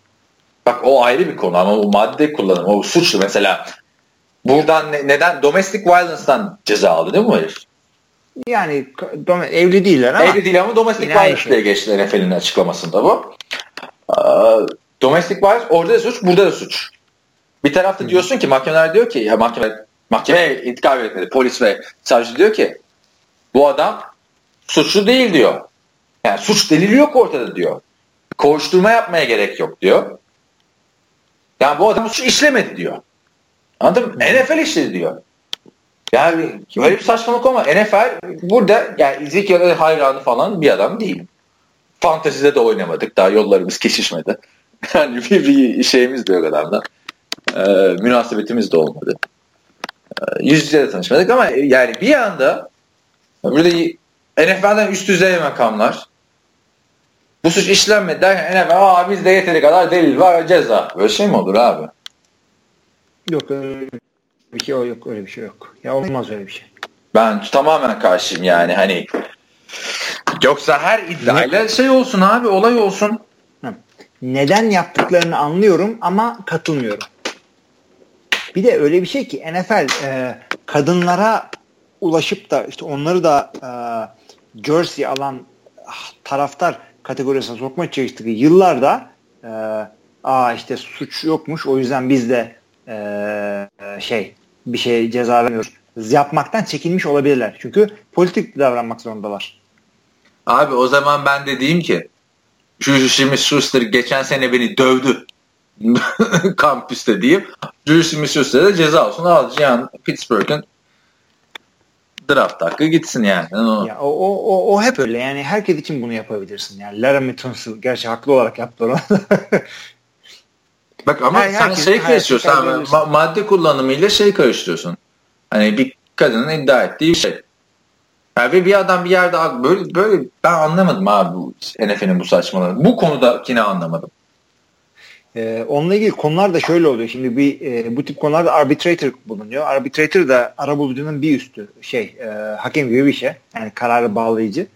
Bak o ayrı bir konu ama o madde kullanımı, o suçlu mesela. Buradan ne- neden domestic violence'dan ceza aldı değil mi herif? Yani dom- evli değiller ama Evli değil ama domestic violence şey. diye geçti NFL'in açıklamasında bu. Ee, domestic violence orada da suç, burada da suç. Bir tarafta diyorsun ki mahkemeler diyor ki ya mahkeme mahkeme intikam etmedi. Polis ve savcı diyor ki bu adam suçlu değil diyor. Yani suç delili yok ortada diyor. Koğuşturma yapmaya gerek yok diyor. Yani bu adam suç işlemedi diyor. Anladın mı? NFL işledi diyor. Yani böyle bir saçmalık olma. NFL burada yani Ezekiel'e hayranı falan bir adam değil. Fantezide de oynamadık. Daha yollarımız kesişmedi. Yani bir, bir şeyimiz de yok adamla. Ee, münasebetimiz de olmadı. Yüz yüze de tanışmadık ama yani bir anda Bir de NFL'den üst düzey makamlar. Bu suç işlenmedi derken NFL aa bizde yeteri kadar delil var ceza. Böyle şey mi olur abi? Yok öyle bir şey yok öyle bir şey yok. Ya olmaz öyle bir şey. Ben tamamen karşıyım yani hani yoksa her iddiayla şey olsun abi olay olsun. Neden yaptıklarını anlıyorum ama katılmıyorum. Bir de öyle bir şey ki NFL e, kadınlara ulaşıp da işte onları da e, jersey alan taraftar kategorisine sokmaya çalıştığı yıllarda e, aa işte suç yokmuş o yüzden biz de e, şey bir şey ceza vermiyoruz yapmaktan çekinmiş olabilirler. Çünkü politik davranmak zorundalar. Abi o zaman ben de diyeyim ki Juju Smith-Schuster geçen sene beni dövdü kampüste diyeyim. Juju Smith-Schuster'e de ceza olsun. Alacağın Pittsburgh'ın draft hakkı gitsin yani. Ya, o, o, o hep öyle yani herkes için bunu yapabilirsin. Yani Laramie Tunsil gerçi haklı olarak yaptı onu. Bak ama Her, sen şey karıştırıyorsun. Ma- madde kullanımıyla şey karıştırıyorsun. Hani bir kadının iddia ettiği bir şey. Yani bir adam bir yerde böyle böyle ben anlamadım abi bu NFL'in bu saçmalığını. Bu konudakini anlamadım. Ee, onunla ilgili konular da şöyle oluyor. Şimdi bir e, bu tip konularda arbitrator bulunuyor. Arbitrator da arabulucunun bir üstü şey e, hakem gibi bir şey. Yani kararı bağlayıcı.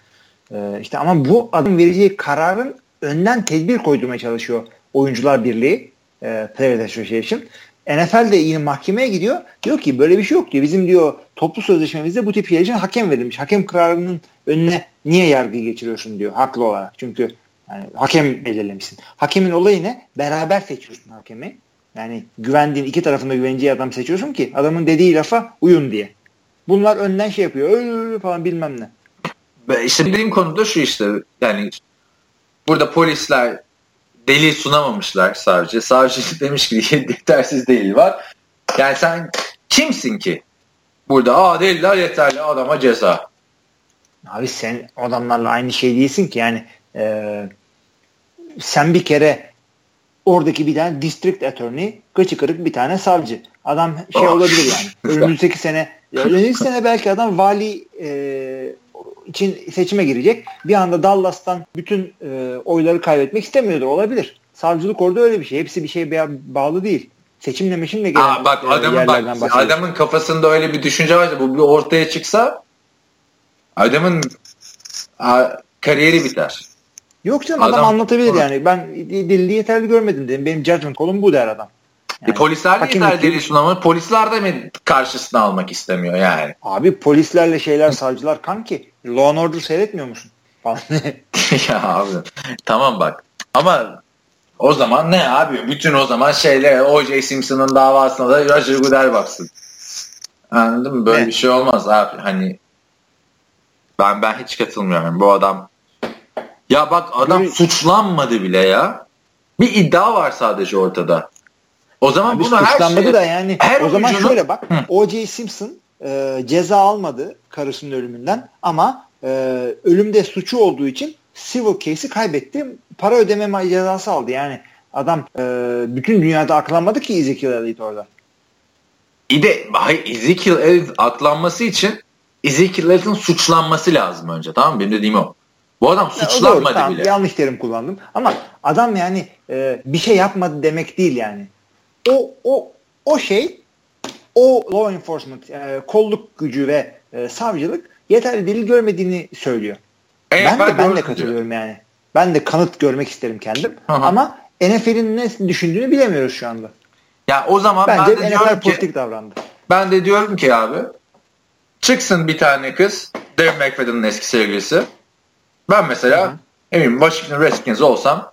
E, işte ama bu adam vereceği kararın önden tedbir koydurmaya çalışıyor Oyuncular Birliği e, Players Association. NFL de yine mahkemeye gidiyor. Diyor ki böyle bir şey yok diyor. Bizim diyor toplu sözleşmemizde bu tip için hakem verilmiş. Hakem kararının önüne niye yargıyı geçiriyorsun diyor haklı olarak. Çünkü yani hakem belirlemişsin. Hakemin olayı ne? Beraber seçiyorsun hakemi. Yani güvendiğin iki tarafında güveneceği adam seçiyorsun ki adamın dediği lafa uyun diye. Bunlar önden şey yapıyor. Öyle falan bilmem ne. İşte dediğim konuda şu işte yani burada polisler delil sunamamışlar savcı. Savcı demiş ki yetersiz delil var. Yani sen kimsin ki? Burada aa deliller yeterli adama ceza. Abi sen adamlarla aynı şey değilsin ki yani e, sen bir kere oradaki bir tane district attorney kıçı kırık bir tane savcı. Adam şey oh. olabilir yani. Önümüzdeki sene önümüzdeki sene belki adam vali e, için seçime girecek. Bir anda Dallas'tan bütün e, oyları kaybetmek istemiyordu. Olabilir. Savcılık orada öyle bir şey. Hepsi bir şeye bağlı değil. Seçimle meşimle gelen Aa, bak, e, adamın, bak, adamın kafasında öyle bir düşünce varsa bu bir ortaya çıksa adamın a, kariyeri biter. Yok canım adam, adam anlatabilir onu, yani. Ben delili yeterli görmedim dedim. Benim judgment kolum bu der adam. Yani, e, polisler de yeterli delil sunamıyor. Polisler de mi karşısına almak istemiyor yani? Abi polislerle şeyler savcılar kanki. Law and Order seyretmiyor musun? ya abi tamam bak. Ama o zaman ne abi? Bütün o zaman şeyler O.J. Simpson'ın davasına da Roger Goodell baksın. Anladın mı? Böyle ne? bir şey olmaz abi. Hani ben ben hiç katılmıyorum. Bu adam ya bak adam Böyle... suçlanmadı bile ya. Bir iddia var sadece ortada. O zaman Abi bunu her şey, da yani her o zaman oyuncunun... şöyle bak O.J. Simpson e, ceza almadı karısının ölümünden ama e, ölümde suçu olduğu için civil case'i kaybetti. Para ödeme cezası aldı. Yani adam e, bütün dünyada aklanmadı ki Ezekiel Elliott orada. İyi de hayır, Ezekiel Elliott aklanması için Ezekiel Elliott'ın suçlanması lazım önce. Tamam mı? Benim dediğim o. Bu adam suçlanmadı doğru, tamam, bile. Yanlış terim kullandım. Ama adam yani e, bir şey yapmadı demek değil yani. O o o şey o law enforcement e, kolluk gücü ve e, savcılık yeterli delil görmediğini söylüyor. E, ben, ben de ben de katılıyorum diyor. yani. Ben de kanıt görmek isterim kendim. Aha. Ama NFL'in ne düşündüğünü bilemiyoruz şu anda. Ya o zaman Bence ben de NFL politik ki, davrandı. Ben de diyorum ki abi çıksın bir tane kız Darren McFadden'ın eski sevgilisi. Ben mesela Hı-hı. eminim Washington Redskins olsam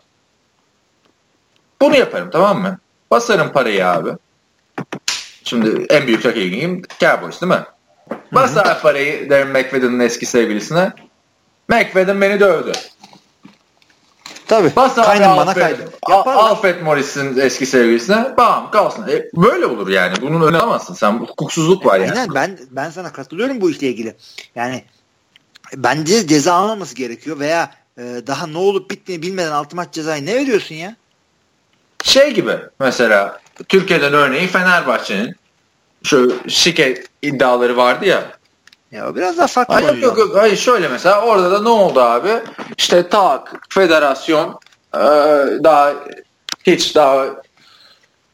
bunu yaparım tamam mı? Basarım parayı abi. Şimdi en büyük rakibim Cowboys değil mi? Basar parayı Darren McFadden'ın eski sevgilisine. McFadden beni dövdü. Tabii. Bas Kaynım bana kaydı. Alfred Morris'in eski sevgilisine bam kalsın. E, böyle olur yani. Bunun önüne alamazsın. Sen hukuksuzluk var yani. Aynen ben ben sana katılıyorum bu işle ilgili. Yani bence ceza almaması gerekiyor veya e, daha ne olup bittiğini bilmeden altı maç cezayı ne veriyorsun ya? Şey gibi mesela Türkiye'den örneği Fenerbahçe'nin şu şike iddiaları vardı ya Ya biraz daha farklı Hayır, yok, yok, hayır şöyle mesela orada da ne oldu abi? İşte tak federasyon e, daha hiç daha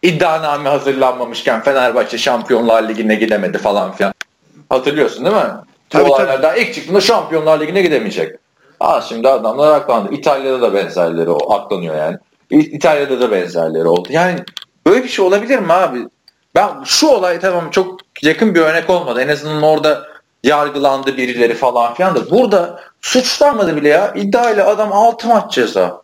iddianame hazırlanmamışken Fenerbahçe Şampiyonlar Ligi'ne gidemedi falan filan. Hatırlıyorsun değil mi? Tabii, olaylardan ilk çıktığında Şampiyonlar Ligi'ne gidemeyecek. Aa şimdi adamlar aklandı. İtalya'da da benzerleri o aklanıyor yani. İtalya'da da benzerleri oldu. Yani böyle bir şey olabilir mi abi? Ben şu olay tamam çok yakın bir örnek olmadı. En azından orada yargılandı birileri falan filan da burada suçlanmadı bile ya. İddiayla adam 6 maç ceza.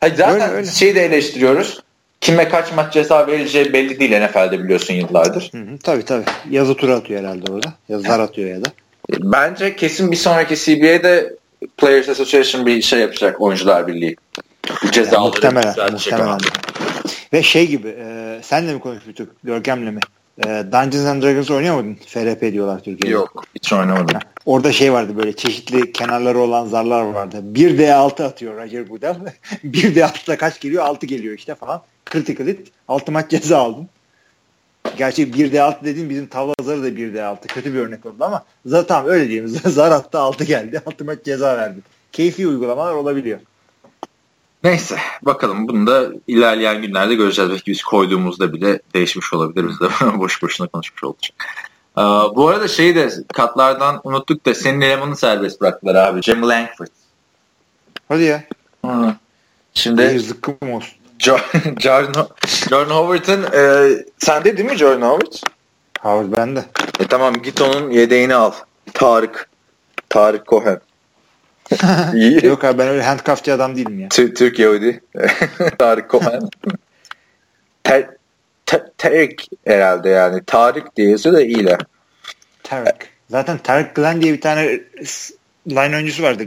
Hayır, zaten Öyle, öyle. şeyi de eleştiriyoruz. Kime kaç maç ceza verileceği belli değil NFL'de biliyorsun yıllardır. Hı hı, tabii tabii. Yazı tura atıyor herhalde orada. Yazılar atıyor ya da. Bence kesin bir sonraki CBA'de Players Association bir şey yapacak oyuncular birliği. Bu cezaları muhtemelen. düzeltecek muhtemelen. ama. Ve şey gibi e, senle mi konuşmuştuk Görkem'le mi? E, Dungeons and Dragons oynuyor muydun? FRP diyorlar Türkiye'de. Yok hiç oynamadım. Orada şey vardı böyle çeşitli kenarları olan zarlar vardı. 1D6 atıyor Roger Goodell. 1D6'da kaç geliyor? 6 geliyor işte falan. Critical hit. 6 maç ceza aldım. Gerçi 1D6 dediğim bizim tavla zarı da 1D6. Kötü bir örnek oldu ama zaten öyle diyelim. Zar attı 6 geldi. 6 maç ceza verdi. Keyfi uygulamalar olabiliyor. Neyse bakalım bunu da ilerleyen günlerde göreceğiz. Belki biz koyduğumuzda bile değişmiş olabilir. Biz de boş boşuna konuşmuş olacak. Ee, bu arada şeyi de katlardan unuttuk da senin elemanı serbest bıraktılar abi. Jamie Langford. Hadi ya. Hı. Şimdi zıkkım olsun. Jo- Jordan, Jordan Howard'ın e, sende değil mi Jordan Howard? Howard bende. E tamam git onun yedeğini al. Tarık. Tarık Cohen. Yok abi ben öyle handcuffçı adam değilim ya. Tü- Türk Yahudi. Tarık Cohen. Ter, Ter- Terik herhalde yani. Tarık diye yazıyor da iyiler. Tarık. Zaten Tarık Glenn diye bir tane line oyuncusu vardı.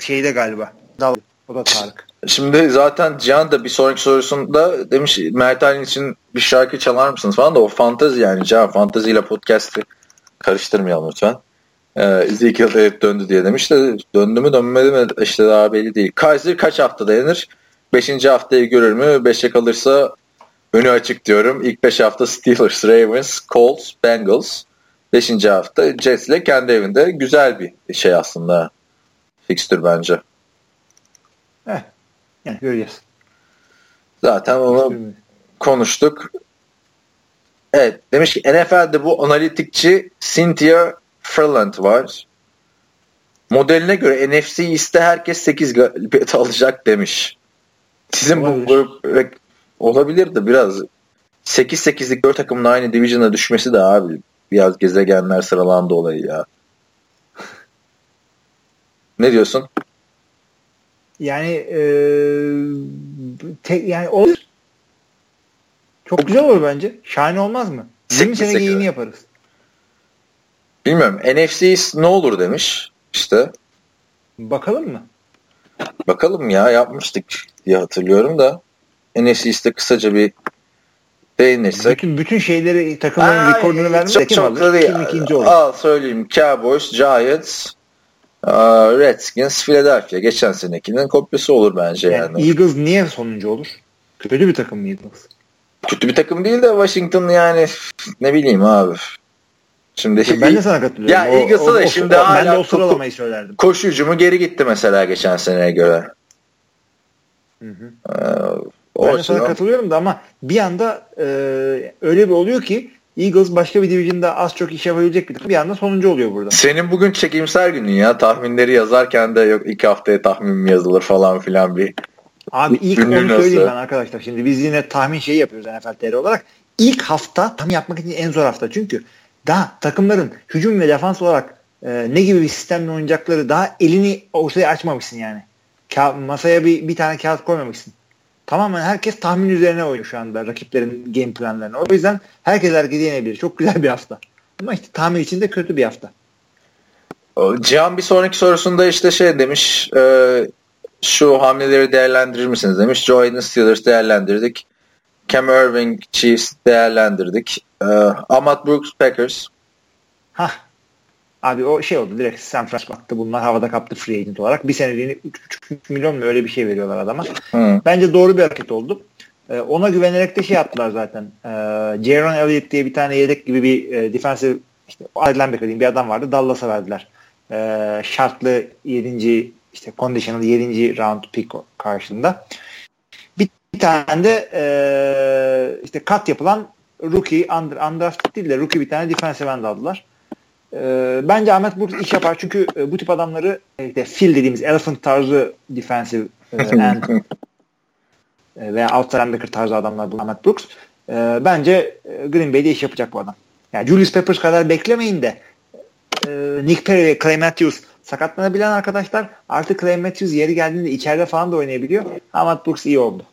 Şeyde galiba. Dal. O da Tarık. Şimdi zaten Cihan da bir sonraki sorusunda demiş Mert Aylin için bir şarkı çalar mısınız falan da o fantezi yani Cihan fantezi ile podcast'i karıştırmayalım lütfen. Ee, Ezekiel Elliott döndü diye demiş de döndü mü dönmedi mi işte daha belli değil. Kaiser kaç hafta dayanır? Beşinci haftayı görür mü? Beşe kalırsa önü açık diyorum. İlk beş hafta Steelers, Ravens, Colts, Bengals. Beşinci hafta Jets ile kendi evinde güzel bir şey aslında. Fikstür bence. Yani göreceğiz. Zaten onu konuştuk. Evet demiş ki NFL'de bu analitikçi Cynthia Ferland var. Modeline göre NFC iste herkes 8 galibiyet alacak demiş. Sizin bu Olabilir. grup olabilir de biraz 8-8'lik 4 takımın aynı division'a düşmesi de abi biraz gezegenler sıralandı olayı ya. ne diyorsun? Yani e, tek, yani olur. Çok güzel olur bence. Şahane olmaz mı? 20 Sekiz sene geyini yaparız. Bilmiyorum. NFC ne olur demiş. İşte Bakalım mı? Bakalım ya yapmıştık diye hatırlıyorum da NFC East'te kısaca bir değinirsek. Bütün bütün şeyleri takımların Ay, rekorunu vermiş. çok, Kim çok alır? Kim ikinci olur? Al söyleyeyim. Cowboys, Giants, aa, Redskins, Philadelphia. Geçen senekinin kopyası olur bence yani. Yani Eagles niye sonuncu olur? Kötü bir takım mı Eagles? Kötü bir takım değil de Washington yani ne bileyim abi. Şimdi Ben de sana katılıyorum. Ya Eagles'a da şimdi ben hala de o sıralamayı söylerdim. koşu hücumu geri gitti mesela geçen seneye göre. Hı hı. Ee, o Ben de sana katılıyorum da ama bir anda e, öyle bir oluyor ki Eagles başka bir division'da az çok iş yapabilecek bir takım. Bir anda sonuncu oluyor burada. Senin bugün çekimsel günün ya. Tahminleri yazarken de yok iki haftaya tahmin mi yazılır falan filan bir. Abi ilk onu söyleyeyim nasıl? ben arkadaşlar. Şimdi biz yine tahmin şeyi yapıyoruz NFL TR olarak. İlk hafta tahmin yapmak için en zor hafta. Çünkü daha takımların hücum ve defans olarak e, ne gibi bir sistemle oynayacakları daha elini ortaya açmamışsın yani. Ka- masaya bir, bir tane kağıt koymamışsın. Tamamen herkes tahmin üzerine oynuyor şu anda rakiplerin game planlarını. O yüzden herkes herkese yenebilir. Çok güzel bir hafta. Ama işte tahmin için de kötü bir hafta. Cihan bir sonraki sorusunda işte şey demiş e, şu hamleleri değerlendirir misiniz demiş. Joe Hayden Steelers değerlendirdik. Cam Irving Chiefs değerlendirdik. E, Ahmad Brooks Packers. Hah. Abi o şey oldu direkt San Francisco baktı. Bunlar havada kaptı free agent olarak. Bir seneliğini 3,5 milyon mu öyle bir şey veriyorlar adama. Hı. Bence doğru bir hareket oldu. Ee, ona güvenerek de şey yaptılar zaten. Ee, Jaron Elliott diye bir tane yedek gibi bir e, defensive işte Adel Becker bir adam vardı. Dallas'a verdiler. Ee, şartlı 7. işte conditional 7. round pick karşılığında. Bir tane de e, işte kat yapılan rookie, under, undrafted değil de rookie bir tane defensive end aldılar. E, bence Ahmet Brooks iş yapar çünkü e, bu tip adamları işte Phil dediğimiz elephant tarzı defensive e, end e, veya outside linebacker tarzı adamlar bu Ahmet Brooks. E, bence e, Green Bay'de iş yapacak bu adam. Yani Julius Peppers kadar beklemeyin de e, Nick Perry ve Clay Matthews sakatlanabilen arkadaşlar artık Clay Matthews yeri geldiğinde içeride falan da oynayabiliyor. Ahmet Brooks iyi oldu.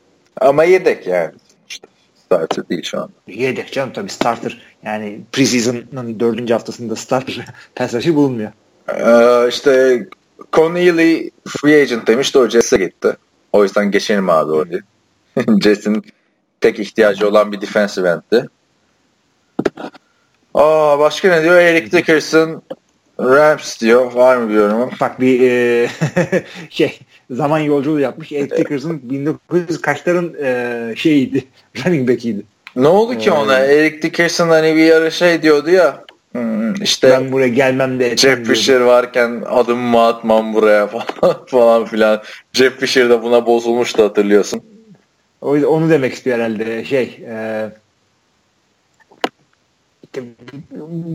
Ama yedek yani. İşte starter değil şu anda. Yedek canım tabii starter. Yani preseason'ın dördüncü haftasında starter pass bulunmuyor. Ee, işte Connealy free agent demişti o Jets'e gitti. O yüzden geçelim abi oraya. Jets'in tek ihtiyacı olan bir defensive end'ti. Aa, başka ne diyor? Eric Dickerson Rams diyor. Var mı bir yorumum? Bak bir e, şey zaman yolculuğu yapmış. Eric Dickerson 1900 kaçların e, şeyiydi. Running back'iydi. Ne oldu ki Ee, ona? Eric Dickerson hani bir ara şey diyordu ya. hmm, işte Ben buraya gelmem de Jeff. Fisher varken adımımı atmam buraya falan, falan filan. Jeff Fisher de buna bozulmuştu hatırlıyorsun. O onu demek istiyor herhalde şey e, işte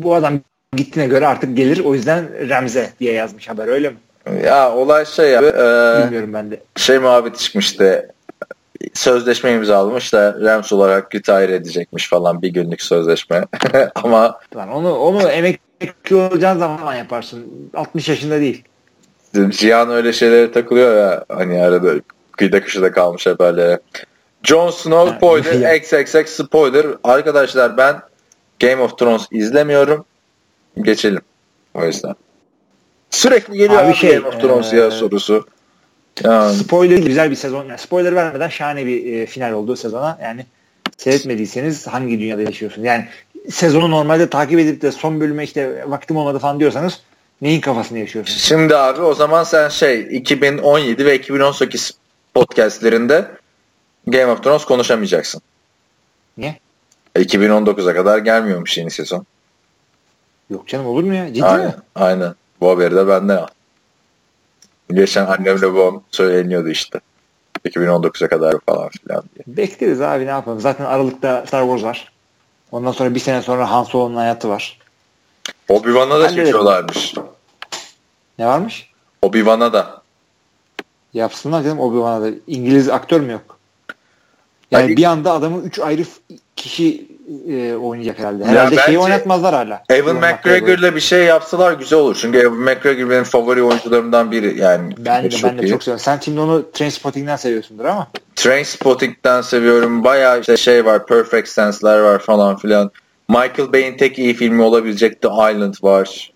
bu adam gittiğine göre artık gelir o yüzden Remze diye yazmış haber öyle mi? Ya olay şey abi. e, Bilmiyorum ben de. şey muhabbet çıkmıştı. Sözleşme imzalamış da Rams olarak retire edecekmiş falan bir günlük sözleşme. Ama Lan onu onu emekli olacağın zaman yaparsın. 60 yaşında değil. Cihan öyle şeylere takılıyor ya hani arada kıyıda köşede kalmış haberlere. Jon Snow spoiler, ya. XXX spoiler. Arkadaşlar ben Game of Thrones izlemiyorum. Geçelim. O yüzden. Sürekli geliyor Abi abi, şey, Game of Thrones ya eee, sorusu. Yani, Spoiler güzel bir sezon. Yani spoiler vermeden şahane bir e, final olduğu sezona. Yani seyretmediyseniz hangi dünyada yaşıyorsunuz? Yani sezonu normalde takip edip de son bölüme işte vaktim olmadı falan diyorsanız neyin kafasını yaşıyorsunuz? Şimdi abi o zaman sen şey 2017 ve 2018 podcastlerinde Game of Thrones konuşamayacaksın. Niye? 2019'a kadar gelmiyormuş yeni sezon. Yok canım olur mu ya? Ciddi Aynen. mi? Aynen. Bu haberi de benden al. Geçen annemle babam söyleniyordu işte. 2019'a kadar falan filan diye. Bekleriz abi ne yapalım. Zaten Aralık'ta Star Wars var. Ondan sonra bir sene sonra Han Solo'nun hayatı var. Obi-Wan'a da çekiyorlarmış. Ne varmış? Obi-Wan'a da. Yapsınlar canım Obi-Wan'a da. İngiliz aktör mü yok? Yani Ay- bir anda adamı 3 ayrı kişi e, oynayacak herhalde. Ya Herhalde bence şeyi oynatmazlar hala. Evan McGregor'la bir şey yapsalar güzel olur. Çünkü Evan McGregor benim favori oyuncularımdan biri. Yani Ben de, ben de iyi. çok seviyorum. Sen şimdi onu Trainspotting'den seviyorsundur ama. Trainspotting'den seviyorum. Bayağı işte şey var. Perfect Sense'ler var falan filan. Michael Bay'in tek iyi filmi olabilecek The Island var.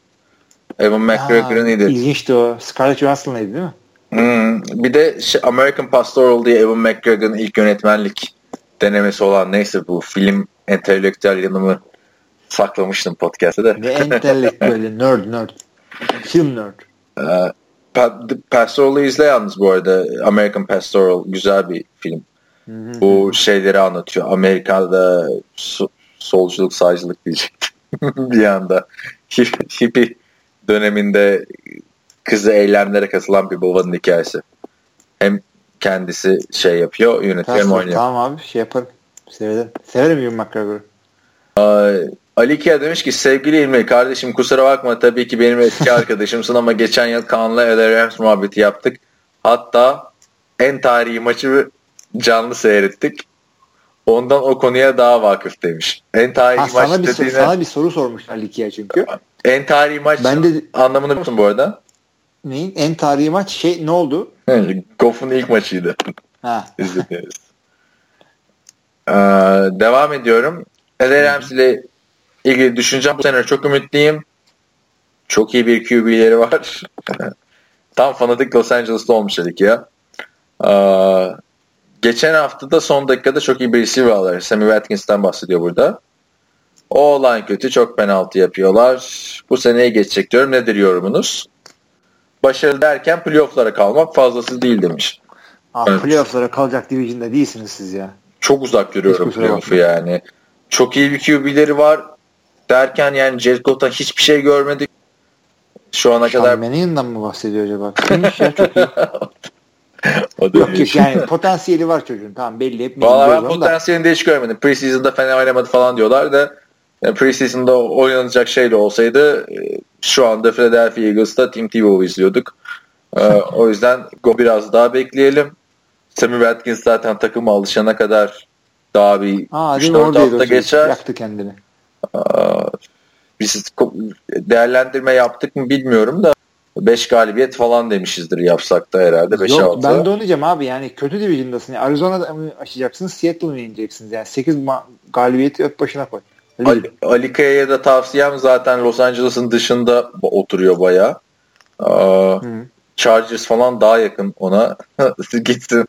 Evan McGregor'ın iyiydi. İlginçti o. Scarlett Johansson'laydı değil mi? Hmm, Bir de şey, American Pastoral diye Evan McGregor'ın ilk yönetmenlik denemesi olan neyse bu film entelektüel yanımı saklamıştım podcast'te de. Ve entelek böyle nerd nerd. Film nerd. Ee, Pastoral'ı izle yalnız bu arada. American Pastoral güzel bir film. Bu şeyleri anlatıyor. Amerika'da so- solculuk, sağcılık diyecektim. bir anda. Hip- Hippie döneminde kızı eylemlere katılan bir babanın hikayesi. Hem kendisi şey yapıyor, yönetiyor hem oynuyor. tamam abi şey yaparım. Severim. Severim Ewan McGregor'ı. Ali Kia demiş ki sevgili İlmi kardeşim kusura bakma tabii ki benim eski arkadaşımsın ama geçen yıl Kaan'la LA Rams muhabbeti yaptık. Hatta en tarihi maçı canlı seyrettik. Ondan o konuya daha vakıf demiş. En tarihi Ha, maç sana, bir, soru, sana bir soru sormuş Ali Kia çünkü. en tarihi maç Ben de- anlamını biliyor musun bu arada? Neyin? En tarihi maç şey ne oldu? Goff'un ilk maçıydı. Ha. İzlediğiniz. Ee, devam ediyorum. LA Rams ile ilgili düşüneceğim. Bu sene çok ümitliyim. Çok iyi bir QB'leri var. Tam fanatik Los Angeles'ta olmuş dedik ya. Ee, geçen hafta da son dakikada çok iyi bir receiver aldılar. Sammy Watkins'ten bahsediyor burada. O olan kötü. Çok penaltı yapıyorlar. Bu seneye geçecek diyorum. Nedir yorumunuz? Başarılı derken playoff'lara kalmak fazlası değil demiş. Abi Evet. playoff'lara kalacak division'da değilsiniz siz ya. Çok uzak görüyorum kusura playoff'u yani. Çok iyi bir QB'leri var. derken yani Jared Goff'tan hiçbir şey görmedik. Şu ana Sean kadar Mannion'dan mı bahsediyor acaba? Kimmiş ya çok iyi. o da Yok yok yani potansiyeli var çocuğun. Tamam belli hep Valla ben da. potansiyelini de hiç görmedim. Preseason'da fena oynamadı falan diyorlar da yani preseason'da oynanacak şey de olsaydı e, şu anda Philadelphia Eagles'ta Tim Tebow'u izliyorduk. Ee, o yüzden go biraz daha bekleyelim. Sammy Watkins zaten takıma alışana kadar daha bir Aa, değil 3-4 mi? Oradaydı o hafta geçer. Yaktı kendini. Aa, Biz değerlendirme yaptık mı bilmiyorum da 5 galibiyet falan demişizdir yapsak da herhalde 5-6. Yok ben de onu diyeceğim abi yani kötü division'dasın. Yani Arizona'da mı aşacaksınız Seattle'ı mı yeneceksiniz? Yani 8 ma- galibiyeti öp başına koy. Ali, değil. Ali Kaya'ya da tavsiyem zaten Los Angeles'ın dışında oturuyor bayağı. Aa, Hı. Chargers falan daha yakın ona. Gitsin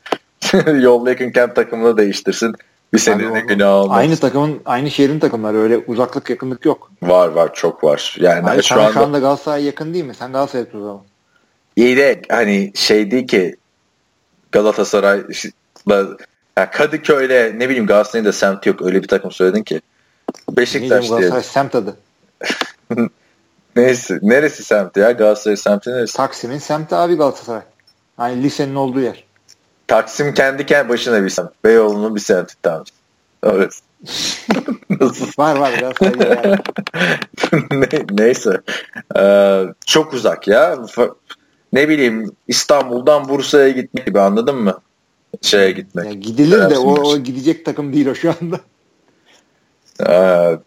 yol yakınken takımını değiştirsin. Bir senenin o- günah olmaz. Aynı takımın, aynı şehrin takımları öyle uzaklık yakınlık yok. Var var çok var. Yani Abi şu anda, şu anda Galatasaray yakın değil mi? Sen Galatasaray'a o zaman. iyi de hani şey değil ki Galatasaray'la ya Kadıköy'le ne bileyim Galatasaray'ın da semti yok. Öyle bir takım söyledin ki. Beşiktaş diye. Galatasaray semt adı. Neyse, neresi semti ya? Galatasaray semti neresi? Taksim'in semti abi Galatasaray. Hani lisenin olduğu yer. Taksim kendi kendi başına bir semt. Beyoğlu'nun bir semti tamam. Orası. Nasıl? Var var Galatasaray'da yer. Ne- Neyse. Ee, çok uzak ya. Ne bileyim İstanbul'dan Bursa'ya gitmek gibi anladın mı? Şeye gitmek. Yani gidilir de o, o gidecek takım değil o şu anda. Ee,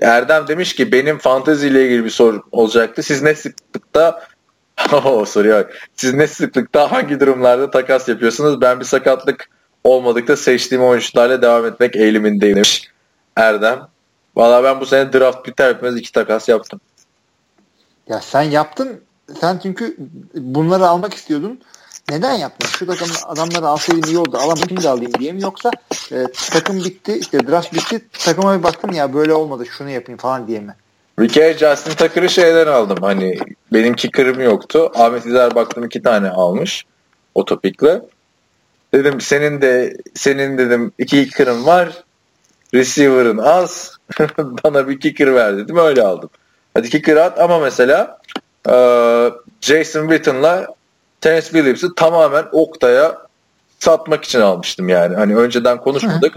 Erdem demiş ki benim fantezi ile ilgili bir soru olacaktı. Siz ne sıklıkta o soruya bak. Siz ne sıklıkta hangi durumlarda takas yapıyorsunuz? Ben bir sakatlık olmadıkta seçtiğim oyuncularla devam etmek eğilimindeyim demiş Erdem. Valla ben bu sene draft biter bitmez iki takas yaptım. Ya sen yaptın. Sen çünkü bunları almak istiyordun. Neden yaptın? Şu takım adamları alsaydım iyi oldu. Alamadım şimdi alayım diye mi? Yoksa e, takım bitti, işte draft bitti. Takıma bir baktın ya böyle olmadı şunu yapayım falan diye mi? Bir kere Justin Tucker'ı şeyden aldım. Hani benim kicker'ım yoktu. Ahmet İzer baktım iki tane almış. O topikle. Dedim senin de senin dedim iki kicker'ın var. Receiver'ın az. Bana bir kicker ver dedim. Öyle aldım. Hadi kicker at ama mesela e, Jason Witten'la Terence Phillips'i tamamen Oktay'a satmak için almıştım yani. Hani önceden konuşmadık.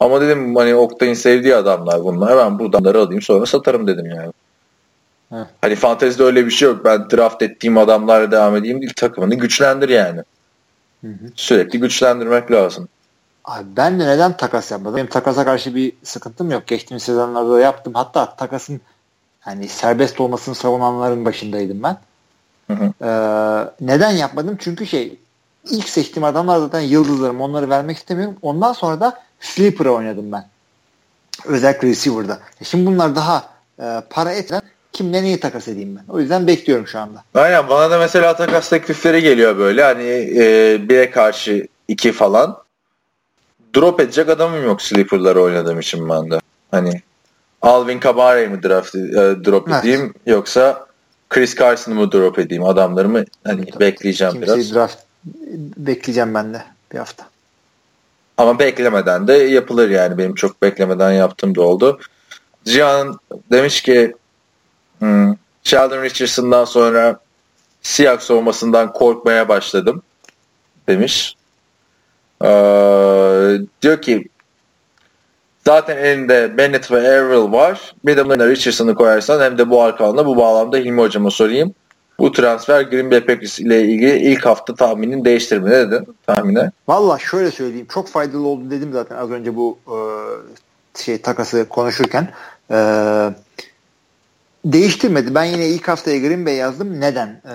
Ama dedim hani Oktay'ın sevdiği adamlar bunlar. Ben bu adamları alayım sonra satarım dedim yani. Hı. Hani fantezide öyle bir şey yok. Ben draft ettiğim adamlarla devam edeyim değil. Takımını güçlendir yani. Hı hı. Sürekli güçlendirmek lazım. Abi ben de neden takas yapmadım? Benim takasa karşı bir sıkıntım yok. Geçtiğimiz sezonlarda da yaptım. Hatta takasın hani serbest olmasını savunanların başındaydım ben. Hı hı. Ee, neden yapmadım? Çünkü şey ilk seçtiğim adamlar zaten yıldızlarım. Onları vermek istemiyorum. Ondan sonra da sleeper'a oynadım ben. Özellikle receiver'da. E Şimdi bunlar daha e, para etren kimle neyi takas edeyim ben? O yüzden bekliyorum şu anda. Aynen bana da mesela takas teklifleri geliyor böyle. Hani e, bire karşı iki falan. Drop edecek adamım yok sleeper'ları oynadığım için ben de. Hani Alvin Kabare'yi mi draft, e, drop Evet. edeyim yoksa Chris Carson'ı mı drop edeyim adamlarımı hani Tabii. bekleyeceğim Kimseyi biraz. draft bekleyeceğim ben de bir hafta. Ama beklemeden de yapılır yani. Benim çok beklemeden yaptığım da oldu. Cihan demiş ki hmm, Sheldon Richardson'dan sonra Seahawks olmasından korkmaya başladım demiş. Ee, diyor ki zaten elinde Bennett ve Errol var. Bir de bunlarına Richardson'ı koyarsan hem de bu arka alanda bu bağlamda Hilmi hocama sorayım. Bu transfer Green Bay Packers ile ilgili ilk hafta tahminin değiştirme ne dedin tahmine? Valla şöyle söyleyeyim. Çok faydalı oldu dedim zaten az önce bu e, şey takası konuşurken. E, değiştirmedi. Ben yine ilk haftaya Green Bay yazdım. Neden? E,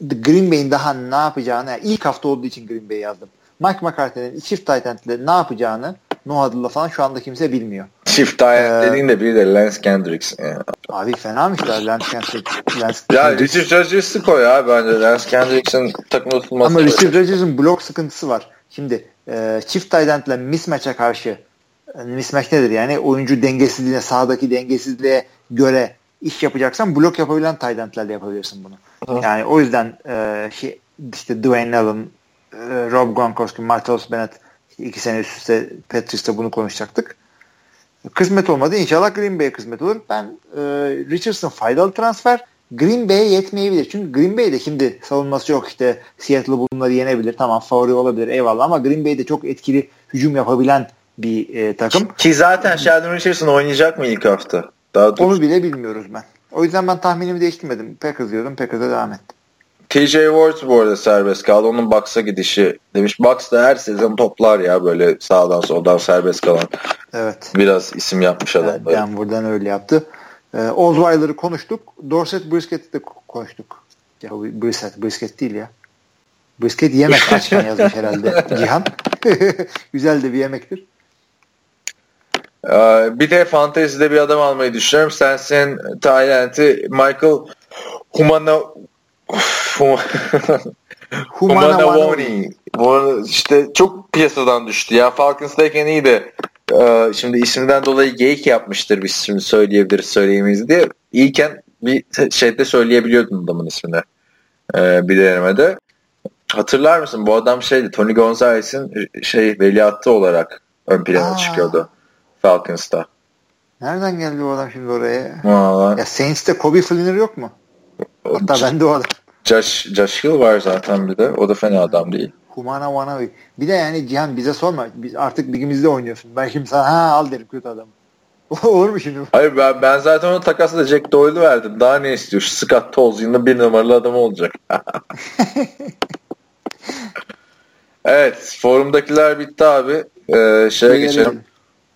Green Bay'in daha ne yapacağını yani ilk hafta olduğu için Green Bay yazdım. Mike McCarthy'nin çift tight ne yapacağını Noah Huddle'la falan şu anda kimse bilmiyor. Çift ayak Ee, dediğin de bir de Lance Kendricks. Yani. Abi fena mı işte Lance Kendrick? Lance Ya Kendrick- Richard Rodgers'ı koy abi bence. Lance Kendricks'in takımda tutulması. Ama Richard Rodgers'ın blok sıkıntısı var. Şimdi e, çift tight mismatch'e karşı e, mismatch nedir yani? Oyuncu dengesizliğine, sahadaki dengesizliğe göre iş yapacaksan blok yapabilen tight yapabilirsin bunu. Hı. Yani o yüzden e, şey, işte Dwayne Allen, e, Rob Gronkowski, Martellus Bennett iki sene üst üste Patrice'te bunu konuşacaktık. Kısmet olmadı. İnşallah Green Bay kısmet olur. Ben e, Richardson faydalı transfer. Green Bay'e yetmeyebilir. Çünkü Green Bay'de şimdi savunması yok işte Seattle bunları yenebilir. Tamam favori olabilir eyvallah ama Green Bay'de çok etkili hücum yapabilen bir e, takım. Ki zaten Sheldon Richardson oynayacak mı ilk hafta? Daha Onu bile bilmiyoruz ben. O yüzden ben tahminimi değiştirmedim. Packers diyordum. Packers'a devam ettim. TJ Ward bu arada serbest kaldı. Onun Bucks'a gidişi demiş. Bucks da her sezon toplar ya böyle sağdan soldan serbest kalan. Evet. Biraz isim yapmış adam. Evet, Denver'dan öyle yaptı. Ee, Osweiler'ı konuştuk. Dorset Briskett'i de konuştuk. Ya Brisket, Brisket değil ya. Brisket yemek açken yazmış herhalde Cihan. Güzel de bir yemektir. Ee, bir de fantezide bir adam almayı düşünüyorum. Sensin Tayland'i Michael Humana Humanawoni. Bu işte çok piyasadan düştü ya. Falcons'tayken iyiydi. Ee, şimdi isminden dolayı geyik yapmıştır biz şimdi söyleyebiliriz söyleyemeyiz diye. İyiyken bir şeyde söyleyebiliyordum adamın ismini. Ee, bir denemede. Hatırlar mısın? Bu adam şeydi Tony Gonzalez'in şey veliahtı olarak ön plana Aa. çıkıyordu. Falcons'ta. Nereden geldi bu adam şimdi oraya? Vallahi. Ya Saints'te Kobe Fleener yok mu? Hatta ben de o adam. Josh, Josh Hill var zaten bir de. O da fena adam değil. Humana Wanawi. Bir de yani Cihan bize sorma. Biz artık ligimizde oynuyorsun. Ben şimdi sana ha al derim kötü adam. Olur mu şimdi? Hayır ben, ben zaten onu takasla Jack Doyle'u verdim. Daha ne istiyor? Scott Tolzien'in bir numaralı adam olacak. evet. Forumdakiler bitti abi. Ee, şeye geçelim.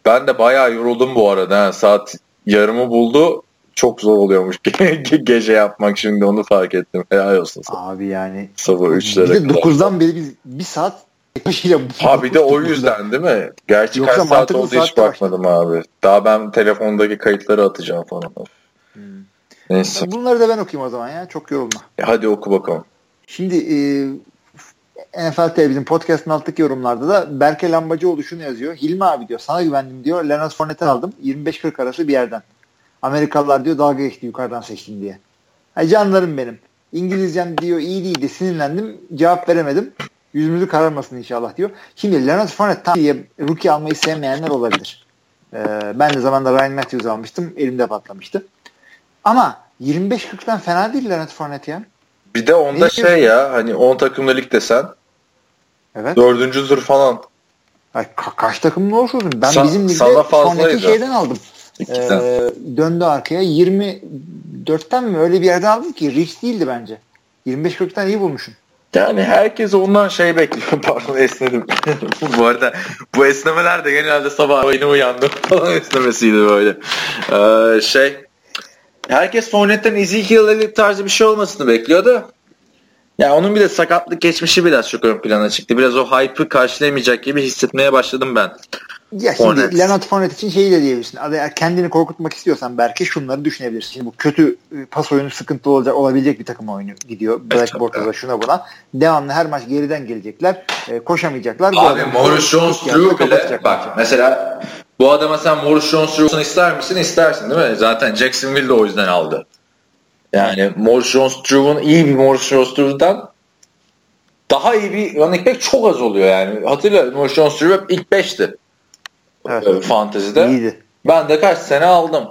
Ben de bayağı yoruldum bu arada. Ha. Saat yarımı buldu. Çok zor oluyormuş gece yapmak şimdi onu fark ettim. Helal olsun sana. Abi yani. Sabah Bir 3'lere de kadar. 9'dan beri biz bir saat başıyla Ha bir de o yüzden değil mi? Gerçi Yoksa kaç saat oldu hiç bakmadım abi. Daha ben telefondaki kayıtları atacağım falan. Hmm. Neyse. Bunları da ben okuyayım o zaman ya. Çok yorulma. E, Hadi oku bakalım. Şimdi e, NFL Televizyon podcast'ın alttaki yorumlarda da Berke Lambacıoğlu şunu yazıyor. Hilmi abi diyor sana güvendim diyor. Leonard Fournette'i aldım. 25-40 arası bir yerden. Amerikalılar diyor dalga geçti yukarıdan seçtim diye. Ha, canlarım benim. İngilizcem diyor iyi değildi sinirlendim. Cevap veremedim. Yüzümüzü kararmasın inşallah diyor. Şimdi Leonard Fournette tam diye rookie almayı sevmeyenler olabilir. Ee, ben de zamanında Ryan Matthews almıştım. Elimde patlamıştı. Ama 25-40'tan fena değil Leonard Fournette ya. Bir de onda Ne şey ya hani 10 takımlı lig desen Evet. dördüncüdür falan. Ay, ka- kaç takımlı olursun? Ben Sa- bizim ligde sonraki şeyden aldım. İkiden. Ee, döndü arkaya 24'ten mi öyle bir yerden aldım ki Rich değildi bence. 25-40'tan iyi bulmuşum. Yani herkes ondan şey bekliyor. Pardon esnedim. bu arada bu esnemeler de genelde sabah yeni uyandım falan esnemesiydi böyle. Ee, şey herkes Fournette'den Ezekiel Elliott tarzı bir şey olmasını bekliyordu. Ya onun bir de sakatlık geçmişi biraz çok ön plana çıktı. Biraz o hype'ı karşılayamayacak gibi hissetmeye başladım ben. Ya şimdi Fournette. Leonard Fournette için şeyi de diyebilirsin. Eğer kendini korkutmak istiyorsan belki şunları düşünebilirsin. Şimdi bu kötü e, pas oyunu sıkıntı olacak olabilecek bir takım oyunu gidiyor. Black Bortles'a şuna buna. Devamlı her maç geriden gelecekler. E, koşamayacaklar. Abi adam- Maurice Jones-Drew bile bak mesela bu adama sen Maurice Jones-Drew'unu ister misin? İstersin değil mi? Zaten Jacksonville de o yüzden aldı. Yani Maurice Jones-Drew'un iyi bir Maurice Jones-Drew'dan daha iyi bir running back çok az oluyor yani. Hatırla Maurice Jones-Drew hep ilk 5'ti. Evet. Fantezide. İyiydi. Ben de kaç sene aldım.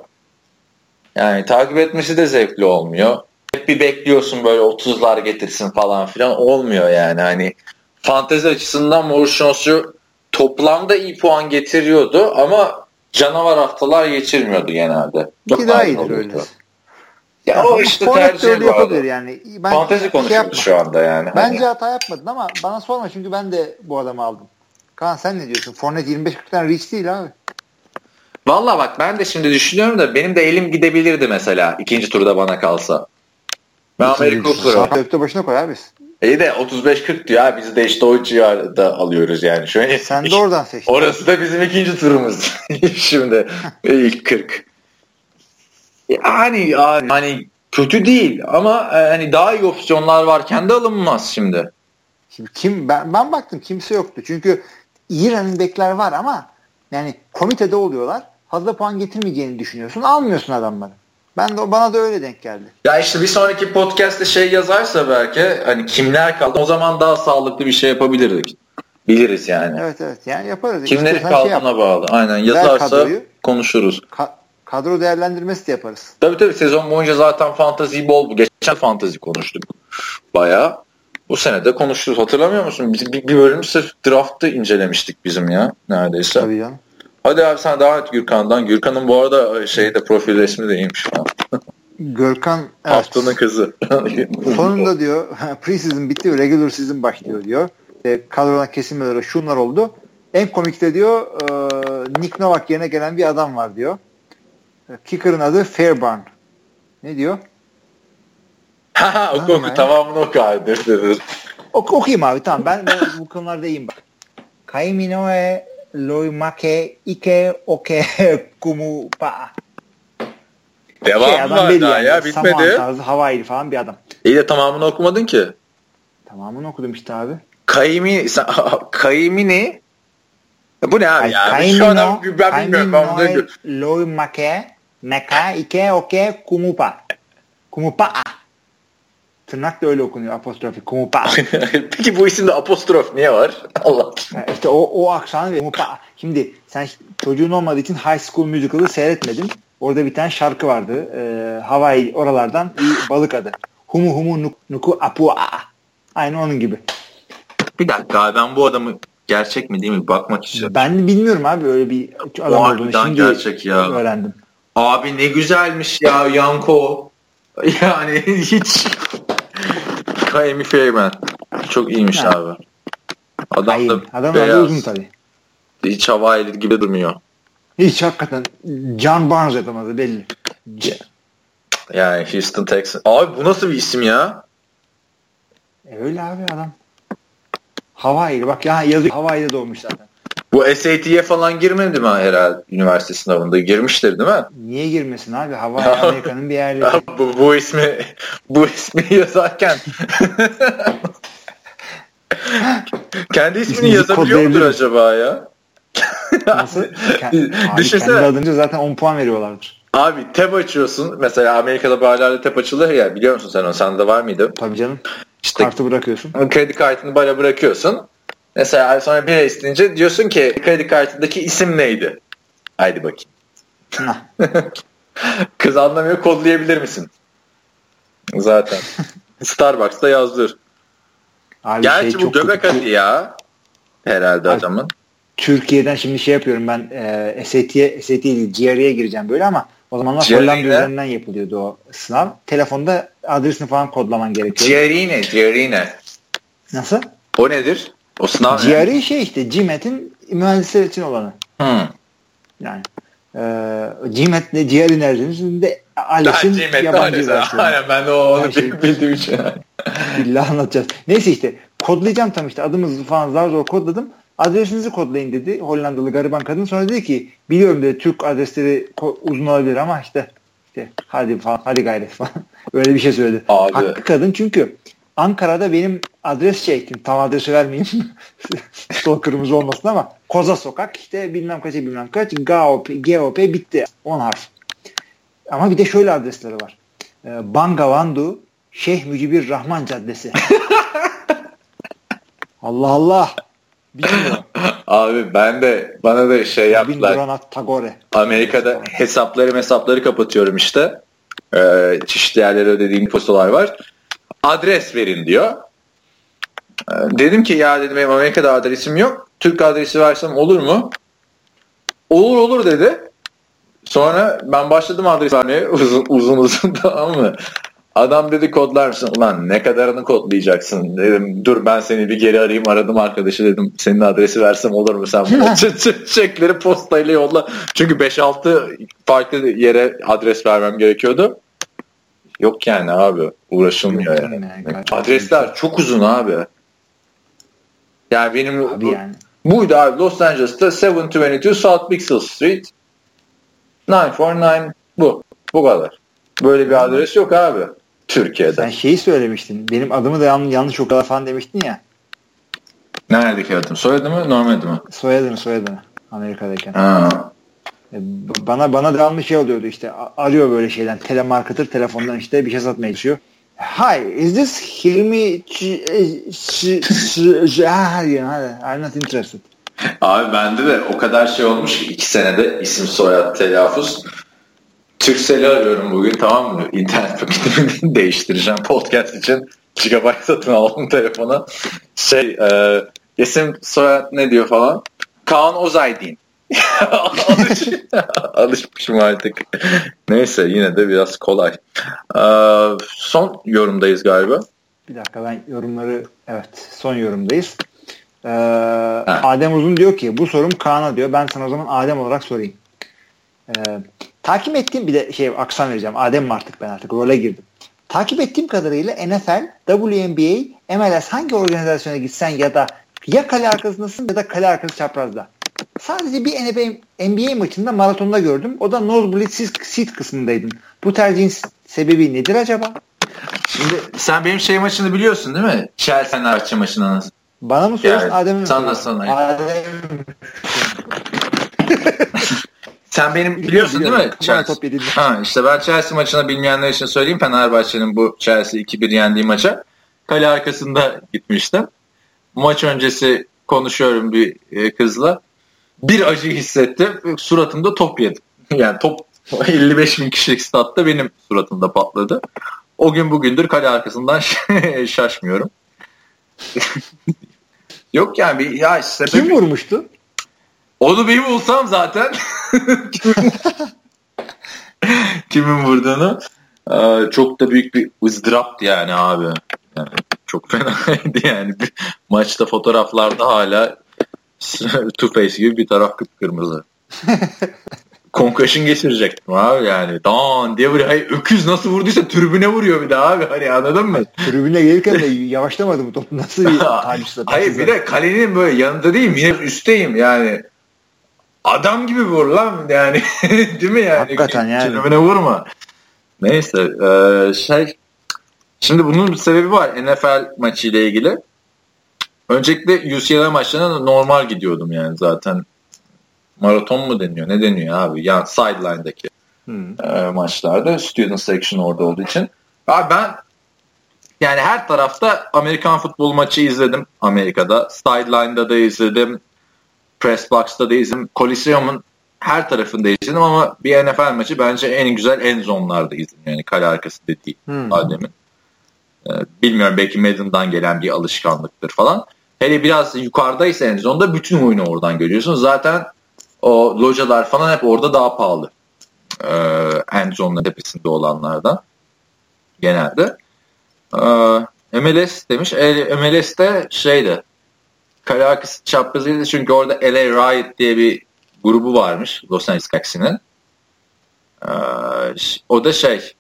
Yani takip etmesi de zevkli olmuyor. Hep bir bekliyorsun böyle 30'lar getirsin falan filan olmuyor yani hani fantezi açısından Jones-Drew toplamda iyi puan getiriyordu ama canavar haftalar geçirmiyordu genelde. Çok Ki daha iyidir öyle. Ya o işte tercih yapabilir bağlı. yani. Ben Fantezi şey konuşuyordu yapma. şu anda yani. Bence Hani hata yapmadın ama bana sorma çünkü ben de bu adamı aldım. Kaan sen ne diyorsun? Fournette 25-40'tan reach değil abi. Valla bak ben de şimdi düşünüyorum da benim de elim gidebilirdi mesela ikinci turda bana kalsa. Ben Amerika Cooper'ı. Öpte başına koy abi. İyi de 35-40 diyor. Ha, Biz de işte o civarda alıyoruz yani. An Sen de oradan seçtin. Orası da bizim ikinci turumuz. Şimdi ilk 40. Yani, yani hani kötü değil ama e, hani daha iyi opsiyonlar varken de alınmaz şimdi. Şimdi kim ben, ben baktım kimse yoktu. Çünkü iyi running back'ler var ama yani komitede oluyorlar. Fazla puan getirmeyeceğini düşünüyorsun. Almıyorsun adamları. Ben de bana da öyle denk geldi. Ya işte bir sonraki podcast'te şey yazarsa belki hani kimler kaldı o zaman daha sağlıklı bir şey yapabilirdik. biliriz yani. Evet evet yani yaparız. Kimleri şey kaldığına yap. bağlı. Aynen yazarsa kadroyu. konuşuruz. Ka- kadro değerlendirmesi de yaparız. Tabii tabii sezon boyunca zaten fantazi bol. bu. Geçen fantazi konuştuk. Bayağı. Bu sene de konuştuk. Hatırlamıyor musun? Biz bir, bir bölüm sırf draft'ı incelemiştik bizim ya neredeyse. Tabii canım. Hadi abi sen devam et Gürkan'dan. Gürkan'ın bu arada e, şeyde profil resmi de iyiymiş falan. Görkan evet. Haftanın kızı. Sonunda diyor preseason bitti regular season başlıyor diyor. E, kadrodan kesilmeleri şunlar oldu. En komikte diyor e, Nick Novak yerine gelen bir adam var diyor. E, Kicker'ın adı Fairbairn. Ne diyor? Ha ha oku oku tamamını oku abi. Dur, dur, dur. Ok okuyayım abi tamam ben, ben bu konularda iyiyim bak. Kaiminoe loimake ike oke kumu pa. Devam Şey, adam var daha yani. ya bitmedi. tarzı Havaili falan bir adam. İyi de tamamını okumadın ki. Tamamını okudum işte abi. Kaimi, sen, Kaimi ne? Bu ne abi Ay, ya? Kaimino, Şu adam ben bilmiyorum. Ben bunu Kaiminoe loimake meka ike oke kumu pa. Kumu pa. Tırnak da öyle okunuyor apostrofi. Kumu pa. Peki bu isimde apostrof niye var? Allah. Yani işte o, o aksanı ve Mupa. Şimdi sen çocuğun olmadığı için High School Musical'ı seyretmedin. Orada bir tane şarkı vardı. Ee, Hawaii oralardan bir balık adı. Humu humu nuk, nuku apua. Aynı onun gibi. Bir dakika abi ben bu adamı gerçek mi değil mi bakmak istiyorum. Ben bilmiyorum abi öyle bir adam O olduğunu şimdi gerçek ya. öğrendim. Abi ne güzelmiş ya Yanko. Yani hiç Kaimi Feyman. Çok iyiymiş Ha. abi. Adam Hayır, da adam beyaz. uzun tabii. Hiç Havaili gibi durmuyor. Hiç hakikaten John Barnes yapamadı belli. Yani Houston Texans. Abi bu nasıl bir isim ya? E öyle abi adam. Hawaii'li bak ya yazıyor. Hawaii'de doğmuş zaten. Bu SAT'ye falan girmedi mi herhalde üniversite sınavında? Girmiştir değil mi? Niye girmesin abi? Hawaii Amerika'nın bir yerleri. bu, bu ismi bu ismi yazarken kendi ismini yazabiliyor mudur acaba ya? Nasıl? Abi Düşünsene. kendi adınca zaten 10 puan veriyorlardır. Abi tab açıyorsun. Mesela Amerika'da barlarda tab açılır ya biliyor musun sen onu? Sende var mıydı? Tabii canım. İşte Kartı bırakıyorsun. kredi kartını bara bırakıyorsun. Mesela sonra bir isteyince diyorsun ki kredi kartındaki isim neydi? Haydi bakayım. Kız anlamıyor kodlayabilir misin? Zaten. Starbucks'ta yazdır. Abi Gerçi şey bu göbek kötü. adı ya. Herhalde Abi, adamın. Türkiye'den şimdi şey yapıyorum ben e, SAT'ye SAT değil GRE'ye gireceğim böyle ama o zamanlar GRE Hollanda ne? üzerinden yapılıyordu o sınav. Telefonda adresini falan kodlaman gerekiyor. Ciğerine, ciğerine. Nasıl? O nedir? O sınav? GRE şey işte GMAT'in mühendisler için olanı. Hmm. Yani e, GMAT ile GRE neredeyse Ben ALES'in Cimet yabancı versiyonu. Aynen ben de o onu şey- bildiğim için. İlla anlatacağız. Neyse işte kodlayacağım tam işte adımızı falan zar zor kodladım. Adresinizi kodlayın dedi Hollandalı gariban kadın. Sonra dedi ki biliyorum dedi Türk adresleri uzun olabilir ama işte işte hadi falan hadi gayret falan. Öyle bir şey söyledi. Abi. Haklı kadın çünkü Ankara'da benim adres çektim. Tam adresi vermeyeyim. Sol kırmızı olmasın ama Koza Sokak işte bilmem kaça bilmem kaç GOP, GOP bitti. 10 harf. Ama bir de şöyle adresleri var. Ee, Bangavandu Şeyh Mücibir Rahman Caddesi. Allah Allah. Bilmiyorum. Abi ben de bana da şey yaptılar. Tagore. Amerika'da hesapları hesapları kapatıyorum işte. Ee, çeşitli yerlere ödediğim postalar var. Adres verin diyor. Ee, dedim ki ya dedim benim Amerika'da adresim yok. Türk adresi versem olur mu? Olur olur dedi. Sonra ben başladım adres vermeye uzun uzun, uzun tamam mı? Adam dedi kodlar mısın? Ulan ne kadarını kodlayacaksın? Dedim dur ben seni bir geri arayayım aradım arkadaşı dedim. Senin adresi versem olur mu? Sen çekleri postayla yolla. Çünkü 5-6 farklı yere adres vermem gerekiyordu. Yok yani abi. Uğraşılmıyor Yok yani. yani, kaç- Adresler çok uzun abi. Yani benim Abi yani. buydu abi Los Angeles'ta 722 South Pixel Street 949 bu. Bu kadar. Böyle bir adres yok abi. Türkiye'de. Sen şeyi söylemiştin. Benim adımı da yanlış, okula falan demiştin ya. Neredeki adım? Soyadı mı? Normal mı? Soyadını soyadını. Amerika'dayken. Ha. E, Bana bana devamlı şey oluyordu işte. Arıyor böyle şeyden. Telemarketer telefondan işte bir şey satmaya çalışıyor. Hi, is this Hilmi I'm not interested. Abi bende de o kadar şey olmuş ki iki senede isim soyad telaffuz. Türksel'i arıyorum bugün tamam mı? İnternet paketimi değiştireceğim podcast için. Gigabyte satın aldım telefona. Şey e, isim soyad ne diyor falan. Kaan Ozaydin. Alış, alışmışım artık. Neyse yine de biraz kolay. Ee, son yorumdayız galiba. Bir dakika ben yorumları evet son yorumdayız. Ee, Adem Uzun diyor ki bu sorum Kaan'a diyor. Ben sana o zaman Adem olarak sorayım. Ee, takip ettiğim bir de şey aksan vereceğim. Adem mi artık ben artık role girdim. Takip ettiğim kadarıyla NFL, WNBA, MLS hangi organizasyona gitsen ya da ya kale arkasındasın ya da kale arkası çaprazda. Sadece bir NBA, NBA maçında maratonda gördüm. O da nosebleed seat kısmındaydın. Bu tercihin sebebi nedir acaba? Şimdi sen benim şey maçını biliyorsun değil mi? Chelsea Fenerbahçe maçını. Bana mı soruyorsun yani, Adem'e mi Sana sana. Adem... sen benim biliyorsun değil mi? Chelsea. Ha, işte ben Chelsea maçını bilmeyenler için söyleyeyim. Fenerbahçe'nin bu Chelsea 2-1 yendiği maça. Kale arkasında gitmiştim. Maç öncesi konuşuyorum bir e, kızla bir acı hissettim. Suratımda top yedim. Yani top 55 bin kişilik statta benim suratımda patladı. O gün bugündür kale arkasından şaşmıyorum. Yok yani bir ya işte Kim vurmuştu? Onu bir bulsam zaten kimin vurduğunu çok da büyük bir ızdıraptı yani abi. Yani çok fenaydı yani. Maçta fotoğraflarda hala Two Face gibi bir taraf kıpkırmızı. Concussion geçirecektim abi yani. Dan diye vuruyor. Hayır, öküz nasıl vurduysa tribüne vuruyor bir de abi. Hani anladın mı? tribüne gelirken de yavaşlamadı mı top? Nasıl bir talihsiz Hayır bir de kalenin böyle yanında değilim. Yine üstteyim yani. Adam gibi vur lan yani. Değil mi yani? Hakikaten yani. Tribüne vurma. Neyse. E, şey Şimdi bunun bir sebebi var NFL maçı ile ilgili. Öncelikle UCLA maçlarına normal gidiyordum yani zaten. Maraton mu deniyor? Ne deniyor abi? Yani sideline'daki hmm. e, maçlarda. Student section orada olduğu için. Abi ben yani her tarafta Amerikan futbol maçı izledim Amerika'da. Sideline'da da izledim. Press box'ta da izledim. Coliseum'un her tarafında izledim ama bir NFL maçı bence en güzel en zonlarda izledim. Yani kale arkası dediği hmm. Adem'in. Ee, bilmiyorum belki Madden'dan gelen bir alışkanlıktır falan. Hele biraz yukarıdaysa en zonda bütün oyunu oradan görüyorsun. Zaten o localar falan hep orada daha pahalı. Ee, en zonla tepesinde olanlardan. Genelde. Ee, MLS demiş. E, MLS'te şeydi. Kale arkası çaprazıydı çünkü orada LA Riot diye bir grubu varmış Los Angeles Galaxy'nin. Ee, o da şey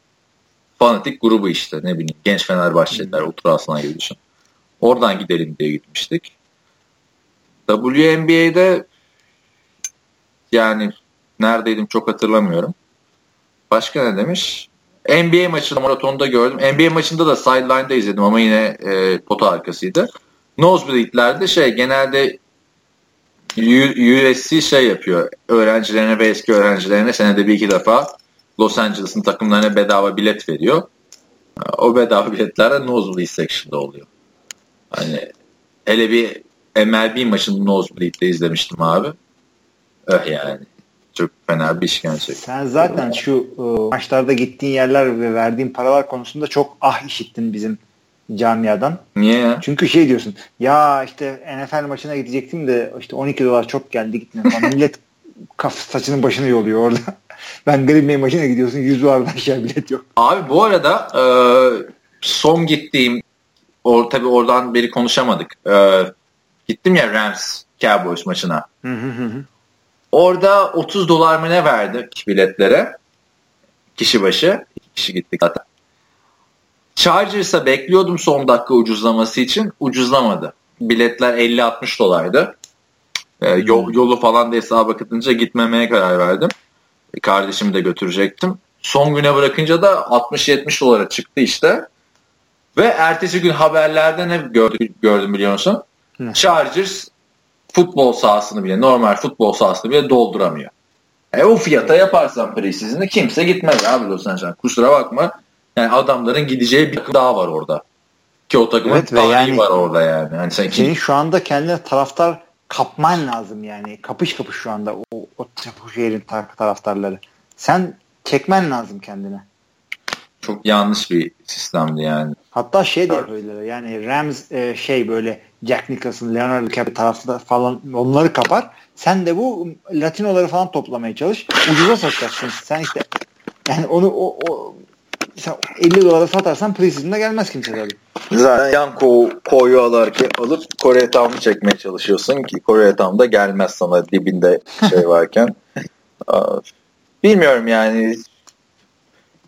fanatik grubu işte ne bileyim genç Fenerbahçeliler, hmm. Ultra Aslan gibi düşün. Oradan gidelim diye gitmiştik. WNBA'de yani neredeydim çok hatırlamıyorum. Başka ne demiş? NBA maçını maratonda gördüm. NBA maçında da sideline'da izledim ama yine e, pota arkasıydı. Nosebleed'lerde şey genelde USC şey yapıyor. Öğrencilerine ve eski öğrencilerine senede bir iki defa Los Angeles'ın takımlarına bedava bilet veriyor. O bedava biletler de nosebleed section'da oluyor. Hani hele bir MLB maçını nosebleed'de izlemiştim abi. Öh yani. Çok fena bir işkence. Sen zaten şu ıı, maçlarda gittiğin yerler ve verdiğin paralar konusunda çok ah işittin bizim camiadan. Niye ya? Çünkü şey diyorsun ya işte NFL maçına gidecektim de işte 12 dolar çok geldi falan. Millet kaf saçının başını yoluyor orada. Ben Green Bay maçına gidiyorsun 100 dolardan aşağı bilet yok. Abi bu arada e, son gittiğim or, tabii oradan beri konuşamadık. E, gittim ya Rams Cowboys maçına. Orada 30 dolar mı ne verdik biletlere? Kişi başı. İki kişi gittik zaten. Chargers'a bekliyordum son dakika ucuzlaması için. Ucuzlamadı. Biletler 50-60 dolardı. E, yol, yolu falan da hesaba katınca gitmemeye karar verdim. Kardeşimi de götürecektim. Son güne bırakınca da 60-70 dolara çıktı işte. Ve ertesi gün haberlerde ne gördüm, gördüm biliyor musun? Hı. Chargers futbol sahasını bile, normal futbol sahasını bile dolduramıyor. E o fiyata yaparsan preseason'ı kimse gitmez abi Los Angeles. Kusura bakma. Yani adamların gideceği bir takım daha var orada. Ki o takımın Evet ve yani- var orada yani. yani sen Senin şu anda kendine taraftar kapman lazım yani. Kapış kapış şu anda o, o, tar- taraftarları. Sen çekmen lazım kendine. çok yanlış bir sistemdi yani. Hatta şey de yapabilirler. Yani Rams e, şey böyle Jack Nicholson, Leonardo DiCaprio tarafta falan onları kapar. Sen de bu Latinoları falan toplamaya çalış. Ucuza satacaksın. Sen işte yani onu o, o sen 50 dolara satarsan preseason'da gelmez kimse tabii. Zaten yan ko koyu alarken alıp Kore tamı çekmeye çalışıyorsun ki Kore tam da gelmez sana dibinde şey varken. Bilmiyorum yani.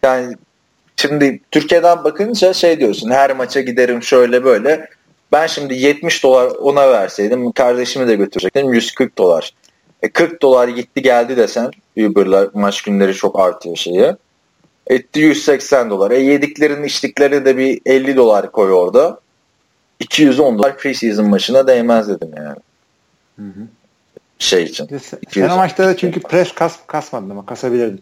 Yani şimdi Türkiye'den bakınca şey diyorsun her maça giderim şöyle böyle. Ben şimdi 70 dolar ona verseydim kardeşimi de götürecektim 140 dolar. E 40 dolar gitti geldi desen Uber'lar maç günleri çok artıyor şeyi. Etti 180 dolar. E yediklerin içtikleri de bir 50 dolar koy orada. 210 dolar preseason maçına değmez dedim yani. Şey için. Sen, 200. sen o maçta çünkü pres kas, kasmadın ama kasabilirdin.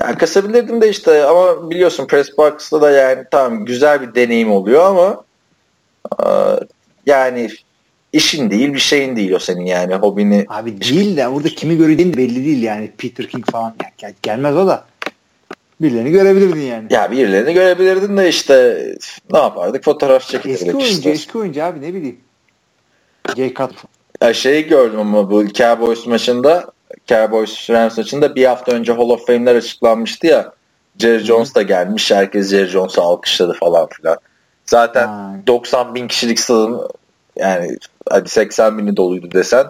Yani kasabilirdim de işte ama biliyorsun press box'ta da yani tamam güzel bir deneyim oluyor ama e, yani işin değil bir şeyin değil o senin yani hobini. Abi değil de burada kimi göreceğin de belli değil yani. Peter King falan Ya, gel- gelmez o da. Birilerini görebilirdin yani. Ya birilerini görebilirdin de işte ne yapardık fotoğraf çekilirdik Eski oyuncu, işte. eski oyuncu abi ne bileyim. Jay Cutler. Ya şeyi gördüm ama bu Cowboys maçında Cowboys Rams maçında bir hafta önce Hall of Fame'ler açıklanmıştı ya. Jerry Jones da gelmiş. Herkes Jerry Jones'u alkışladı falan filan. Zaten Ha. 90 bin kişilik stadın yani hadi 80 bini doluydu desen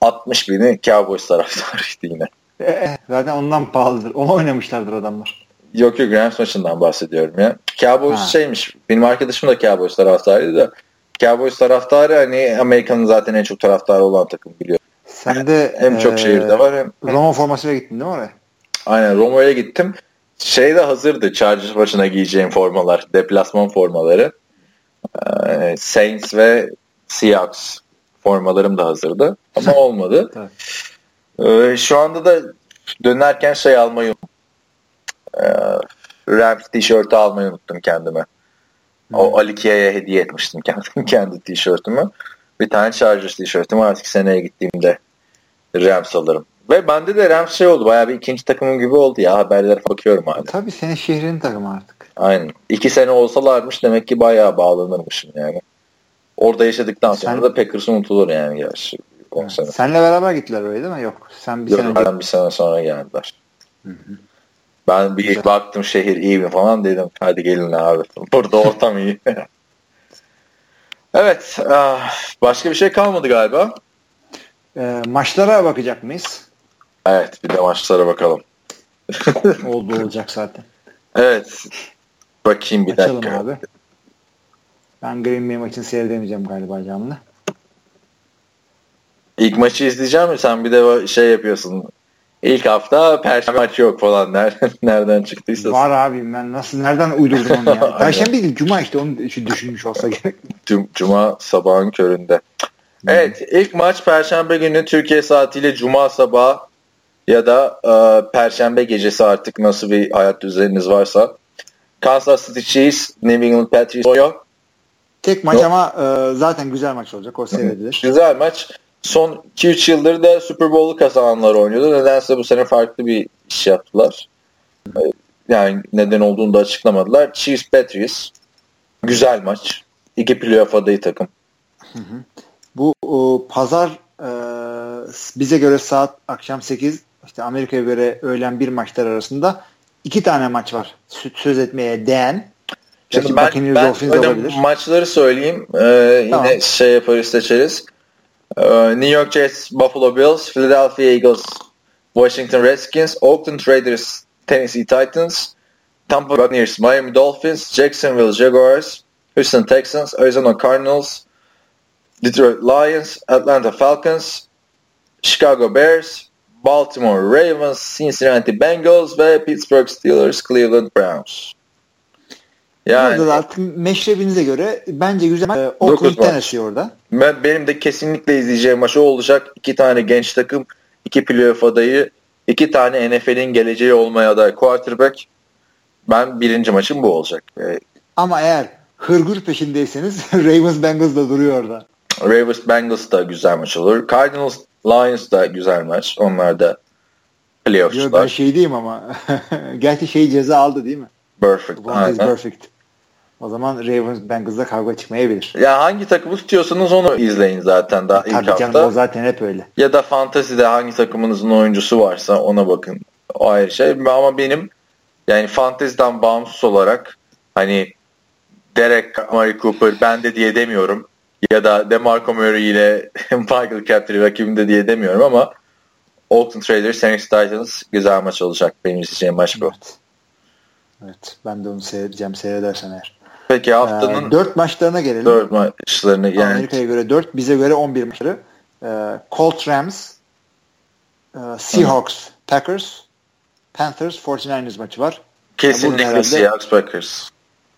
60 bini Cowboys taraftarıydı yine. Eh, zaten ondan pahalıdır. Onu oynamışlardır adamlar. Yok yok Rams maçından bahsediyorum ya. Cowboys Ha. şeymiş. Benim arkadaşım da Cowboys taraftarıydı da Cowboys taraftarı hani Amerika'nın zaten en çok taraftarı olan takım biliyor. Sen de Hem çok eh, şehirde var hem Roma formasıyla gittin değil mi oraya? Aynen Romo'ya gittim. Şey de hazırdı Chargers maçına giyeceğim formalar. Deplasman formaları. Ee, Saints ve Seahawks formalarım da hazırdı. Ama olmadı. Ee, şu anda da dönerken şey almayı unuttum. Ee, Rams tişörtü almayı unuttum kendime. O Ali Kia'ya hediye etmiştim kendi, kendi tişörtümü. Bir tane Chargers tişörtüm artık seneye gittiğimde Rams alırım. Ve bende de Rams şey oldu. Bayağı bir ikinci takımım gibi oldu ya. Haberlere bakıyorum hala. Tabii senin şehrin takımı artık. Aynen. İki sene olsalarmış demek ki bayağı bağlanırmışım yani. Orada yaşadıktan sonra Sen- da Packers unutulur yani gerçi. On sene. Senle beraber gittiler öyle değil mi? Yok. Sen bir Yok, sene önce. bir sene sonra geldiler. Ben bir ilk baktım şehir iyi mi falan dedim. Hadi gelin abi. Burada ortam iyi. evet. ah, Başka bir şey kalmadı galiba. Eh, maçlara bakacak mıyız? Evet. Bir de maçlara bakalım. Oldu olacak zaten. Evet. Bakayım bir Açalım dakika. abi. Ben Green Bay maçını seyredemeyeceğim galiba canlı. İlk maçı izleyeceğim? Sen bir de şey yapıyorsun. İlk hafta perşembe maçı yok falan. Nereden, nereden çıktıysa. Var abi ben nasıl nereden uydurdum onu ya? Perşembe değil Cuma işte onu düşün- düşünmüş olsa gerek. Cum- Cuma sabahın köründe. Evet ilk maç Perşembe günü Türkiye saatiyle Cuma sabahı ya da e, Perşembe gecesi artık nasıl bir hayat düzeniniz varsa. Kansas City Chiefs, New England Patriots. Tek maç Yok. ama e, zaten güzel maç olacak. O seyredilir. Güzel maç. Son 2-3 yıldır da Super Bowl'u kazananlar oynuyordu. Nedense bu sene farklı bir iş yaptılar. E, Yani neden olduğunu da açıklamadılar. Chiefs Patriots. Güzel maç. İki playoff adayı takım. Bu o, pazar e, bize göre saat akşam 8 işte Amerika'ya göre öğlen bir maçlar arasında iki tane maç var. Sö- Söz etmeye değen. Şimdi ben, ben olabilir. maçları söyleyeyim. Ee, yine Tamam. şey yaparız seçeriz. Ee, New York Jets, Buffalo Bills, Philadelphia Eagles, Washington Redskins, Oakland Raiders, Tennessee Titans, Tampa Bay Buccaneers, Miami Dolphins, Jacksonville Jaguars, Houston Texans, Arizona Cardinals, Detroit Lions, Atlanta Falcons, Chicago Bears, Baltimore Ravens, Cincinnati Bengals ve Pittsburgh Steelers, Cleveland Browns. Burada da artık meşrebinize göre bence güzel maç. E, Oakland Dokuz maç. Tennessee orada. Ben, benim de kesinlikle izleyeceğim maç o olacak. İki tane genç takım, iki playoff adayı, iki tane NFL'in geleceği olmaya aday quarterback. Ben birinci maçım bu olacak. Ee, Ama eğer hırgür peşindeyseniz Ravens Bengals da duruyor orada. Ravens Bengals da güzel maç olur. Cardinals Lions da güzel maç. Onlar da Yo, ben şey diyeyim ama gerçi şey ceza aldı değil mi? Perfect. One is Aynen. perfect. O zaman Ravens Bengals'la kavga çıkmayabilir. Ya hangi takımı tutuyorsanız onu izleyin zaten daha ilk Tabii canım hafta. o zaten hep öyle. Ya da fantezide hangi takımınızın oyuncusu varsa ona bakın. O ayrı şey. Ama benim yani fanteziden bağımsız olarak hani Derek Murray Cooper ben de diye demiyorum. Ya da DeMarco Murray ile Michael Crabtree rakibimde diye demiyorum ama Oakland Raiders, Tennessee Titans güzel maç olacak. Benim izleyeceğim maç bu. Evet. Evet. Ben de onu seyredeceğim seyredersen eğer. Peki haftanın Ee, 4 maçlarına gelelim. dört maçlarını yani Amerika'ya göre 4, bize göre 11 maçları. Ee, Colts Rams, e, Seahawks Packers, Panthers 49ers maçı var. Kesinlikle herhalde- Seahawks Packers.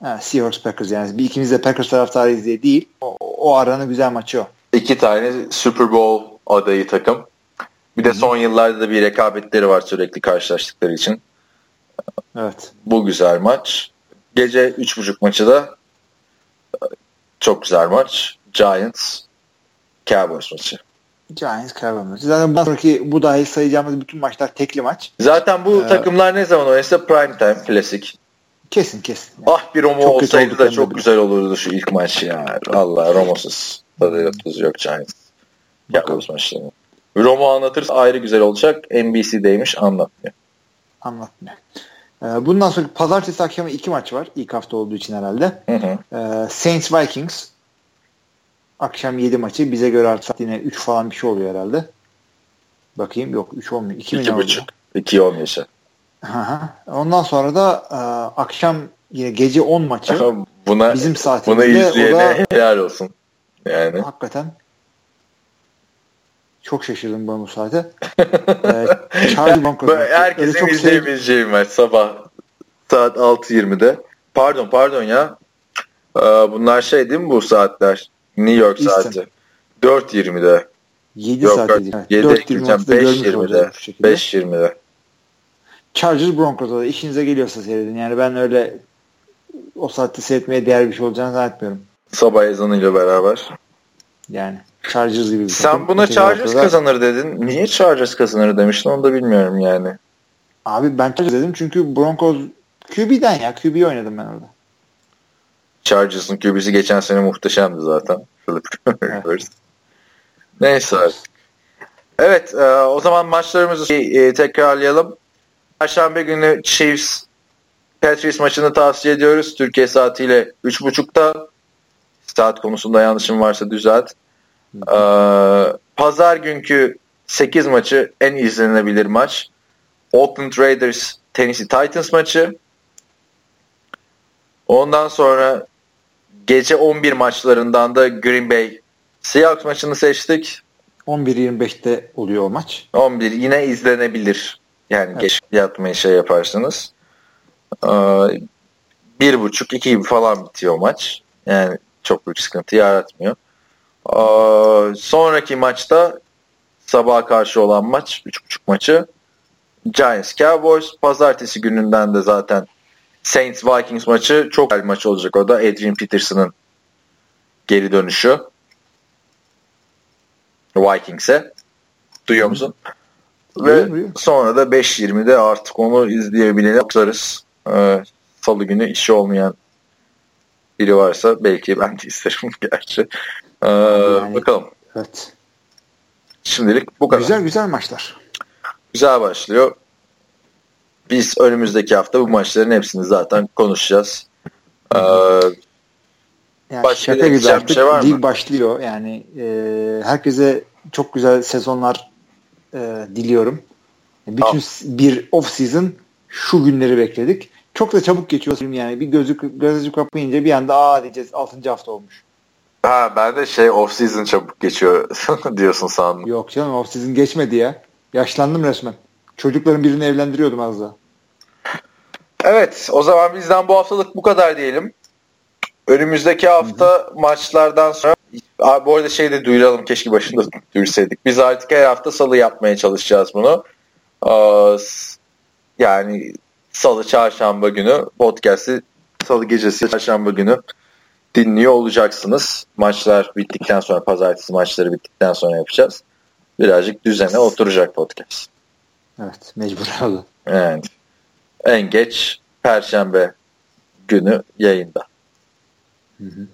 Ha, Seahawks Packers yani. Bir ikimiz de Packers taraftarıyız diye değil. O, o aranın güzel maçı o. İki tane Super Bowl adayı takım. Bir de son yıllarda da bir rekabetleri var sürekli karşılaştıkları için. Evet. Bu güzel maç. Gece 3.30 maçı da e, çok güzel maç. Giants Cowboys maçı. Giants Cowboys. Zaten bundan sonraki bu dahil sayacağımız bütün maçlar tekli maç. Zaten bu Ee, takımlar ne zaman oynasa prime time klasik. Kesin kesin. Ah bir Romo Çok olsaydı da çok güzel olurdu şu ilk maç ya. Allah Romosuz. Tadıyla tuzu yok Giants. Cowboys maçlarını. Romo anlatırsa ayrı güzel olacak. NBC'deymiş anlatmıyor. Anlatmıyor. Ee, bundan sonra pazartesi akşamı iki maç var. İlk hafta olduğu için herhalde. Hı hı. Ee, Saints Vikings akşam 7 maçı. Bize göre artık yine 3 falan bir şey oluyor herhalde. Bakayım yok 3 olmuyor. 2 mi ne oluyor? İki on yaşa. Hı hı. Ondan sonra da e, akşam yine gece 10 maçı. Buna Bizim saatimizde o izleyene da helal olsun. Yani. hakikaten çok şaşırdım ben bu saate. ee, Charlie. Öyle herkesin çok izleyebileceği maç sabah saat 6.20'de. Pardon pardon ya. Ee, bunlar şey değil mi bu saatler? New York Eastern. saati. 4.20'de. 7 Yok saat dedi. 7 4 ekleyeceğim. 20'de görmüş 5.20'de. olacağız bu şekilde. 5.20'de. Chargers Broncos'a da işinize geliyorsa seyredin. Yani ben öyle o saatte seyretmeye değer bir şey olacağını zannetmiyorum. Sabah ezanıyla beraber. Yani Chargers gibi bir Sen takım. buna Chargers da- kazanır dedin. Niye Chargers kazanır demiştin onu da bilmiyorum yani. Abi ben Chargers dedim çünkü Broncos QB'den ya. QB oynadım ben orada. Chargers'ın QB'si geçen sene muhteşemdi zaten. Neyse artık. Evet e, o zaman maçlarımızı e, tekrarlayalım. Perşembe günü Chiefs Patriots maçını tavsiye ediyoruz. Türkiye saatiyle 3.30'da. Saat konusunda yanlışım varsa düzelt. E, Pazar günkü 8 maçı en izlenebilir maç. Oakland Raiders Tennessee Titans maçı. Ondan sonra gece 11 maçlarından da Green Bay Seahawks maçını seçtik. 11-25'te oluyor o maç. 11 yine izlenebilir. Yani Evet. geç yatmayı şey yaparsınız. Ee, bir buçuk, iki gibi falan bitiyor maç. Yani çok büyük sıkıntı yaratmıyor. Ee, sonraki maçta sabaha karşı olan maç, üç buçuk maçı Giants Cowboys. Pazartesi gününden de zaten Saints Vikings maçı çok güzel maç olacak o da. Adrian Peterson'ın geri dönüşü. Vikings'e. Duyuyor musun? Ve sonra da 5.20'de artık onu izleyebilene bakarız. Ee, Salı günü işi olmayan biri varsa belki ben de isterim gerçi. Ee, Yani- Bakalım. Evet. Şimdilik bu kadar. Güzel güzel maçlar. Güzel başlıyor. Biz önümüzdeki hafta bu maçların hepsini zaten konuşacağız. Ee, Yani Başka şaka gibi artık şey var mı? lig başlıyor. Yani e, herkese çok güzel sezonlar e, diliyorum. Bütün s- bir off season şu günleri bekledik. Çok da çabuk geçiyor yani. Bir gözü gözü kapayınca bir anda aa diyeceğiz 6. hafta olmuş. Ha ben de şey off season çabuk geçiyor diyorsun sandım. Yok canım off season geçmedi ya. Yaşlandım resmen. Çocukların birini evlendiriyordum az daha. Evet o zaman bizden bu haftalık bu kadar diyelim. Önümüzdeki hafta maçlardan sonra Abi bu arada şey de duyuralım keşke başında duyursaydık. Biz artık her hafta salı yapmaya çalışacağız bunu. Yani salı çarşamba günü podcast'i salı gecesi çarşamba günü dinliyor olacaksınız. Maçlar bittikten sonra pazartesi maçları bittikten sonra yapacağız. Birazcık düzene oturacak podcast. Evet mecbur oldu. Evet. En geç perşembe günü yayında. Hı hı.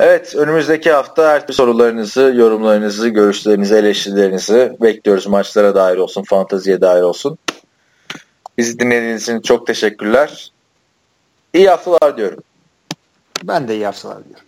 Evet önümüzdeki hafta her türlü sorularınızı, yorumlarınızı, görüşlerinizi, eleştirilerinizi bekliyoruz. Maçlara dair olsun, fanteziye dair olsun. Bizi dinlediğiniz için çok teşekkürler. İyi haftalar diyorum. Ben de iyi haftalar diyorum.